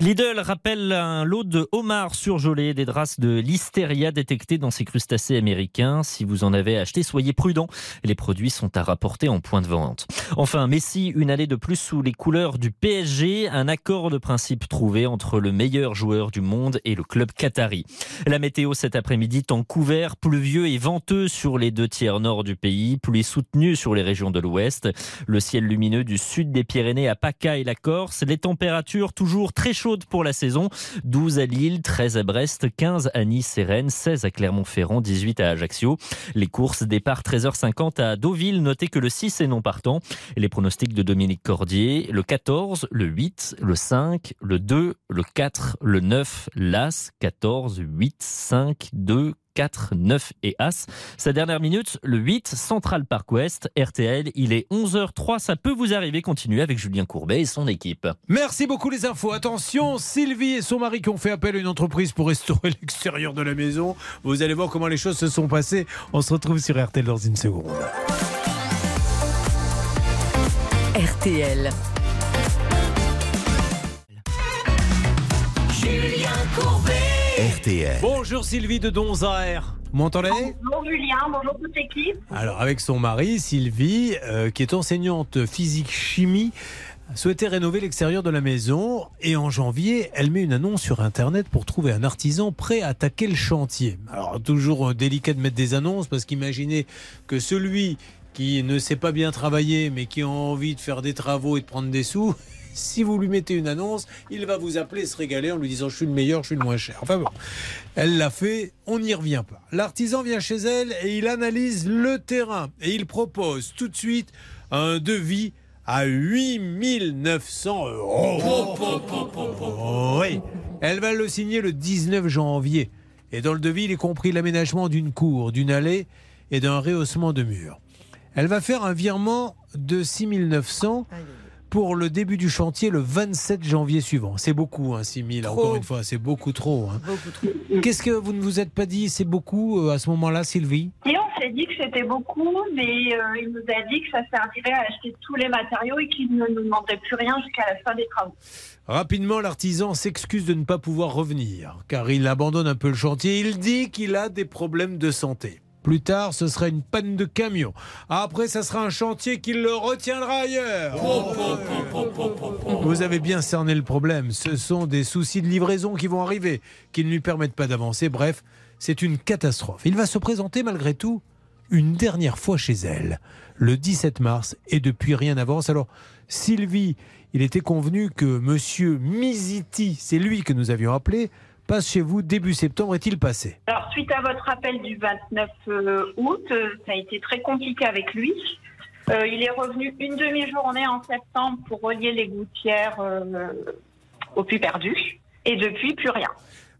Lidl rappelle un lot de homards surgelés, des traces de listeria détectées dans ces crustacés américains. Si vous en avez acheté, soyez prudents. Les produits sont à rapporter en point de vente. Enfin, Messi, une année de plus sous les couleurs du PSG, un accord de principe trouvé entre le meilleur joueur du monde et le club qatari. La météo cet après-midi, temps couvert, pluvieux et venteux sur les deux tiers nord du pays, pluie soutenue sur les régions de l'ouest, le ciel lumineux du sud des Pyrénées à Et la Corse, les températures toujours très chaudes pour la saison, 12 à Lille, 13 à Brest, 15 à Nice et Rennes, 16 à Clermont-Ferrand, 18 à Ajaccio. Les courses départ 13h50 à Deauville, notez que le 6 est non partant. Les pronostics de Dominique Cordier, le 14, le 8, le 5, le 2, le 4, le 9, l'As, 14, 8, 5, 2, 4, 9 et As. Sa dernière minute, le 8, Central Park West, RTL. Il est 11h03, ça peut vous arriver. Continuez avec Julien Courbet et son équipe. Merci beaucoup les infos. Attention, Sylvie et son mari qui ont fait appel à une entreprise pour restaurer l'extérieur de la maison. Vous allez voir comment les choses se sont passées. On se retrouve sur RTL dans une seconde. RTL. RTL. Bonjour Sylvie de Donzaire. Vous m'entendez? Bonjour Julien, bonjour toute l'équipe. Alors avec son mari, Sylvie, euh, qui est enseignante physique-chimie, souhaitait rénover l'extérieur de la maison et en janvier, elle met une annonce sur Internet pour trouver un artisan prêt à attaquer le chantier. Alors toujours euh, délicat de mettre des annonces parce qu'imaginez que celui qui ne sait pas bien travailler mais qui a envie de faire des travaux et de prendre des sous, si vous lui mettez une annonce, il va vous appeler et se régaler en lui disant je suis le meilleur, je suis le moins cher. Enfin bon, elle l'a fait, on n'y revient pas. L'artisan vient chez elle et il analyse le terrain et il propose tout de suite un devis à 8900 euros. Oui, elle va le signer le 19 janvier. Et dans le devis, il est compris l'aménagement d'une cour, d'une allée et d'un rehaussement de mur. Elle va faire un virement de 6900 pour le début du chantier le 27 janvier suivant. C'est beaucoup, hein, 6 000, encore une fois, c'est beaucoup trop. hein. Qu'est-ce que vous ne vous êtes pas dit, c'est beaucoup euh, à ce moment-là, Sylvie? Et on s'est dit que c'était beaucoup, mais euh, il nous a dit que ça servirait à acheter tous les matériaux et qu'il ne nous demanderait plus rien jusqu'à la fin des travaux. Rapidement, l'artisan s'excuse de ne pas pouvoir revenir, car il abandonne un peu le chantier. Il dit qu'il a des problèmes de santé. Plus tard, ce sera une panne de camion. Après, ça sera un chantier qui le retiendra ailleurs. Vous avez bien cerné le problème. Ce sont des soucis de livraison qui vont arriver, qui ne lui permettent pas d'avancer. Bref, c'est une catastrophe. Il va se présenter malgré tout une dernière fois chez elle, le 17 mars, et depuis rien n'avance. Alors, Sylvie, il était convenu que Monsieur Miziti, c'est lui que nous avions appelé, passe chez vous début septembre. Est-il passé Alors, suite à votre appel du 29 euh, août, euh, ça a été très compliqué avec lui. Euh, il est revenu une demi-journée en septembre pour relier les gouttières euh, au puits perdu. Et depuis, plus rien.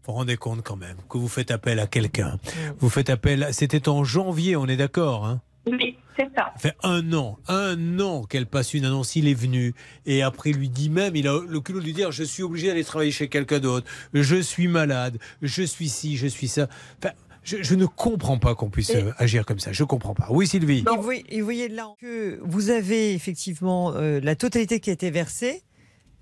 Vous vous rendez compte quand même que vous faites appel à quelqu'un. Vous faites appel, c'était en janvier, on est d'accord hein? Oui, c'est ça. Ça fait un an, un an qu'elle passe une annonce, il est venu. Et après, il lui dit même, il a le culot de lui dire, je suis obligé d'aller travailler chez quelqu'un d'autre. Je suis malade, je suis ci, je suis ça. Enfin, je, je ne comprends pas qu'on puisse euh, agir comme ça. Je comprends pas. Oui, Sylvie. Et vous, voyez- et vous voyez là que vous avez effectivement euh, la totalité qui a été versée.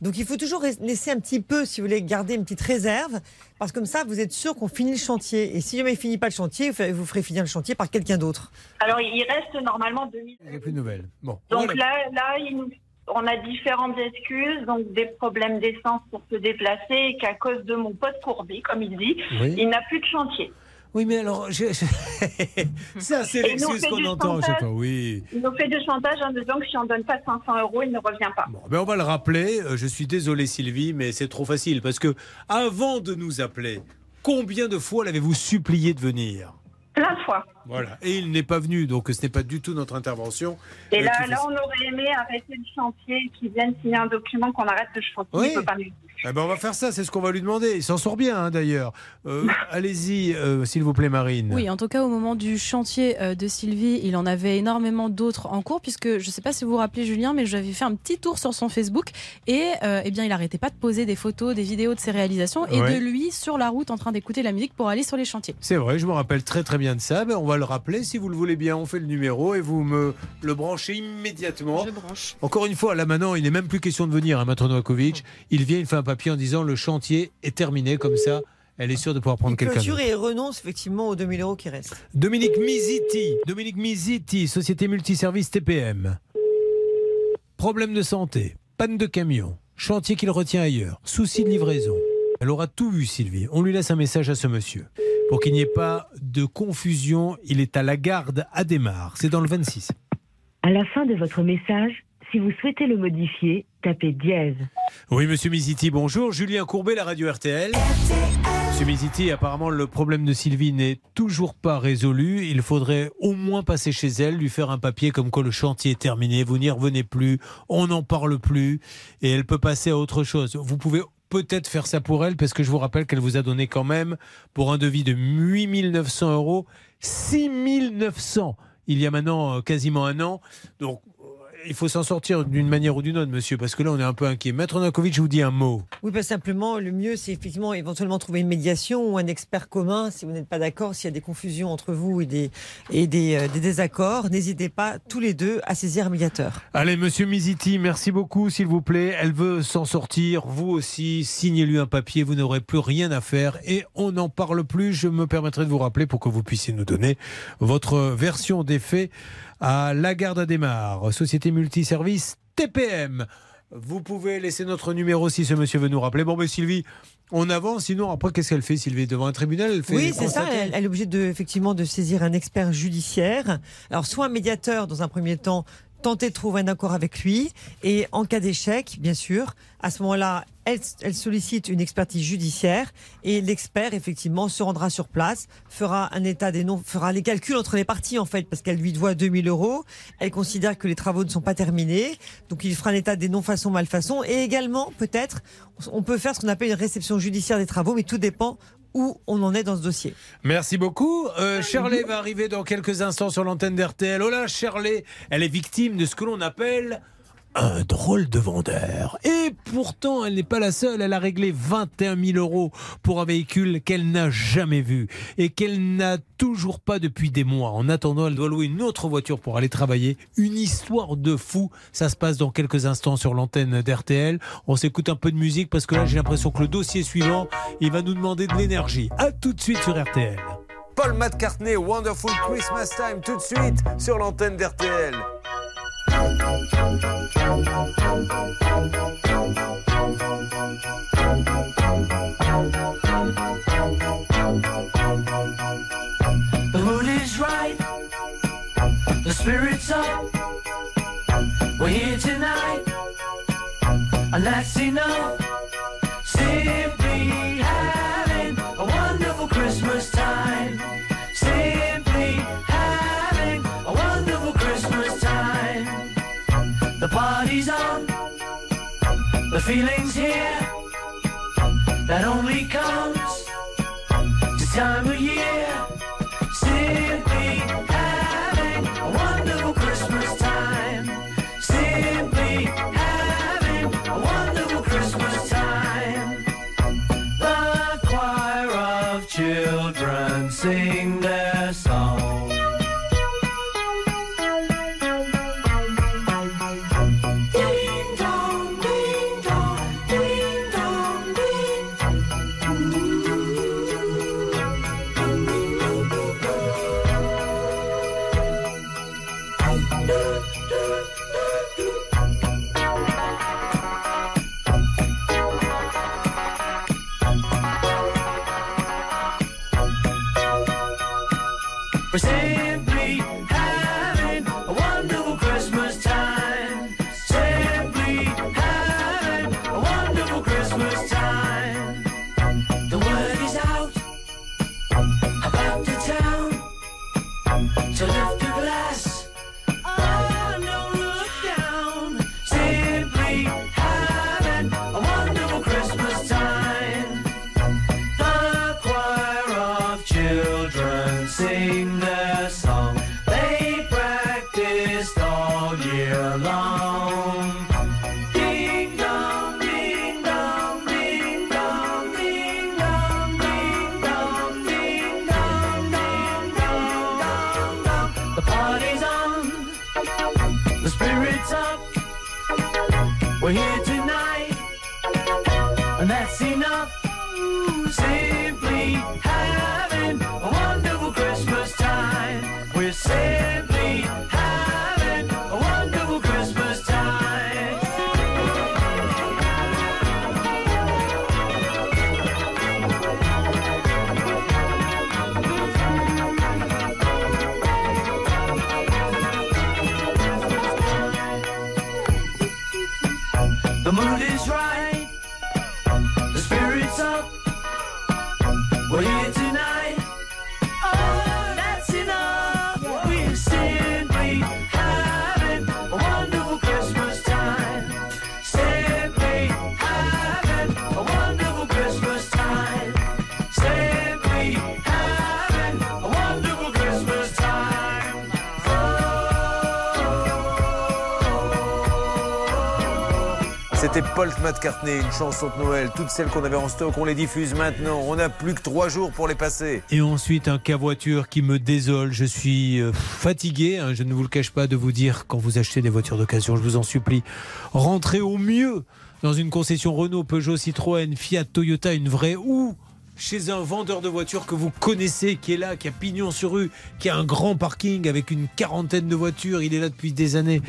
Donc il faut toujours laisser un petit peu, si vous voulez, garder une petite réserve, parce que comme ça, vous êtes sûr qu'on finit le chantier. Et si jamais il finit pas le chantier, vous ferez- finir le chantier par quelqu'un d'autre. Alors, il reste normalement 2000. Il n'y a plus de nouvelles. Bon. Donc là, là il nous- on a différentes excuses, donc des problèmes d'essence pour se déplacer, et qu'à cause de mon pote courbé, comme il dit, Oui. il n'a plus de chantier. Oui, mais alors, je- ça, c'est l'excuse qu'on entend à chaque chantage. fois. Oui. Il nous fait du chantage en disant que si on donne pas 500 euros, il ne revient pas. Ben, on va le rappeler. Euh, Je suis désolé, Sylvie, mais c'est trop facile. Parce que avant de nous appeler, combien de fois l'avez-vous supplié de venir? Plein de fois. Voilà. Et il n'est pas venu, donc ce n'est pas du tout notre intervention. Et euh, là, là, on aurait aimé arrêter le chantier et qu'ils viennent signer un document qu'on arrête le chantier. Oui. Peut pas Eh ben, on va faire ça, c'est ce qu'on va lui demander. Il s'en sort bien, hein, d'ailleurs. Euh, Allez-y, euh, s'il vous plaît, Marine. Oui, en tout cas, au moment du chantier euh, de Sylvie, il en avait énormément d'autres en cours, puisque je ne sais pas si vous vous rappelez, Julien, mais j'avais fait un petit tour sur son Facebook et euh, eh bien, il n'arrêtait pas de poser des photos, des vidéos de ses réalisations et Ouais. de lui sur la route en train d'écouter la musique pour aller sur les chantiers. C'est vrai, je me rappelle très très bien de ça. Ben, on va le rappeler. Si vous le voulez bien, on fait le numéro et vous me le branchez immédiatement. Je branche. Encore une fois, là maintenant, il n'est même plus question de venir, hein, Maître Novakovic. Il vient, il fait un papier en disant le chantier est terminé, comme ça, elle est sûre de pouvoir prendre quelqu'un Clôture et renonce effectivement aux 2000 euros qui restent. Dominique Miziti, Dominique Miziti, société multiservice TPM. Problème de santé, panne de camion, chantier qu'il retient ailleurs, souci de livraison. Elle aura tout vu, Sylvie. On lui laisse un message à ce monsieur. Pour qu'il n'y ait pas de confusion, il est à la garde à Desmar. C'est dans le 26. À la fin de votre message, si vous souhaitez le modifier, tapez dièse. Oui, monsieur Miziti, bonjour. Julien Courbet, la radio RTL. Monsieur Miziti, apparemment, le problème de Sylvie n'est toujours pas résolu. Il faudrait au moins passer chez elle, lui faire un papier comme quoi le chantier est terminé, vous n'y revenez plus, on n'en parle plus, et elle peut passer à autre chose. Vous pouvez peut-être faire ça pour elle, parce que je vous rappelle qu'elle vous a donné quand même, pour un devis de 8900 euros, 6900 il y a maintenant euh, quasiment un an. Donc, il faut s'en sortir d'une manière ou d'une autre, monsieur, parce que là, on est un peu inquiet. Maître Nakovic, je vous dis un mot. Oui, pas simplement, le mieux, c'est effectivement éventuellement trouver une médiation ou un expert commun si vous n'êtes pas d'accord, s'il y a des confusions entre vous et des, et des, euh, des désaccords. N'hésitez pas tous les deux à saisir un médiateur. Allez, monsieur Miziti, merci beaucoup, s'il vous plaît. Elle veut s'en sortir. Vous aussi, signez-lui un papier. Vous n'aurez plus rien à faire et on n'en parle plus. Je me permettrai de vous rappeler pour que vous puissiez nous donner votre version des faits à La Garde à Démarre, société multiservice TPM. Vous pouvez laisser notre numéro si ce monsieur veut nous rappeler. Bon, mais Sylvie, on avance. Sinon, après, qu'est-ce qu'elle fait, Sylvie Devant un tribunal, elle fait Oui, c'est ça. Elle, elle est obligée de, effectivement de saisir un expert judiciaire. Alors, soit un médiateur dans un premier temps, tenter de trouver un accord avec lui. Et en cas d'échec, bien sûr, à ce moment-là, elle, elle sollicite une expertise judiciaire et l'expert, effectivement, se rendra sur place, fera un état des noms, fera les calculs entre les parties, en fait, parce qu'elle lui doit 2000 euros. Elle considère que les travaux ne sont pas terminés. Donc, il fera un état des non-façons, malfaçons. Et également, peut-être, on peut faire ce qu'on appelle une réception judiciaire des travaux, mais tout dépend où on en est dans ce dossier. Merci beaucoup. Euh, va arriver dans quelques instants sur l'antenne d'RTL. Oh là, Shirley, elle est victime de ce que l'on appelle un drôle de vendeur. Et pourtant, elle n'est pas la seule. Elle a réglé 21 000 euros pour un véhicule qu'elle n'a jamais vu et qu'elle n'a toujours pas depuis des mois. En attendant, elle doit louer une autre voiture pour aller travailler. Une histoire de fou. Ça se passe dans quelques instants sur l'antenne d'RTL. On s'écoute un peu de musique parce que là, j'ai l'impression que le dossier suivant, il va nous demander de l'énergie. À tout de suite sur RTL. Paul McCartney, Wonderful Christmas Time, tout de suite sur l'antenne d'RTL. The mood is right, the spirit's up. We're here tonight, and that's enough. Feeling's here. That only comes to time name that Paul McCartney, une chanson de Noël. Toutes celles qu'on avait en stock, on les diffuse maintenant. On n'a plus que trois jours pour les passer. Et ensuite, un cas voiture qui me désole. Je suis euh, fatigué, hein, je ne vous le cache pas, de vous dire quand vous achetez des voitures d'occasion, je vous en supplie, rentrez au mieux dans une concession Renault, Peugeot, Citroën, Fiat, Toyota, une vraie ou chez un vendeur de voitures que vous connaissez, qui est là, qui a pignon sur rue, qui a un grand parking avec une quarantaine de voitures. Il est là depuis des années.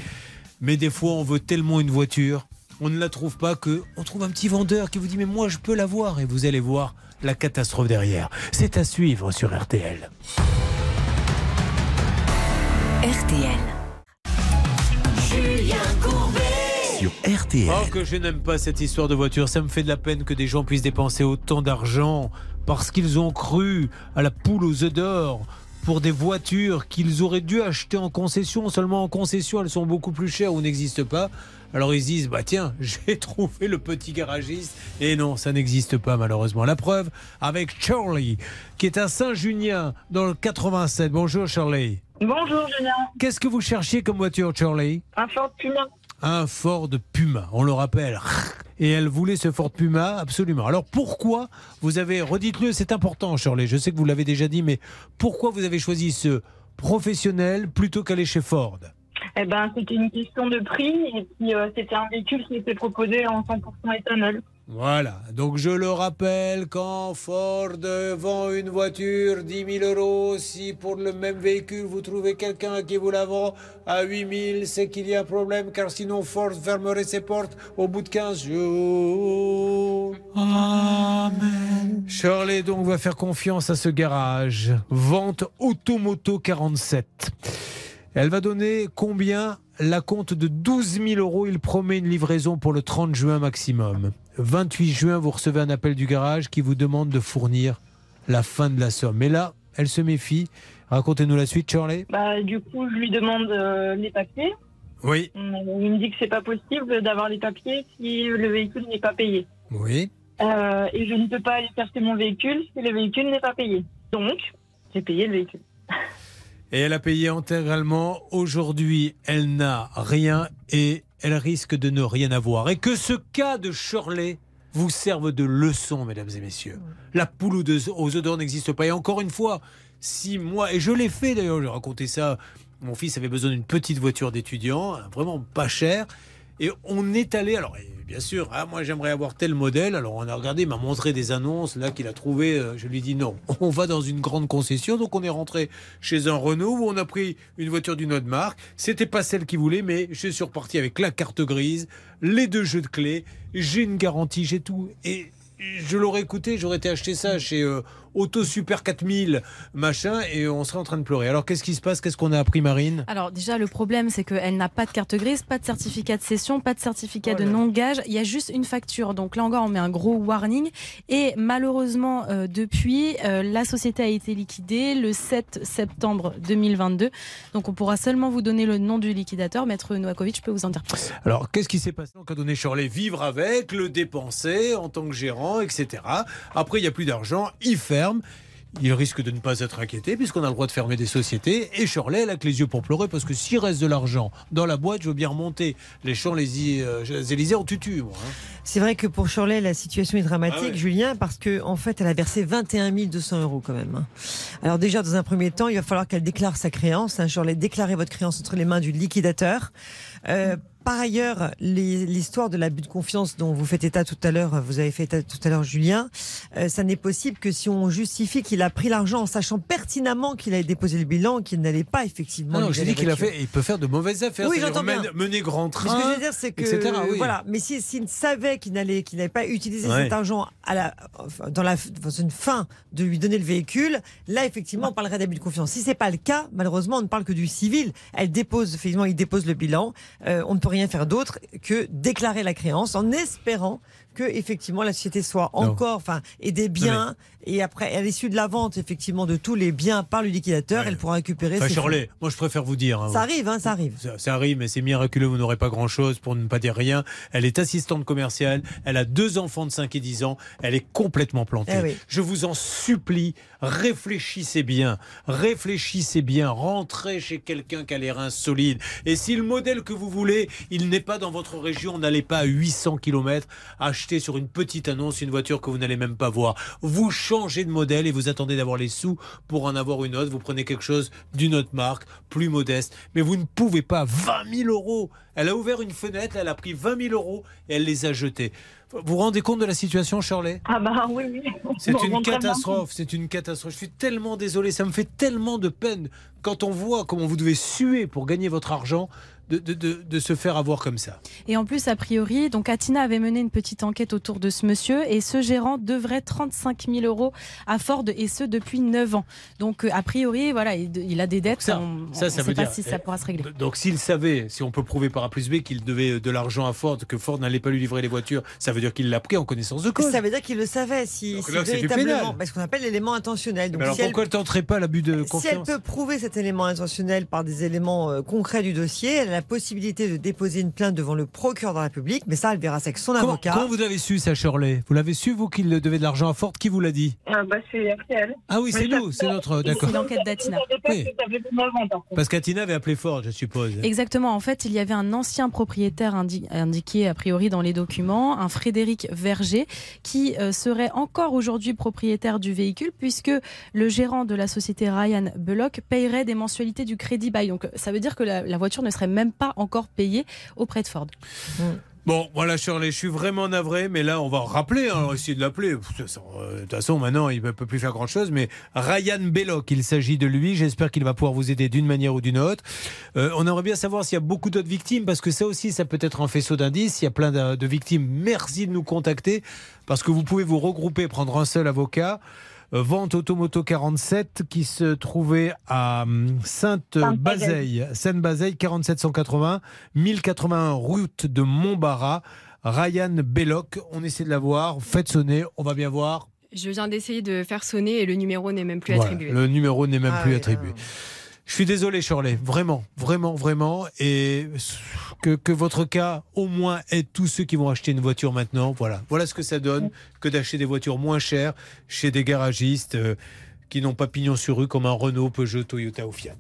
Mais des fois, on veut tellement une voiture, on ne la trouve pas que on trouve un petit vendeur qui vous dit mais moi je peux l'avoir et vous allez voir la catastrophe derrière. C'est à suivre sur RTL. RTL. Julien Courbet. Sur RTL. Oh que je n'aime pas cette histoire de voiture, ça me fait de la peine que des gens puissent dépenser autant d'argent parce qu'ils ont cru à la poule aux œufs d'or pour des voitures qu'ils auraient dû acheter en concession. Seulement en concession, elles sont beaucoup plus chères ou n'existent pas. Alors ils se disent, bah tiens, j'ai trouvé le petit garagiste. Et non, ça n'existe pas malheureusement. La preuve avec Charlie, qui est à Saint-Junien dans le 87. Bonjour Charlie. Bonjour Julien. Qu'est-ce que vous cherchiez comme voiture Charlie? Un Ford Puma. un Ford Puma, on le rappelle. Et elle voulait ce Ford Puma, absolument. Alors pourquoi vous avez, redites-le, c'est important, Shirley, je sais que vous l'avez déjà dit, mais pourquoi vous avez choisi ce professionnel plutôt qu'aller chez Ford? Eh ben, c'était une question de prix et puis euh, c'était un véhicule qui était proposé en 100% éthanol. Voilà, donc je le rappelle, quand Ford vend une voiture 10 000 euros, si pour le même véhicule vous trouvez quelqu'un qui vous la vend à 8 000, c'est qu'il y a un problème, car sinon Ford fermerait ses portes au bout de 15 jours. Amen. Shirley donc va faire confiance à ce garage. Vente Automoto 47. Elle va donner combien La compte de 12 000 euros. Il promet une livraison pour le 30 juin maximum. 28 juin, vous recevez un appel du garage qui vous demande de fournir la fin de la somme. Mais là, elle se méfie. Racontez-nous la suite, Shirley. Bah, du coup, je lui demande euh, les papiers. Oui. Euh, Il me dit que c'est pas possible d'avoir les papiers si le véhicule n'est pas payé. Oui. Euh, et je ne peux pas aller chercher mon véhicule si le véhicule n'est pas payé. Donc, j'ai payé le véhicule. Et elle a payé intégralement. Aujourd'hui, elle n'a rien et elle risque de ne rien avoir. Et que ce cas de Shirley vous serve de leçon, mesdames et messieurs. La poule aux œufs d'or n'existe pas. Et encore une fois, si moi, et je l'ai fait d'ailleurs, j'ai raconté ça, mon fils avait besoin d'une petite voiture d'étudiant, vraiment pas chère. Et on est allé, alors bien sûr, ah, moi j'aimerais avoir tel modèle. Alors on a regardé, il m'a montré des annonces là qu'il a trouvé. euh, Je lui ai dit non, on va dans une grande concession. Donc on est rentré chez un Renault où on a pris une voiture d'une autre marque. C'était pas celle qu'il voulait, mais je suis reparti avec la carte grise, les deux jeux de clés. J'ai une garantie, j'ai tout. Et je l'aurais écouté, j'aurais été acheter ça chez euh, Auto Super 4000, machin, et on serait en train de pleurer. Alors qu'est-ce qui se passe? Qu'est-ce qu'on a appris, Marine? Alors déjà le problème c'est qu'elle n'a pas de carte grise, pas de certificat de cession, pas de certificat de non-gage, il y a juste une facture. Donc là encore on met un gros warning et malheureusement euh, depuis euh, la société a été liquidée le 7 septembre 2022. Donc on pourra seulement vous donner le nom du liquidateur. Maître Novakovic, je peux vous en dire plus. Alors, qu'est-ce qui s'est passé? Donc, a donné Shirley vivre avec, le dépenser en tant que gérant, etc. Après, il n'y a plus d'argent, il Il risque de ne pas être inquiété puisqu'on a le droit de fermer des sociétés. Et Shirley, elle a que les yeux pour pleurer parce que s'il reste de l'argent dans la boîte, je veux bien remonter les champs les Élysées en tutu. Moi, hein. C'est vrai que pour Shirley, la situation est dramatique, Ah ouais. Julien, parce que en fait, elle a versé 21 200 euros quand même. hein. Alors déjà, dans un premier temps, il va falloir qu'elle déclare sa créance. Hein, Shirley, déclarez votre créance entre les mains du liquidateur. Euh, par ailleurs, l'histoire de l'abus de confiance dont vous faites état tout à l'heure, vous avez fait état tout à l'heure, Julien, euh, ça n'est possible que si on justifie qu'il a pris l'argent en sachant pertinemment qu'il avait déposé le bilan, qu'il n'allait pas effectivement. Non, non, j'ai dit qu'il a fait, il peut faire de mauvaises affaires. Oui, j'entends bien. mener- grand Mais train. ce que je veux dire, c'est que etc., oui. voilà. Mais si- s'il savait qu'il n'allait, qu'il n'avait pas utilisé Ouais. cet argent à la, enfin, dans la, dans une fin de lui donner le véhicule, là effectivement, on parlerait d'abus de confiance. Si c'est pas le cas, malheureusement, on ne parle que du civil. Elle dépose, effectivement, il dépose le bilan. Euh, on ne peut rien faire d'autre que déclarer la créance en espérant que effectivement la société soit encore, enfin, et des biens. Et après, à l'issue de la vente, effectivement, de tous les biens par le liquidateur, elle pourra récupérer. Enfin. Shirley, moi je préfère vous dire. hein, Ça arrive, hein, ça arrive. Ça, ça arrive, mais c'est miraculeux, vous n'aurez pas grand-chose pour ne pas dire rien. Elle est assistante commerciale, elle a deux enfants de 5 et 10 ans, elle est complètement plantée. Eh oui. Je vous en supplie, réfléchissez bien, réfléchissez bien, rentrez chez quelqu'un qui a les reins solides. Et si le modèle que vous voulez, il n'est pas dans votre région, n'allez pas à 800 km sur une petite annonce une voiture que vous n'allez même pas voir. Vous changez de modèle et vous attendez d'avoir les sous pour en avoir une autre. Vous prenez quelque chose d'une autre marque, plus modeste. Mais vous ne pouvez pas. 20 000 euros. Elle a ouvert une fenêtre, elle a pris 20 000 euros et elle les a jetés. Vous vous rendez compte de la situation, Shirley? Ah bah oui, oui. c'est Bon, une bon, catastrophe, c'est une catastrophe. Je suis tellement désolé, ça me fait tellement de peine quand on voit comment vous devez suer pour gagner votre argent de, de- de- de se faire avoir comme ça. Et en plus, a priori, donc Atina avait mené une petite enquête autour de ce monsieur et ce gérant devrait 35 000 euros à Ford et ce depuis 9 ans. Donc, euh, a priori, voilà, il, il a des dettes. Ça, on ça, ne ça sait veut pas dire- si ça pourra se régler. Donc s'il savait, si on peut prouver par A plus B qu'il devait de l'argent à Ford, que Ford n'allait pas lui livrer les voitures, ça veut dire qu'il l'a pris en connaissance de cause. Ça veut dire qu'il le savait, si, Donc si là, véritablement, pénal. bah, ce qu'on appelle l'élément intentionnel. Donc, Mais alors si elle- pourquoi elle tenterait pas l'abus de Si elle confiance peut prouver cet élément intentionnel par des éléments euh, concrets du dossier, elle la possibilité de déposer une plainte devant le procureur de la République, mais ça, elle verra ça avec son Comment, avocat. comment vous l'avez su, ça, Shirley Vous l'avez su, vous, qu'il devait de l'argent à Ford Qui vous l'a dit? Ah, bah, c'est RTL. Ah oui, c'est nous, c'est notre- d'accord. C'est l'enquête d'Atina. Je savais pas Oui. que ça avait 9 ans, par contre. Parce qu'Atina avait appelé Ford, je suppose. Exactement. En fait, il y avait un ancien propriétaire indi- indiqué a priori dans les documents, un Frédéric Verger, qui euh, serait encore aujourd'hui propriétaire du véhicule, puisque le gérant de la société Ryan Bullock payerait des mensualités du crédit bail. Donc, ça veut dire que la, la voiture ne serait même pas encore payée auprès de Ford. Bon, voilà, Shirley, je suis vraiment navré, mais là, on va rappeler, hein, on va essayer de l'appeler. De toute façon, euh, de toute façon, maintenant, il ne peut plus faire grand-chose, mais Ryan Belloc, il s'agit de lui. J'espère qu'il va pouvoir vous aider d'une manière ou d'une autre. Euh, on aimerait bien savoir s'il y a beaucoup d'autres victimes, parce que ça aussi, ça peut être un faisceau d'indices. Il y a plein de, de victimes. Merci de nous contacter, parce que vous pouvez vous regrouper, prendre un seul avocat. Euh, Vente Automoto 47 qui se trouvait à hum, Sainte-Bazeille, Sainte-Bazeille 4780, 1081 route de Montbarrat. Ryan Belloc, on essaie de la voir. Faites sonner, on va bien voir. Je viens d'essayer de faire sonner et le numéro n'est même plus Voilà, attribué. le numéro n'est même Ah plus oui, attribué. Je suis désolé, Shirley, vraiment, vraiment, vraiment. Et que, que votre cas, au moins, aide tous ceux qui vont acheter une voiture maintenant. Voilà, voilà ce que ça donne que d'acheter des voitures moins chères chez des garagistes euh, qui n'ont pas pignon sur rue comme un Renault, Peugeot, Toyota ou Fiat.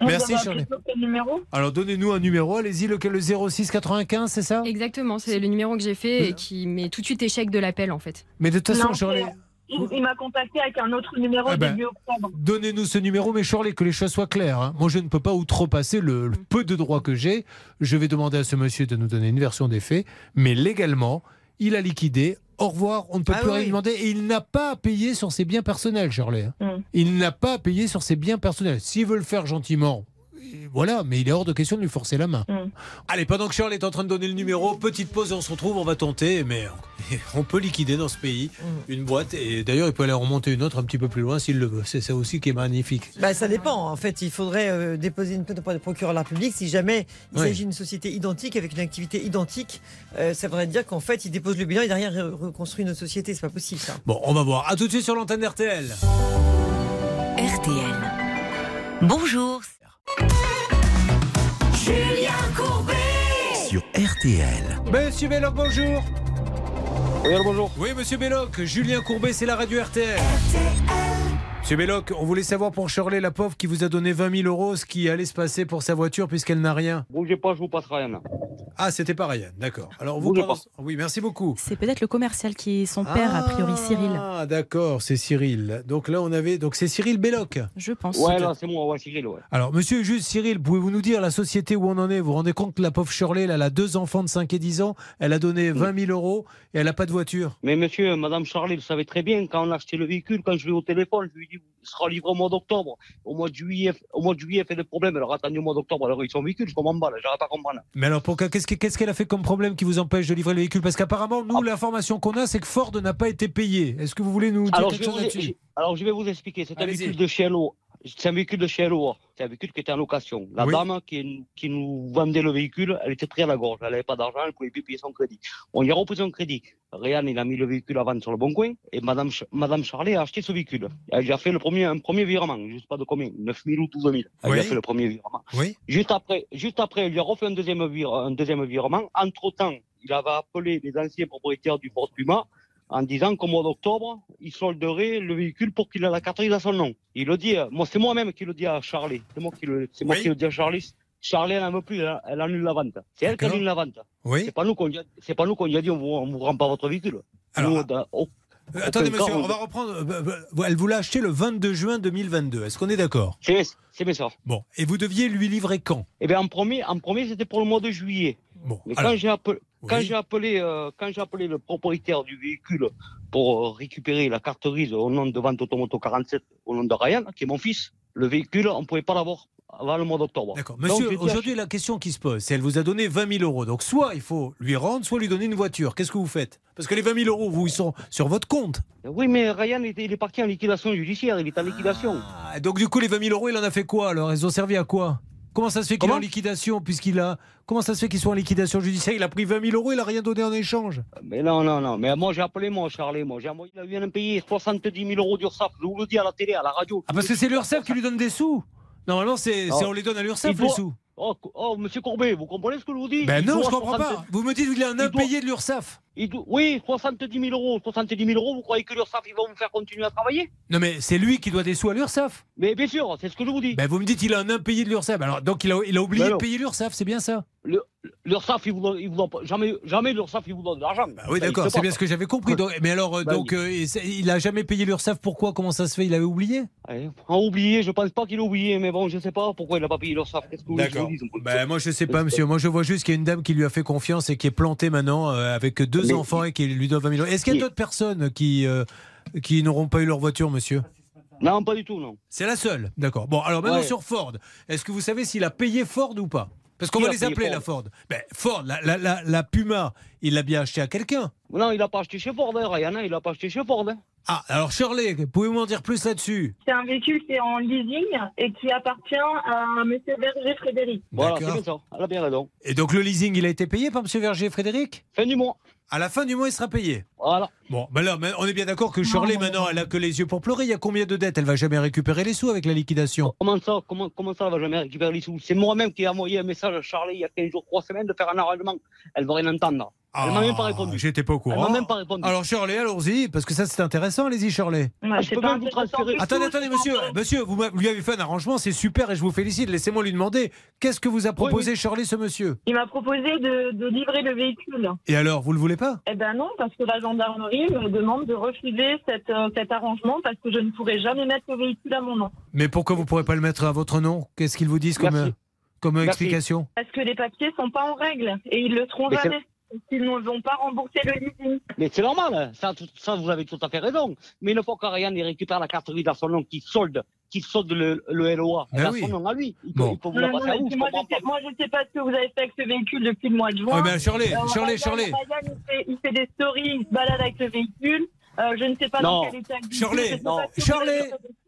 Merci, Shirley. numéro? Alors, donnez-nous un numéro. Allez-y, lequel le 06 95, c'est ça? Exactement, c'est le numéro que j'ai fait et qui met tout de suite échec de l'appel en fait. Mais de toute façon, Shirley, Il, il m'a contacté avec un autre numéro Ah ben, début octobre. Donnez-nous ce numéro, mais Shirley, que les choses soient claires. hein. Moi, je ne peux pas outrepasser le, le peu de droits que j'ai. Je vais demander à ce monsieur de nous donner une version des faits, mais légalement, il a liquidé. Au revoir, on ne peut Ah plus oui. rien lui demander. Et il n'a pas à payer sur ses biens personnels, Shirley. hein. Mm. Il n'a pas à payer sur ses biens personnels. S'il veut le faire gentiment, voilà, mais il est hors de question de lui forcer la main. Mm. Allez, pendant que Shirley est en train de donner le numéro, petite pause, on se retrouve, on va tenter, mais on peut liquider dans ce pays une boîte, et d'ailleurs, il peut aller en remonter une autre un petit peu plus loin s'il le veut. C'est ça aussi qui est magnifique. Bah, ça dépend. En fait, il faudrait euh, déposer une plainte auprès du procureur de la République si jamais il Oui. s'agit d'une société identique avec une activité identique. euh, ça voudrait dire qu'en fait, il dépose le bilan et derrière, il reconstruit une autre société. C'est pas possible, ça. Bon, on va voir. À tout de suite sur l'antenne RTL. RTL. Bonjour. Julien Courbet Sur RTL. Monsieur Belloc, bonjour. Oui, bonjour. Oui, monsieur Belloc, Julien Courbet, c'est la radio RTL. Monsieur Belloc, on voulait savoir pour Shirley, la pauvre qui vous a donné 20 000 euros, ce qui allait se passer pour sa voiture puisqu'elle n'a rien. Bougez pas, je vous passe Ryan. Ah, c'était pas Ryan, d'accord. Alors vous, pas. oui, merci beaucoup. C'est peut-être le commercial qui est son père, a priori Cyril. Ah, d'accord, c'est Cyril. Donc là, on avait, donc c'est Cyril Belloc. Je pense. Ouais, là, c'est moi, ouais, Cyril, ouais. Alors, monsieur, juste Cyril, pouvez-vous nous dire la société où on en est? Vous vous rendez compte que la pauvre Shirley, elle a deux enfants de 5 et 10 ans, elle a donné 20 000 euros et elle n'a pas de voiture. Mais monsieur, madame Charlie le savait très bien, quand on a acheté le véhicule, quand je vais au téléphone, je lui sera livré au mois d'octobre. Au mois de juillet, au mois de juillet, fait des problèmes. Alors attendez au mois d'octobre, alors ils sont véhicule, je comprends pas, là, pas à comprendre. Mais alors, pourquoi Qu'est-ce que- qu'est-ce qu'elle a fait comme problème qui vous empêche de livrer le véhicule? Parce qu'apparemment, nous, l'information qu'on a, c'est que Ford n'a pas été payé. Est-ce que vous voulez nous dire Alors je, quelque vais chose vous, là-dessus? alors je vais vous expliquer, c'est un Allez-y. véhicule de chez Hello. C'est un véhicule de chez Hello. C'est un véhicule qui était en location. La Oui. dame qui, qui nous vendait le véhicule, elle était prise à la gorge. Elle n'avait pas d'argent, elle ne pouvait plus payer son crédit. On lui a repris son crédit. Ryan, il a mis le véhicule à vendre sur le bon coin et Madame, Madame Charlet a acheté ce véhicule. Elle lui a fait le premier, un premier virement, je ne sais pas de combien, 9 000 ou 12 000. Elle lui a fait le premier virement. Oui. Juste après, juste après, elle lui a refait un deuxième, un deuxième virement. Entre-temps, il avait appelé les anciens propriétaires du Ford Puma en disant qu'au mois d'octobre, il solderait le véhicule pour qu'il ait la carte à son nom. Il le dit, euh, moi, c'est moi-même qui le dis à Charlie. C'est moi qui le, c'est moi Oui. qui le dis à Charlie. Charlie, elle n'en veut plus, elle, elle annule la vente. C'est elle qui annule la vente. Oui. C'est pas nous qu'on c'est pas nous qu'on lui a dit, on vous, on vous rend pas votre véhicule. Alors, Nous, Euh, Attendez, monsieur, on- va reprendre. euh, euh, euh, Elle vous l'a acheté le 22 juin 2022. Est-ce qu'on est d'accord? C'est, c'est bien ça. Bon. Et vous deviez lui livrer quand? Eh bien, en premier, en premier, c'était pour le mois de juillet. Bon. Mais alors, quand j'ai appelé, quand Oui. j'ai appelé, euh, quand j'ai appelé le propriétaire du véhicule pour euh, récupérer la carte grise au nom de vente automoto 47, au nom de Ryan, qui est mon fils, le véhicule, on ne pouvait pas l'avoir avant le mois d'octobre. D'accord. Monsieur, aujourd'hui, la question qui se pose, c'est elle vous a donné 20 000 euros. Donc, soit il faut lui rendre, soit lui donner une voiture. Qu'est-ce que vous faites? Parce que les 20 000 euros, vous, ils sont sur votre compte. Oui, mais Ryan, il est, parti en liquidation judiciaire, il est en liquidation. Ah, donc, du coup, les 20 000 euros, il en a fait quoi alors? Ils ont servi à quoi? Comment ça se fait qu'il est en liquidation puisqu'il a Comment ça se fait qu'il soit en liquidation judiciaire? Il a pris 20 000 euros, il a rien donné en échange. Mais non, non, non. Mais moi, j'ai appelé mon Charlie, moi. J'ai il vient de me payer 70 000 euros d'URSSAF. Je vous le dis à la télé, à la radio. Ah parce que c'est l'URSSAF qui lui donne des sous. Normalement, c'est on les donne à l'URSSAF Il les doit- sous. Oh, co- oh, monsieur Courbet, vous comprenez ce que je vous dis? Ben Il non, doit je comprends 60 pas. Vous me dites qu'il a un doit- impayé de l'URSSAF. il doit- Oui, 70 000 euros. 70 000 euros, vous croyez que l'URSSAF, ils vont vous faire continuer à travailler? Non mais c'est lui qui doit des sous à l'URSSAF. Mais bien sûr, c'est ce que je vous dis. Ben vous me dites qu'il a un impayé de l'URSSAF. Alors donc il a, il a oublié Ben de non. payer l'URSSAF, c'est bien ça? Le- L'URSSAF, ils vous ils vous donnent jamais, jamais l'URSSAF, ils vous donnent de l'argent. Ah oui d'accord, c'est bien ce que j'avais compris. Donc- mais alors euh, Bah donc oui. euh, il a jamais payé l'URSSAF. Pourquoi Comment ça se fait Il avait oublié? Ouais, a oublié, je pense pas qu'il a oublié, mais bon, je sais pas pourquoi il n'a pas payé l'URSSAF. Qu'est-ce que vous vous dise Ben moi je sais pas monsieur. Moi je vois juste qu'il y a une dame qui lui a fait confiance et qui est plantée maintenant euh, avec deux Mais- enfants et qui lui doit 20 000 euros. Est-ce qu'il y a d'autres personnes qui euh, qui n'auront pas eu leur voiture, monsieur? Non, pas du tout, non. C'est la seule. D'accord. Bon alors maintenant Ouais. sur Ford. Est-ce que vous savez s'il a payé Ford ou pas? Parce qu'on va les appeler Ford la Ford. Ben Ford, la, la, la, la Puma, il l'a bien acheté à quelqu'un. Non, il n'a pas acheté chez Ford, hein, Ryan, hein, il n'a pas acheté chez Ford. hein. Ah, alors Shirley, pouvez-vous m'en dire plus là-dessus? C'est un véhicule qui est en leasing et qui appartient à Monsieur Berger Frédéric. Voilà, c'est D'accord. bien ça. Elle a bien raison. Et donc le leasing, il a été payé par M. Verger Frédéric? Fin du mois. À la fin du mois, il sera payé. Voilà. Bon, ben là, on est bien d'accord que Shirley, maintenant, elle a que les yeux pour pleurer. Il y a combien de dettes? Elle va jamais récupérer les sous avec la liquidation. Comment ça, comment, comment ça, elle va jamais récupérer les sous? C'est moi-même qui ai envoyé un message à Charlie il y a 15 jours, 3 semaines de faire un arrangement. Elle va rien entendre. Elle m'a même pas répondu. Ah, J'étais pas au Elle courant. m'a même pas répondu. Alors Shirley, allons-y, parce que ça c'est intéressant. Allez-y, Shirley. Ah, je peux même vous transférer. Attendez, attendez, monsieur, monsieur, vous lui avez fait un arrangement, c'est super et je vous félicite. Laissez-moi lui demander, qu'est-ce que vous a proposé Shirley, ce monsieur? Il m'a proposé de, de livrer le véhicule. Et alors, vous le voulez pas? Eh ben non, parce que la gendarmerie me demande de refuser cette, euh, cet arrangement parce que je ne pourrai jamais mettre le véhicule à mon nom. Mais pourquoi vous pourrez pas le mettre à votre nom? Qu'est-ce qu'ils vous disent comme, euh, comme Merci. explication? Parce que les papiers sont pas en règle et ils le seront Mais jamais. Ils ne vont pas rembourser le leasing. Mais c'est normal, hein. ça, vous avez tout à fait raison. Mais une fois qu'Ariane récupère la carte grise à son nom, qui solde, qui solde le, le LOA, Ben elle a oui. son nom à lui. Il, Bon. peut, il peut vous Non, la non, passer à mais vous. je moi, je sais, moi, je sais pas ce que vous avez fait avec ce véhicule depuis le mois de juin. Ouais, ben, Shirley, Euh, Shirley, Ryan- Shirley. Ryan, il, fait, il fait des stories, il se balade avec le véhicule. Euh, je ne sais pas Non. dans quel état il est. Je Shirley, non. ce que vous avez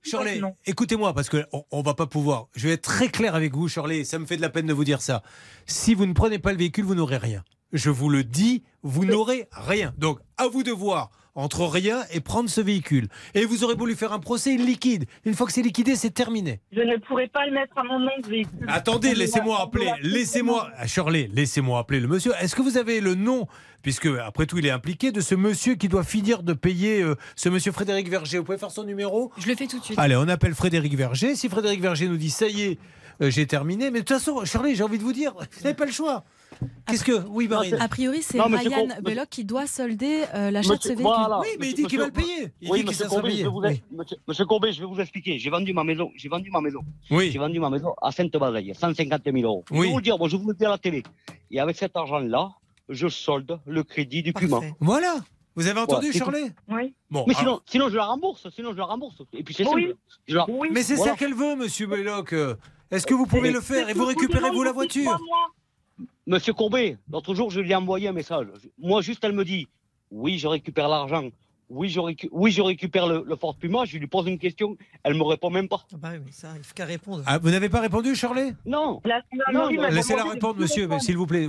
Shirley, Shirley, écoutez-moi parce que on, on va pas pouvoir. Je vais être très clair avec vous, Shirley. Ça me fait de la peine de vous dire ça. Si vous ne prenez pas le véhicule, vous n'aurez rien. Je vous le dis, vous n'aurez rien. Donc, à vous de voir entre rien et prendre ce véhicule. Et vous aurez beau lui faire un procès, il liquide. Une fois que c'est liquidé, c'est terminé. Je ne pourrais pas le mettre à mon nom, véhicule. Attendez, laissez-moi appeler. Laissez-moi, Ah, Shirley, laissez-moi appeler le monsieur. Est-ce que vous avez le nom, puisque après tout il est impliqué, de ce monsieur qui doit finir de payer euh, ce monsieur Frédéric Verger? Vous pouvez faire son numéro? Je le fais tout de suite. Allez, on appelle Frédéric Verger. Si Frédéric Verger nous dit ça y est, j'ai terminé. Mais de toute façon, Shirley, j'ai envie de vous dire, vous n'avez pas le choix. Qu'est-ce que. Oui, Marine. A priori, c'est Ryan Belloc qui doit solder euh, l'achat de ce véhicule. voilà. Oui, mais il dit qu'il va le payer. Il oui, dit qu'il monsieur sera Courbet, je payé. vais vous, Oui. monsieur, Courbet, je vais vous expliquer. J'ai vendu ma maison. J'ai vendu ma maison. Oui. J'ai vendu ma maison à Sainte-Bazaille, 150 000 euros. Je Oui. vais vous le dire, moi, je vous le dis à la télé. Et avec cet argent-là, je solde le crédit du Puma. Voilà. Vous avez entendu, Ouais, Shirley Oui. Bon, Mais alors- sinon, sinon, je la rembourse. Sinon, je la rembourse. Et puis c'est Oui. simple. Je la- Mais c'est Voilà. ça qu'elle veut, monsieur Belloc. Est-ce que vous pouvez le faire et vous récupérez vous la voiture Monsieur Courbet, l'autre jour, je lui ai envoyé un message. Moi, juste, elle me dit Oui, je récupère l'argent. Oui, je, récu- oui, je récupère le, le Ford Puma. Je lui pose une question. Elle me répond même pas. Bah oui, mais ça, qu'à répondre. Ah, vous n'avez pas répondu, Shirley? Non. La Non, Laissez-la répondre, monsieur, s'il vous plaît.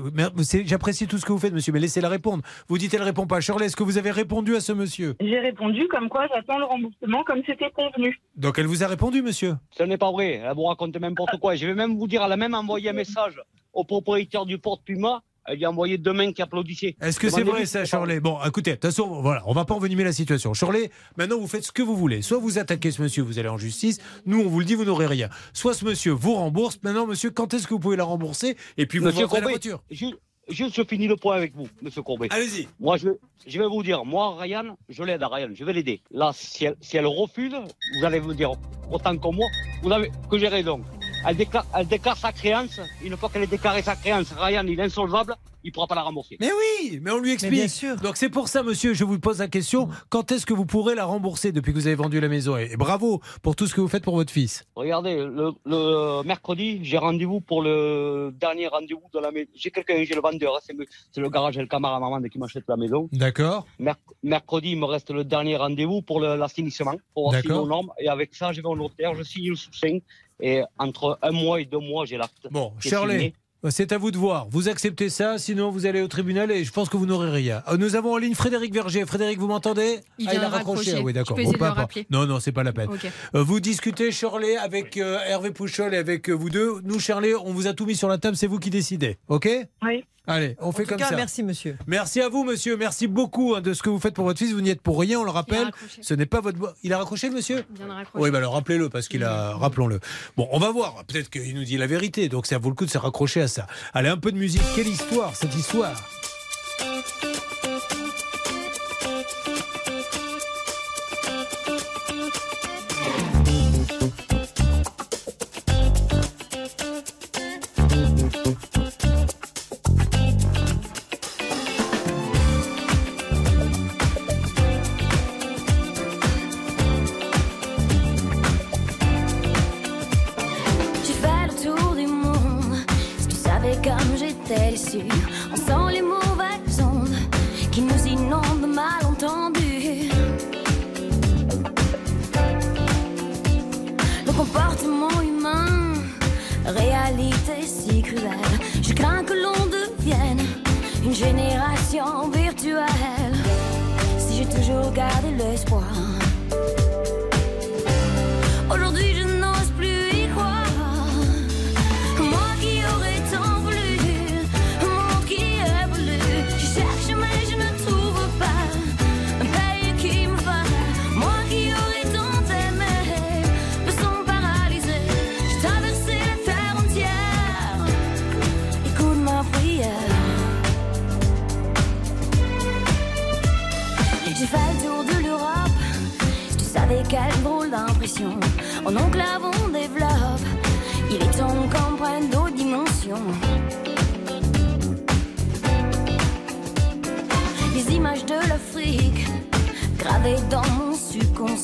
J'apprécie tout ce que vous faites, monsieur, mais laissez-la répondre. Vous dites elle répond pas. Shirley, est-ce que vous avez répondu à ce monsieur? J'ai répondu comme quoi j'attends le remboursement comme c'était convenu. Donc elle vous a répondu, monsieur? Ce n'est pas vrai. Elle vous raconte n'importe quoi. Je vais même vous dire, elle a même envoyé un message au propriétaire du Ford Puma. Elle lui a envoyé deux mains qui applaudissaient. Est-ce que c'est vrai ça. Shirley? Bon, écoutez, de toute façon, voilà, on va pas envenimer la situation. Shirley, maintenant vous faites ce que vous voulez. Soit vous attaquez ce monsieur, vous allez en justice. Nous, on vous le dit, vous n'aurez rien. Soit ce monsieur vous rembourse. Maintenant, monsieur, quand est-ce que vous pouvez la rembourser Et puis vous Monsieur vendrez la Courbet, voiture? Juste, juste, je finis le point avec vous, monsieur Courbet. Allez-y. Moi, je, je vais vous dire, moi, Ryan, je l'aide à Ryan, je vais l'aider. Là, si elle, si elle refuse, vous allez me dire, autant que moi, vous avez, que j'ai raison. Elle déclare, elle déclare sa créance. Une fois qu'elle a déclaré sa créance, Ryan, il est insolvable, il ne pourra pas la rembourser. Mais oui, mais on lui explique. bien sûr. Donc c'est pour ça, monsieur, je vous pose la question quand est-ce que vous pourrez la rembourser depuis que vous avez vendu la maison? Et, et bravo pour tout ce que vous faites pour votre fils. Regardez, le, le mercredi, j'ai rendez-vous pour le dernier rendez-vous de la maison. J'ai quelqu'un, j'ai le vendeur, hein, c'est le, le garage El Camara Maman qui m'achète la maison. D'accord. Merc- mercredi, il me reste le dernier rendez-vous pour le- l'assainissement, pour voir aux normes. Et avec ça, je vais au notaire, je signe le soutien. Et entre un mois et deux mois, j'ai l'acte. Bon, Shirley. C'est à vous de voir. Vous acceptez ça, sinon vous allez au tribunal et je pense que vous n'aurez rien. Euh, Nous avons en ligne Frédéric Verger. Frédéric, vous m'entendez Il Ah, vient a de raccroché. raccrocher. Ah oui, d'accord. Bon. Non, non, c'est pas la peine. Euh, vous discutez, Shirley, avec euh, Hervé Pouchol et avec euh, vous deux. Nous, Shirley, on vous a tout mis sur la table, c'est vous qui décidez. OK? Oui. Allez, on fait En tout comme cas, ça. merci, monsieur. Merci à vous, monsieur. Merci beaucoup hein, de ce que vous faites pour votre fils. Vous n'y êtes pour rien, on le rappelle. Ce n'est pas votre. Il a raccroché, le monsieur Il vient de raccrocher. Oui, bah alors rappelez-le, parce qu'il a. Rappelons-le. Bon, on va voir. Peut-être qu'il nous dit la vérité. Donc ça vaut le coup de se raccrocher à ça. Allez, un peu de musique. Quelle histoire, cette histoire?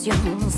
yo.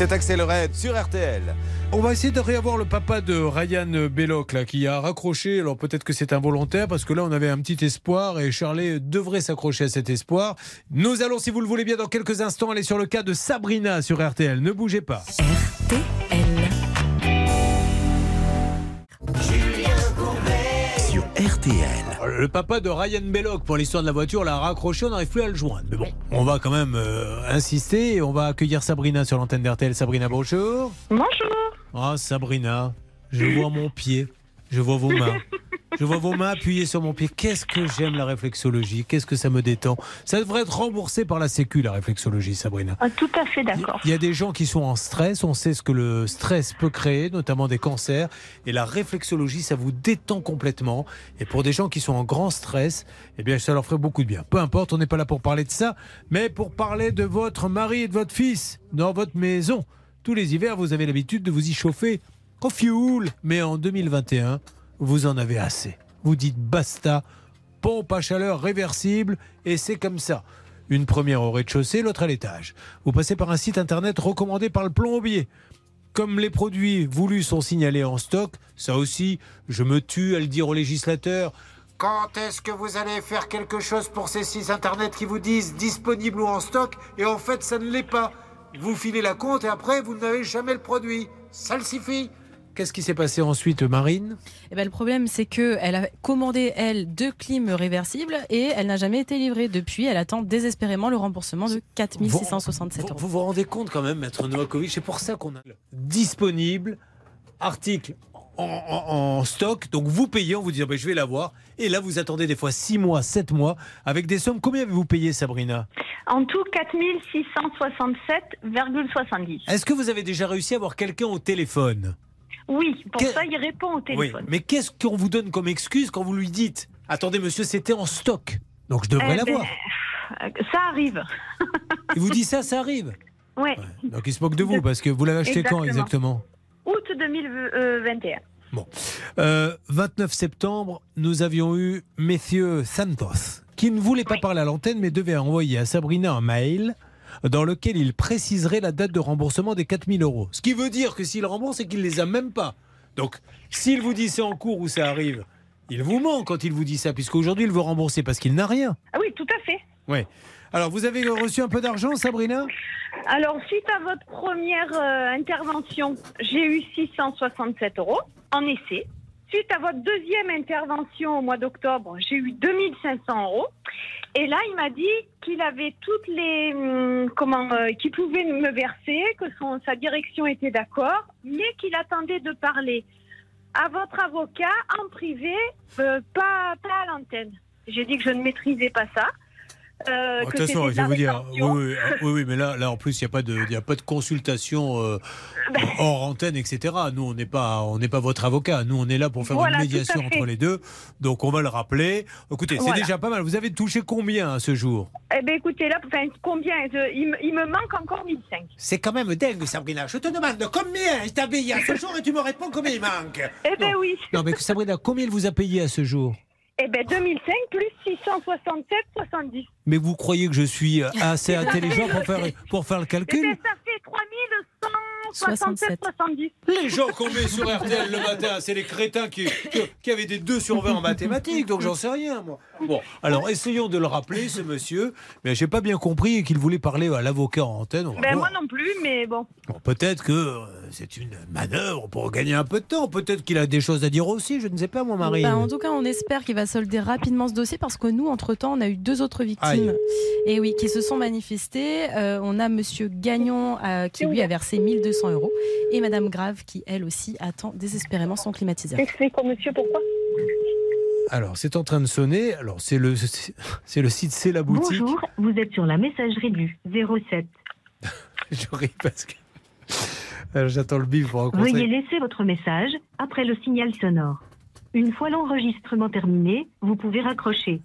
C'était Axel Red sur RTL. On va essayer de réavoir le papa de Ryan Belloc là, qui a raccroché. Alors peut-être que c'est involontaire parce que là on avait un petit espoir et Charlet devrait s'accrocher à cet espoir. Nous allons, si vous le voulez bien, dans quelques instants aller sur le cas de Sabrina sur RTL. Ne bougez pas. Le papa de Ryan Belloc pour l'histoire de la voiture l'a raccroché, on n'arrive plus à le joindre. Mais bon, on va quand même euh, insister et on va accueillir Sabrina sur l'antenne d'RTL. Sabrina, bonjour. Bonjour. Ah, Sabrina, je vois mon pied, je vois vos mains. Je vois vos mains appuyées sur mon pied. Qu'est-ce que j'aime la réflexologie? Qu'est-ce que ça me détend? Ça devrait être remboursé par la Sécu, la réflexologie, Sabrina. Ah, tout à fait d'accord. Il y a des gens qui sont en stress, on sait ce que le stress peut créer, notamment des cancers, et la réflexologie, ça vous détend complètement. Et pour des gens qui sont en grand stress, eh bien, ça leur ferait beaucoup de bien. Peu importe, on n'est pas là pour parler de ça, mais pour parler de votre mari et de votre fils dans votre maison. Tous les hivers, vous avez l'habitude de vous y chauffer au fioul, mais en 2021, vous en avez assez. Vous dites basta, pompe à chaleur réversible, et c'est comme ça. Une première au rez-de-chaussée, l'autre à l'étage. Vous passez par un site internet recommandé par le plombier. Comme les produits voulus sont signalés en stock, ça aussi, je me tue à le dire aux législateurs. Quand est-ce que vous allez faire quelque chose pour ces sites internet qui vous disent disponible ou en stock et en fait ça ne l'est pas? Vous filez la compte et après vous n'avez jamais le produit. Ça le suffit. Qu'est-ce qui s'est passé ensuite, Marine? Eh ben, le problème, c'est que elle a commandé, elle, deux clims réversibles et elle n'a jamais été livrée. Depuis, elle attend désespérément le remboursement de 4667 euros. Vous vous rendez compte quand même, Maître Novakovic, c'est pour ça qu'on a disponible, article en, en- en stock, donc vous payez en vous disant ben, je vais l'avoir, et là vous attendez des fois 6 mois, 7 mois, avec des sommes, combien avez-vous payé Sabrina? En tout, 4667,70. Est-ce que vous avez déjà réussi à avoir quelqu'un au téléphone? Oui, pour Que- ça, il répond au téléphone. Oui, mais qu'est-ce qu'on vous donne comme excuse quand vous lui dites Attendez monsieur, c'était en stock, donc je devrais Eh ben, l'avoir. euh, Ça arrive. Il vous dit ça, ça arrive Ouais. Donc il se moque de vous, parce que vous l'avez acheté quand Exactement. Août 2021. Euh, 29 septembre, nous avions eu messieurs Santos, qui ne voulait pas parler à l'antenne, mais devait envoyer à Sabrina un mail dans lequel il préciserait la date de remboursement des 4000 euros. Ce qui veut dire que s'il rembourse, c'est qu'il les a même pas. Donc, s'il vous dit c'est en cours ou ça arrive, il vous ment quand il vous dit ça, puisqu'aujourd'hui il veut rembourser parce qu'il n'a rien. Ah oui, tout à fait. Ouais. Alors, vous avez reçu un peu d'argent, Sabrina? Alors, suite à votre première euh, intervention, j'ai eu 667 euros en essai. Suite à votre deuxième intervention au mois d'octobre, j'ai eu 2500 euros. Et là, il m'a dit qu'il avait toutes les. hum, comment. euh, qu'il pouvait me verser, que son, sa direction était d'accord, mais qu'il attendait de parler à votre avocat en privé, euh, pas, pas à l'antenne. J'ai dit que je ne maîtrisais pas ça. Euh, que Attention, je vais vous dire, oui, oui, ah, oui, oui, mais là, là, en plus, il n'y a pas de, il y a pas de consultation euh, Ben. hors antenne, etc. Nous, on n'est pas, on n'est pas votre avocat. Nous, on est là pour faire Voilà, une médiation entre les deux. Donc, on va le rappeler. Écoutez, c'est Voilà. déjà pas mal. Vous avez touché combien à ce jour? Eh bien, écoutez, là, enfin, combien? Je- il, me- il me manque encore 1005. C'est quand même dingue, Sabrina. Je te demande combien il t'a payé à ce jour et tu me réponds combien il manque. Eh bien, oui. Non, mais Sabrina, combien il vous a payé à ce jour? Eh bien, 2005 plus 667, 70. Mais vous croyez que je suis assez intelligent pour faire, pour faire le Eh calcul bien, ça fait 3167, 70. Les gens qu'on met sur RTL le matin, c'est les crétins qui, qui, qui avaient des 2 sur 20 en mathématiques, donc j'en sais rien, moi. Bon, alors essayons de le rappeler, ce monsieur. Mais j'ai pas bien compris qu'il voulait parler à l'avocat en antenne. On va Ben, voir. moi non plus, mais bon. Bon, Peut-être que euh, c'est une manœuvre pour gagner un peu de temps. Peut-être qu'il a des choses à dire aussi, je ne sais pas, mon mari. Bah, en tout cas, on espère qu'il va solder rapidement ce dossier parce que nous, entre-temps, on a eu deux autres victimes Aïe. et oui, qui se sont manifestées. Euh, on a Monsieur Gagnon euh, qui lui a versé 1200 euros et Madame Grave qui, elle aussi, attend désespérément son climatiseur. Monsieur pourquoi? Alors, c'est en train de sonner. Alors, c'est le, c'est le site C'est la boutique. Bonjour, vous êtes sur la messagerie du 07. Je ris parce que. Alors, J'attends le bif pour rencontrer. Veuillez laisser votre message après le signal sonore. Une fois l'enregistrement terminé, vous pouvez raccrocher.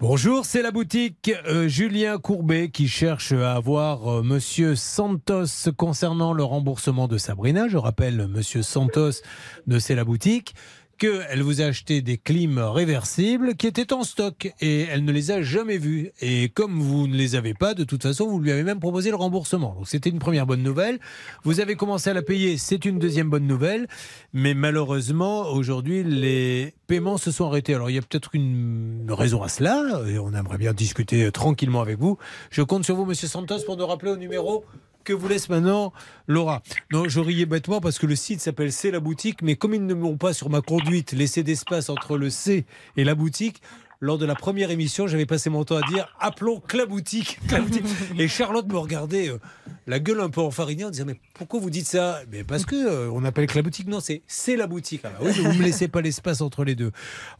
Bonjour, c'est la boutique euh, Julien Courbet qui cherche à avoir euh, Monsieur Santos concernant le remboursement de Sabrina. Je rappelle, Monsieur Santos de C'est la boutique qu'elle vous a acheté des clims réversibles qui étaient en stock et elle ne les a jamais vus. Et comme vous ne les avez pas, de toute façon, vous lui avez même proposé le remboursement. Donc c'était une première bonne nouvelle. Vous avez commencé à la payer, c'est une deuxième bonne nouvelle. Mais malheureusement, aujourd'hui, les paiements se sont arrêtés. Alors il y a peut-être une raison à cela et on aimerait bien discuter tranquillement avec vous. Je compte sur vous, Monsieur Santos, pour nous rappeler au numéro que vous laisse maintenant Laura. Non, je riais bêtement parce que le site s'appelle C'est la boutique, mais comme ils ne m'ont pas sur ma conduite laissé d'espace entre le C et la boutique, lors de la première émission, j'avais passé mon temps à dire appelons Cla boutique. Cla boutique. Et Charlotte me regardait euh, la gueule un peu enfarinée en disant mais pourquoi vous dites ça? Mais parce que euh, on appelle Cla boutique. Non, c'est c'est la boutique. Ah bah oui, vous me laissez pas l'espace entre les deux.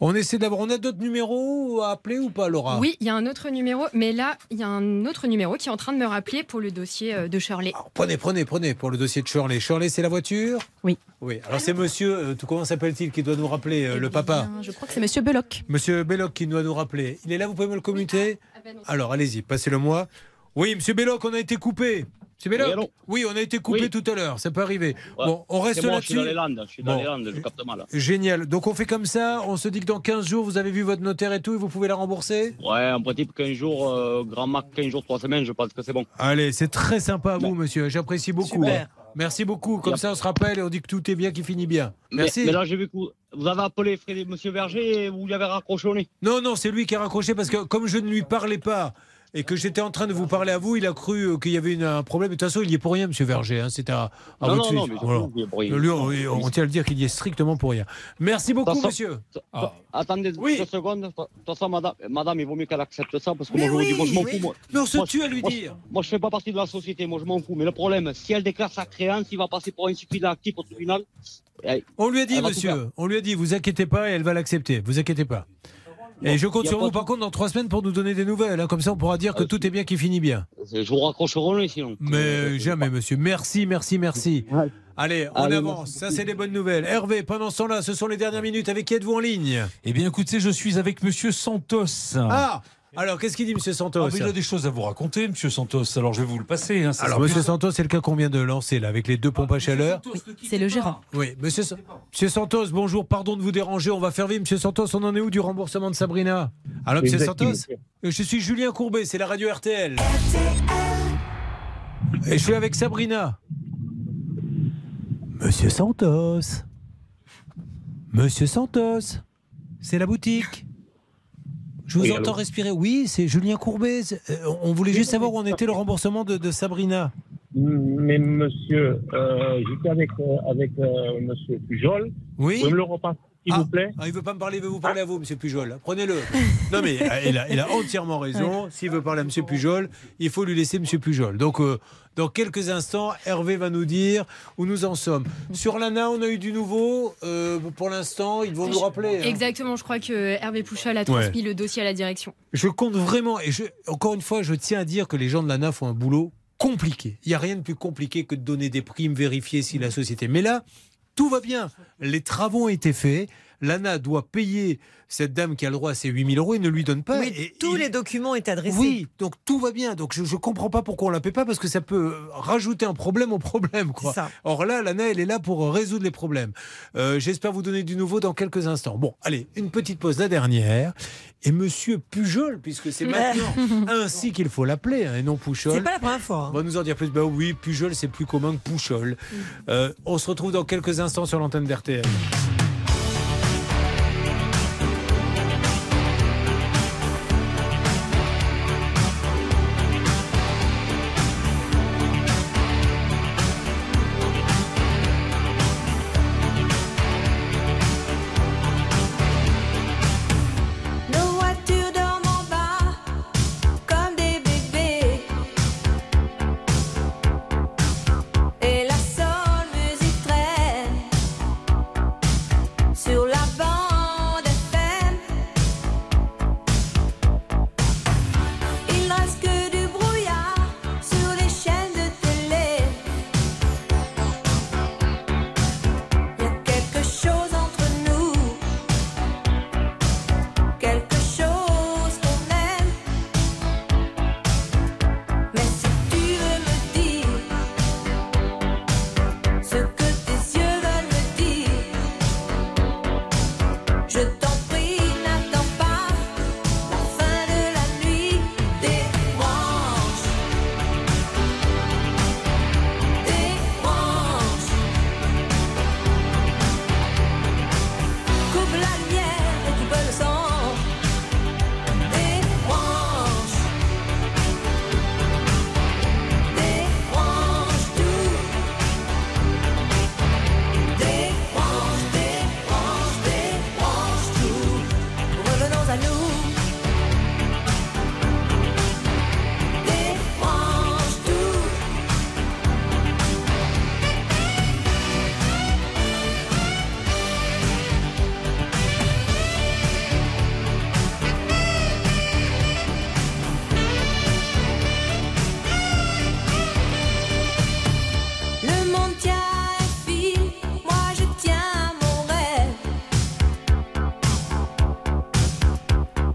On essaie d'avoir. On a d'autres numéros à appeler ou pas, Laura? Oui, il y a un autre numéro, mais là, il y a un autre numéro qui est en train de me rappeler pour le dossier euh, de Shirley. Prenez, prenez, prenez pour le dossier de Shirley. Shirley, c'est la voiture? Oui. Oui. Alors c'est monsieur, euh, tout- comment s'appelle-t-il, qui doit nous rappeler, euh, le papa? Je crois que c'est Monsieur Belloc. Monsieur Belloc qui doit nous rappeler. Il est là, vous pouvez me le communiquer? Alors allez-y, passez-le moi. Oui, monsieur Belloc, on a été coupé. Monsieur Oui, on a été coupé Oui. tout à l'heure, ça peut arriver. Ouais. Bon, on reste C'est là-dessus. Je suis dans les Landes, je suis dans Bon. les Landes, je capte mal. Génial. Donc on fait comme ça, on se dit que dans 15 jours, vous avez vu votre notaire et tout, et vous pouvez la rembourser? Ouais, en principe, 15 jours, euh, grand max 15 jours, 3 semaines, je pense que c'est bon. Allez, c'est très sympa à vous, monsieur. J'apprécie beaucoup. Super. hein. Merci beaucoup. Comme ça, on se rappelle et on dit que tout est bien, qui finit bien. Merci. Mais, mais là, j'ai vu que vous, vous avez appelé Frédéric, Monsieur Verger et vous lui avez raccroché au nez. Non, non, c'est lui qui a raccroché parce que comme je ne lui parlais pas et que j'étais en train de vous parler à vous, il a cru euh, qu'il y avait une- un problème. De toute façon, il y est pour rien, Monsieur Verger. hein. C'était à, à Non, votre non, non, mais Voilà. Lui, on, on tient à le dire qu'il y est strictement pour rien. Merci beaucoup, façon- monsieur. Ah. Attendez deux secondes. De toute façon, madame, madame, il vaut mieux qu'elle accepte ça parce que moi, je vous dis, moi, je m'en fous. Moi, Mais on se Moi, tue à lui dire. Moi, je fais pas partie de la société, moi, je m'en fous. Mais le problème, si elle déclare sa créance, il va passer pour un suffisant actif au tribunal. Et- On lui a dit, monsieur, on lui a dit, vous inquiétez pas, et elle va l'accepter. Vous inquiétez pas. Et je compte sur vous, par contre, dans trois semaines pour nous donner des nouvelles. hein. Comme ça, on pourra dire que tout est bien, qui finit bien. Je vous raccrocherai au nez sinon. Mais jamais, monsieur. Merci, merci, merci. Allez, on Allez, avance. Ça, c'est des bonnes nouvelles. Hervé, pendant ce temps-là, ce sont les dernières minutes. Avec qui êtes-vous en ligne? Eh bien, écoutez, je suis avec Monsieur Santos. Ah Alors, qu'est-ce qu'il dit, monsieur Santos Ah, il a des choses à vous raconter, Monsieur Santos. Alors, je vais vous le passer. hein, ça Alors, monsieur plus- Santos, c'est le cas qu'on vient de lancer, là, avec les deux pompes à chaleur. C'est le gérant. Oui, monsieur, Sa- monsieur Santos, bonjour, pardon de vous déranger, on va faire vite. Monsieur Santos, on en est où du remboursement de Sabrina Alors, monsieur. Santos Euh, Je suis Julien Courbet, c'est la radio RTL. Et je suis avec Sabrina. Monsieur Santos. Monsieur Santos. C'est la boutique. Je vous Oui, entends allô respirer. Oui, c'est Julien Courbet. Euh, On voulait juste savoir où en était le remboursement de, de Sabrina. Mais monsieur, euh, j'étais avec, euh, avec euh, monsieur Pujol. Oui. Vous me le repasser, s'il vous plaît Ah, il veut pas me parler, il veut vous parler à vous, Monsieur Pujol. Prenez-le. Non, mais il a, il a entièrement raison. S'il veut parler à Monsieur Pujol, il faut lui laisser Monsieur Pujol. Donc, euh, dans quelques instants, Hervé va nous dire où nous en sommes. Sur l'ANA, on a eu du nouveau. Euh, pour l'instant, ils vont nous rappeler. hein. Exactement, je crois que Hervé Pouchol a transmis le dossier à la direction. Je compte vraiment, et je, encore une fois, je tiens à dire que les gens de l'ANA font un boulot compliqué. Il n'y a rien de plus compliqué que de donner des primes, vérifier si la société. Mais là, tout va bien. Les travaux ont été faits. L'ANA doit payer cette dame qui a le droit à ses 8000 euros et ne lui donne pas. Oui, Et tous les documents est adressés. oui, donc tout va bien. Donc je ne comprends pas pourquoi on ne la paie pas parce que ça peut rajouter un problème au problème. Quoi. Ça. Or là, l'ANA, elle est là pour résoudre les problèmes. Euh, J'espère vous donner du nouveau dans quelques instants. Bon, allez, une petite pause, la dernière. Et monsieur Pujol, puisque c'est maintenant ainsi qu'il faut l'appeler, hein, et non Pouchol. C'est pas la première fois. hein. On va nous en dire plus. Ben oui, Pujol, c'est plus commun que Pouchol. Euh, on se retrouve dans quelques instants sur l'antenne d'RTL.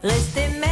Les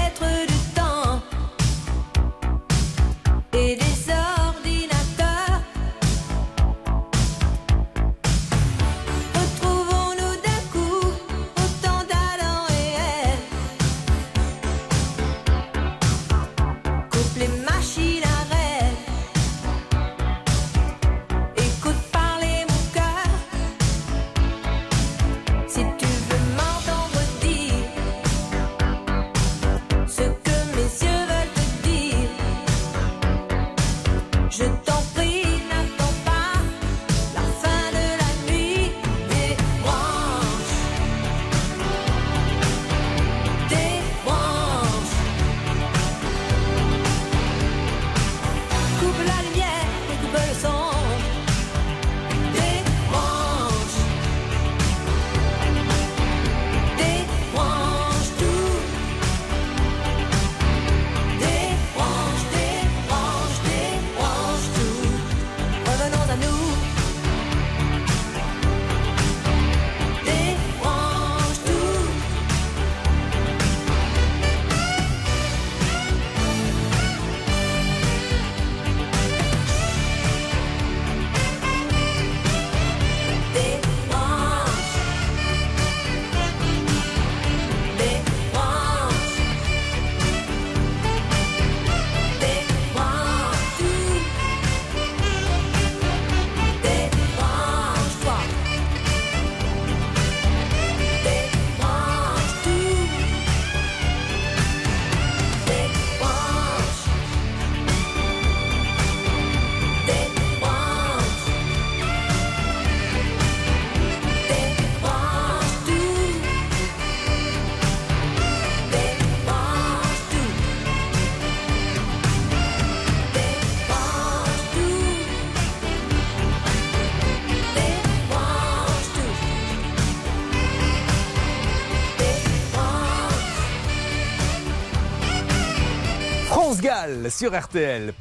Sur. RTL.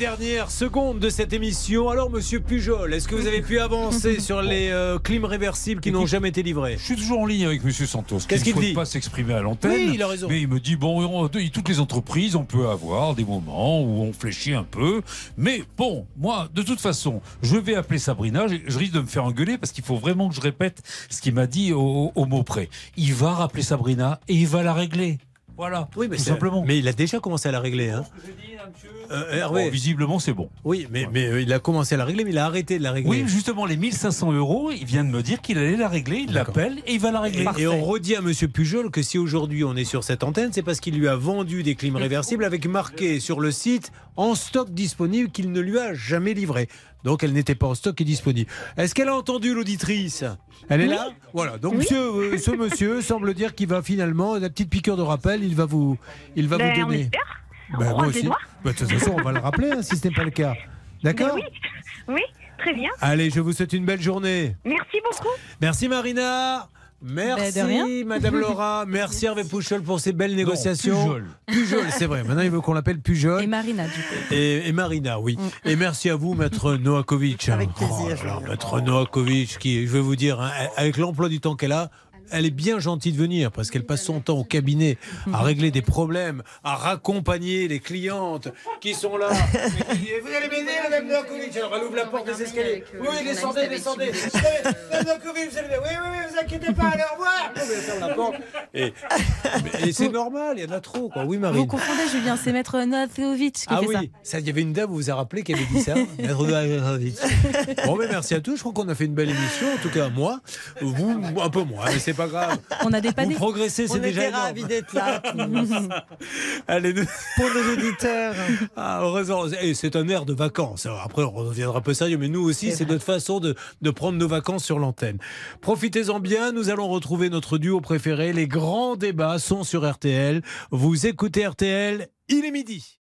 Dernières secondes de cette émission. Alors, monsieur Pujol, est-ce que vous avez pu avancer sur les euh, clims réversibles qui n'ont jamais été livrés? Je suis toujours en ligne avec Monsieur Santos. Qu'est-ce qui qu'il ne dit? pas s'exprimer à l'antenne. Oui, il a raison. Mais il me dit bon, on- toutes les entreprises, on peut avoir des moments où on fléchit un peu. Mais bon, moi, de toute façon, je vais appeler Sabrina. Je, je risque de me faire engueuler parce qu'il faut vraiment que je répète ce qu'il m'a dit au, au mot près. Il va rappeler Sabrina et il va la régler. Voilà. Oui, mais tout simplement. Mais il a déjà commencé à la régler. Hein. Euh, Hervé. Bon, visiblement, c'est bon. Oui, mais, mais euh, il a commencé à la régler, mais il a arrêté de la régler. Oui, justement, les 1500 euros, il vient de me dire qu'il allait la régler. Il l'appelle et il va la régler. Et, et on redit à Monsieur Pujol que si aujourd'hui on est sur cette antenne, c'est parce qu'il lui a vendu des clims réversibles avec marqué sur le site en stock disponible qu'il ne lui a jamais livré. Donc elle n'était pas en stock et disponible. Est-ce qu'elle a entendu l'auditrice? Elle est Oui. là? Voilà. Donc Oui. monsieur, euh, ce monsieur semble dire qu'il va finalement, la petite piqûre de rappel, il va vous, il va Ben, vous on donner. Ben, On moi aussi. Ben, de toute façon, on va le rappeler hein, si ce n'est pas le cas. D'accord Ben oui, oui, très bien. Allez, je vous souhaite une belle journée. Merci beaucoup. Merci Marina. Merci Ben, de rien. Madame Laura. Merci Hervé Pouchol pour ces belles négociations. Pujol. Pujol, c'est vrai. Maintenant, il veut qu'on l'appelle Pujol. Et Marina, du coup. Et, et Marina, oui. Et merci à vous, Maître Noakovic. Avec plaisir, Maître Noakovic, qui, je vais vous dire, hein, avec l'emploi du temps qu'elle a, elle est bien gentille de venir parce qu'elle passe son temps au cabinet à régler des problèmes, à raccompagner les clientes qui sont là. Qui vous allez m'aider, Madame Noakovic Alors elle ouvre la porte des escaliers. Oui, descendez, descendez. Madame vous allez Oui, oui, oui, vous inquiétez pas, allez, au revoir. Bon, elle ferme la porte. Et, et c'est normal, il y en a trop, quoi. Oui, Vous Marine. confondez, Julien, c'est Maître Novakovic qui Ah fait oui, ça, il y avait une dame, vous vous a rappelé, qui avait dit ça. Maître Novakovic. bon, mais merci à tous. Je crois qu'on a fait une belle émission. En tout cas, moi, vous, un peu moins, mais c'est pas grave. ça. On a dépanné. Vous progressez, c'est On déjà était énorme. ravis d'être là. Allez, nous- Pour nos auditeurs. Ah, heureusement. Et c'est un air de vacances. Alors après, on reviendra un peu sérieux, mais nous aussi, C'est notre façon de, de prendre nos vacances sur l'antenne. Profitez-en bien. Nous allons retrouver notre duo préféré. Les grands débats sont sur RTL. Vous écoutez RTL. Il est midi.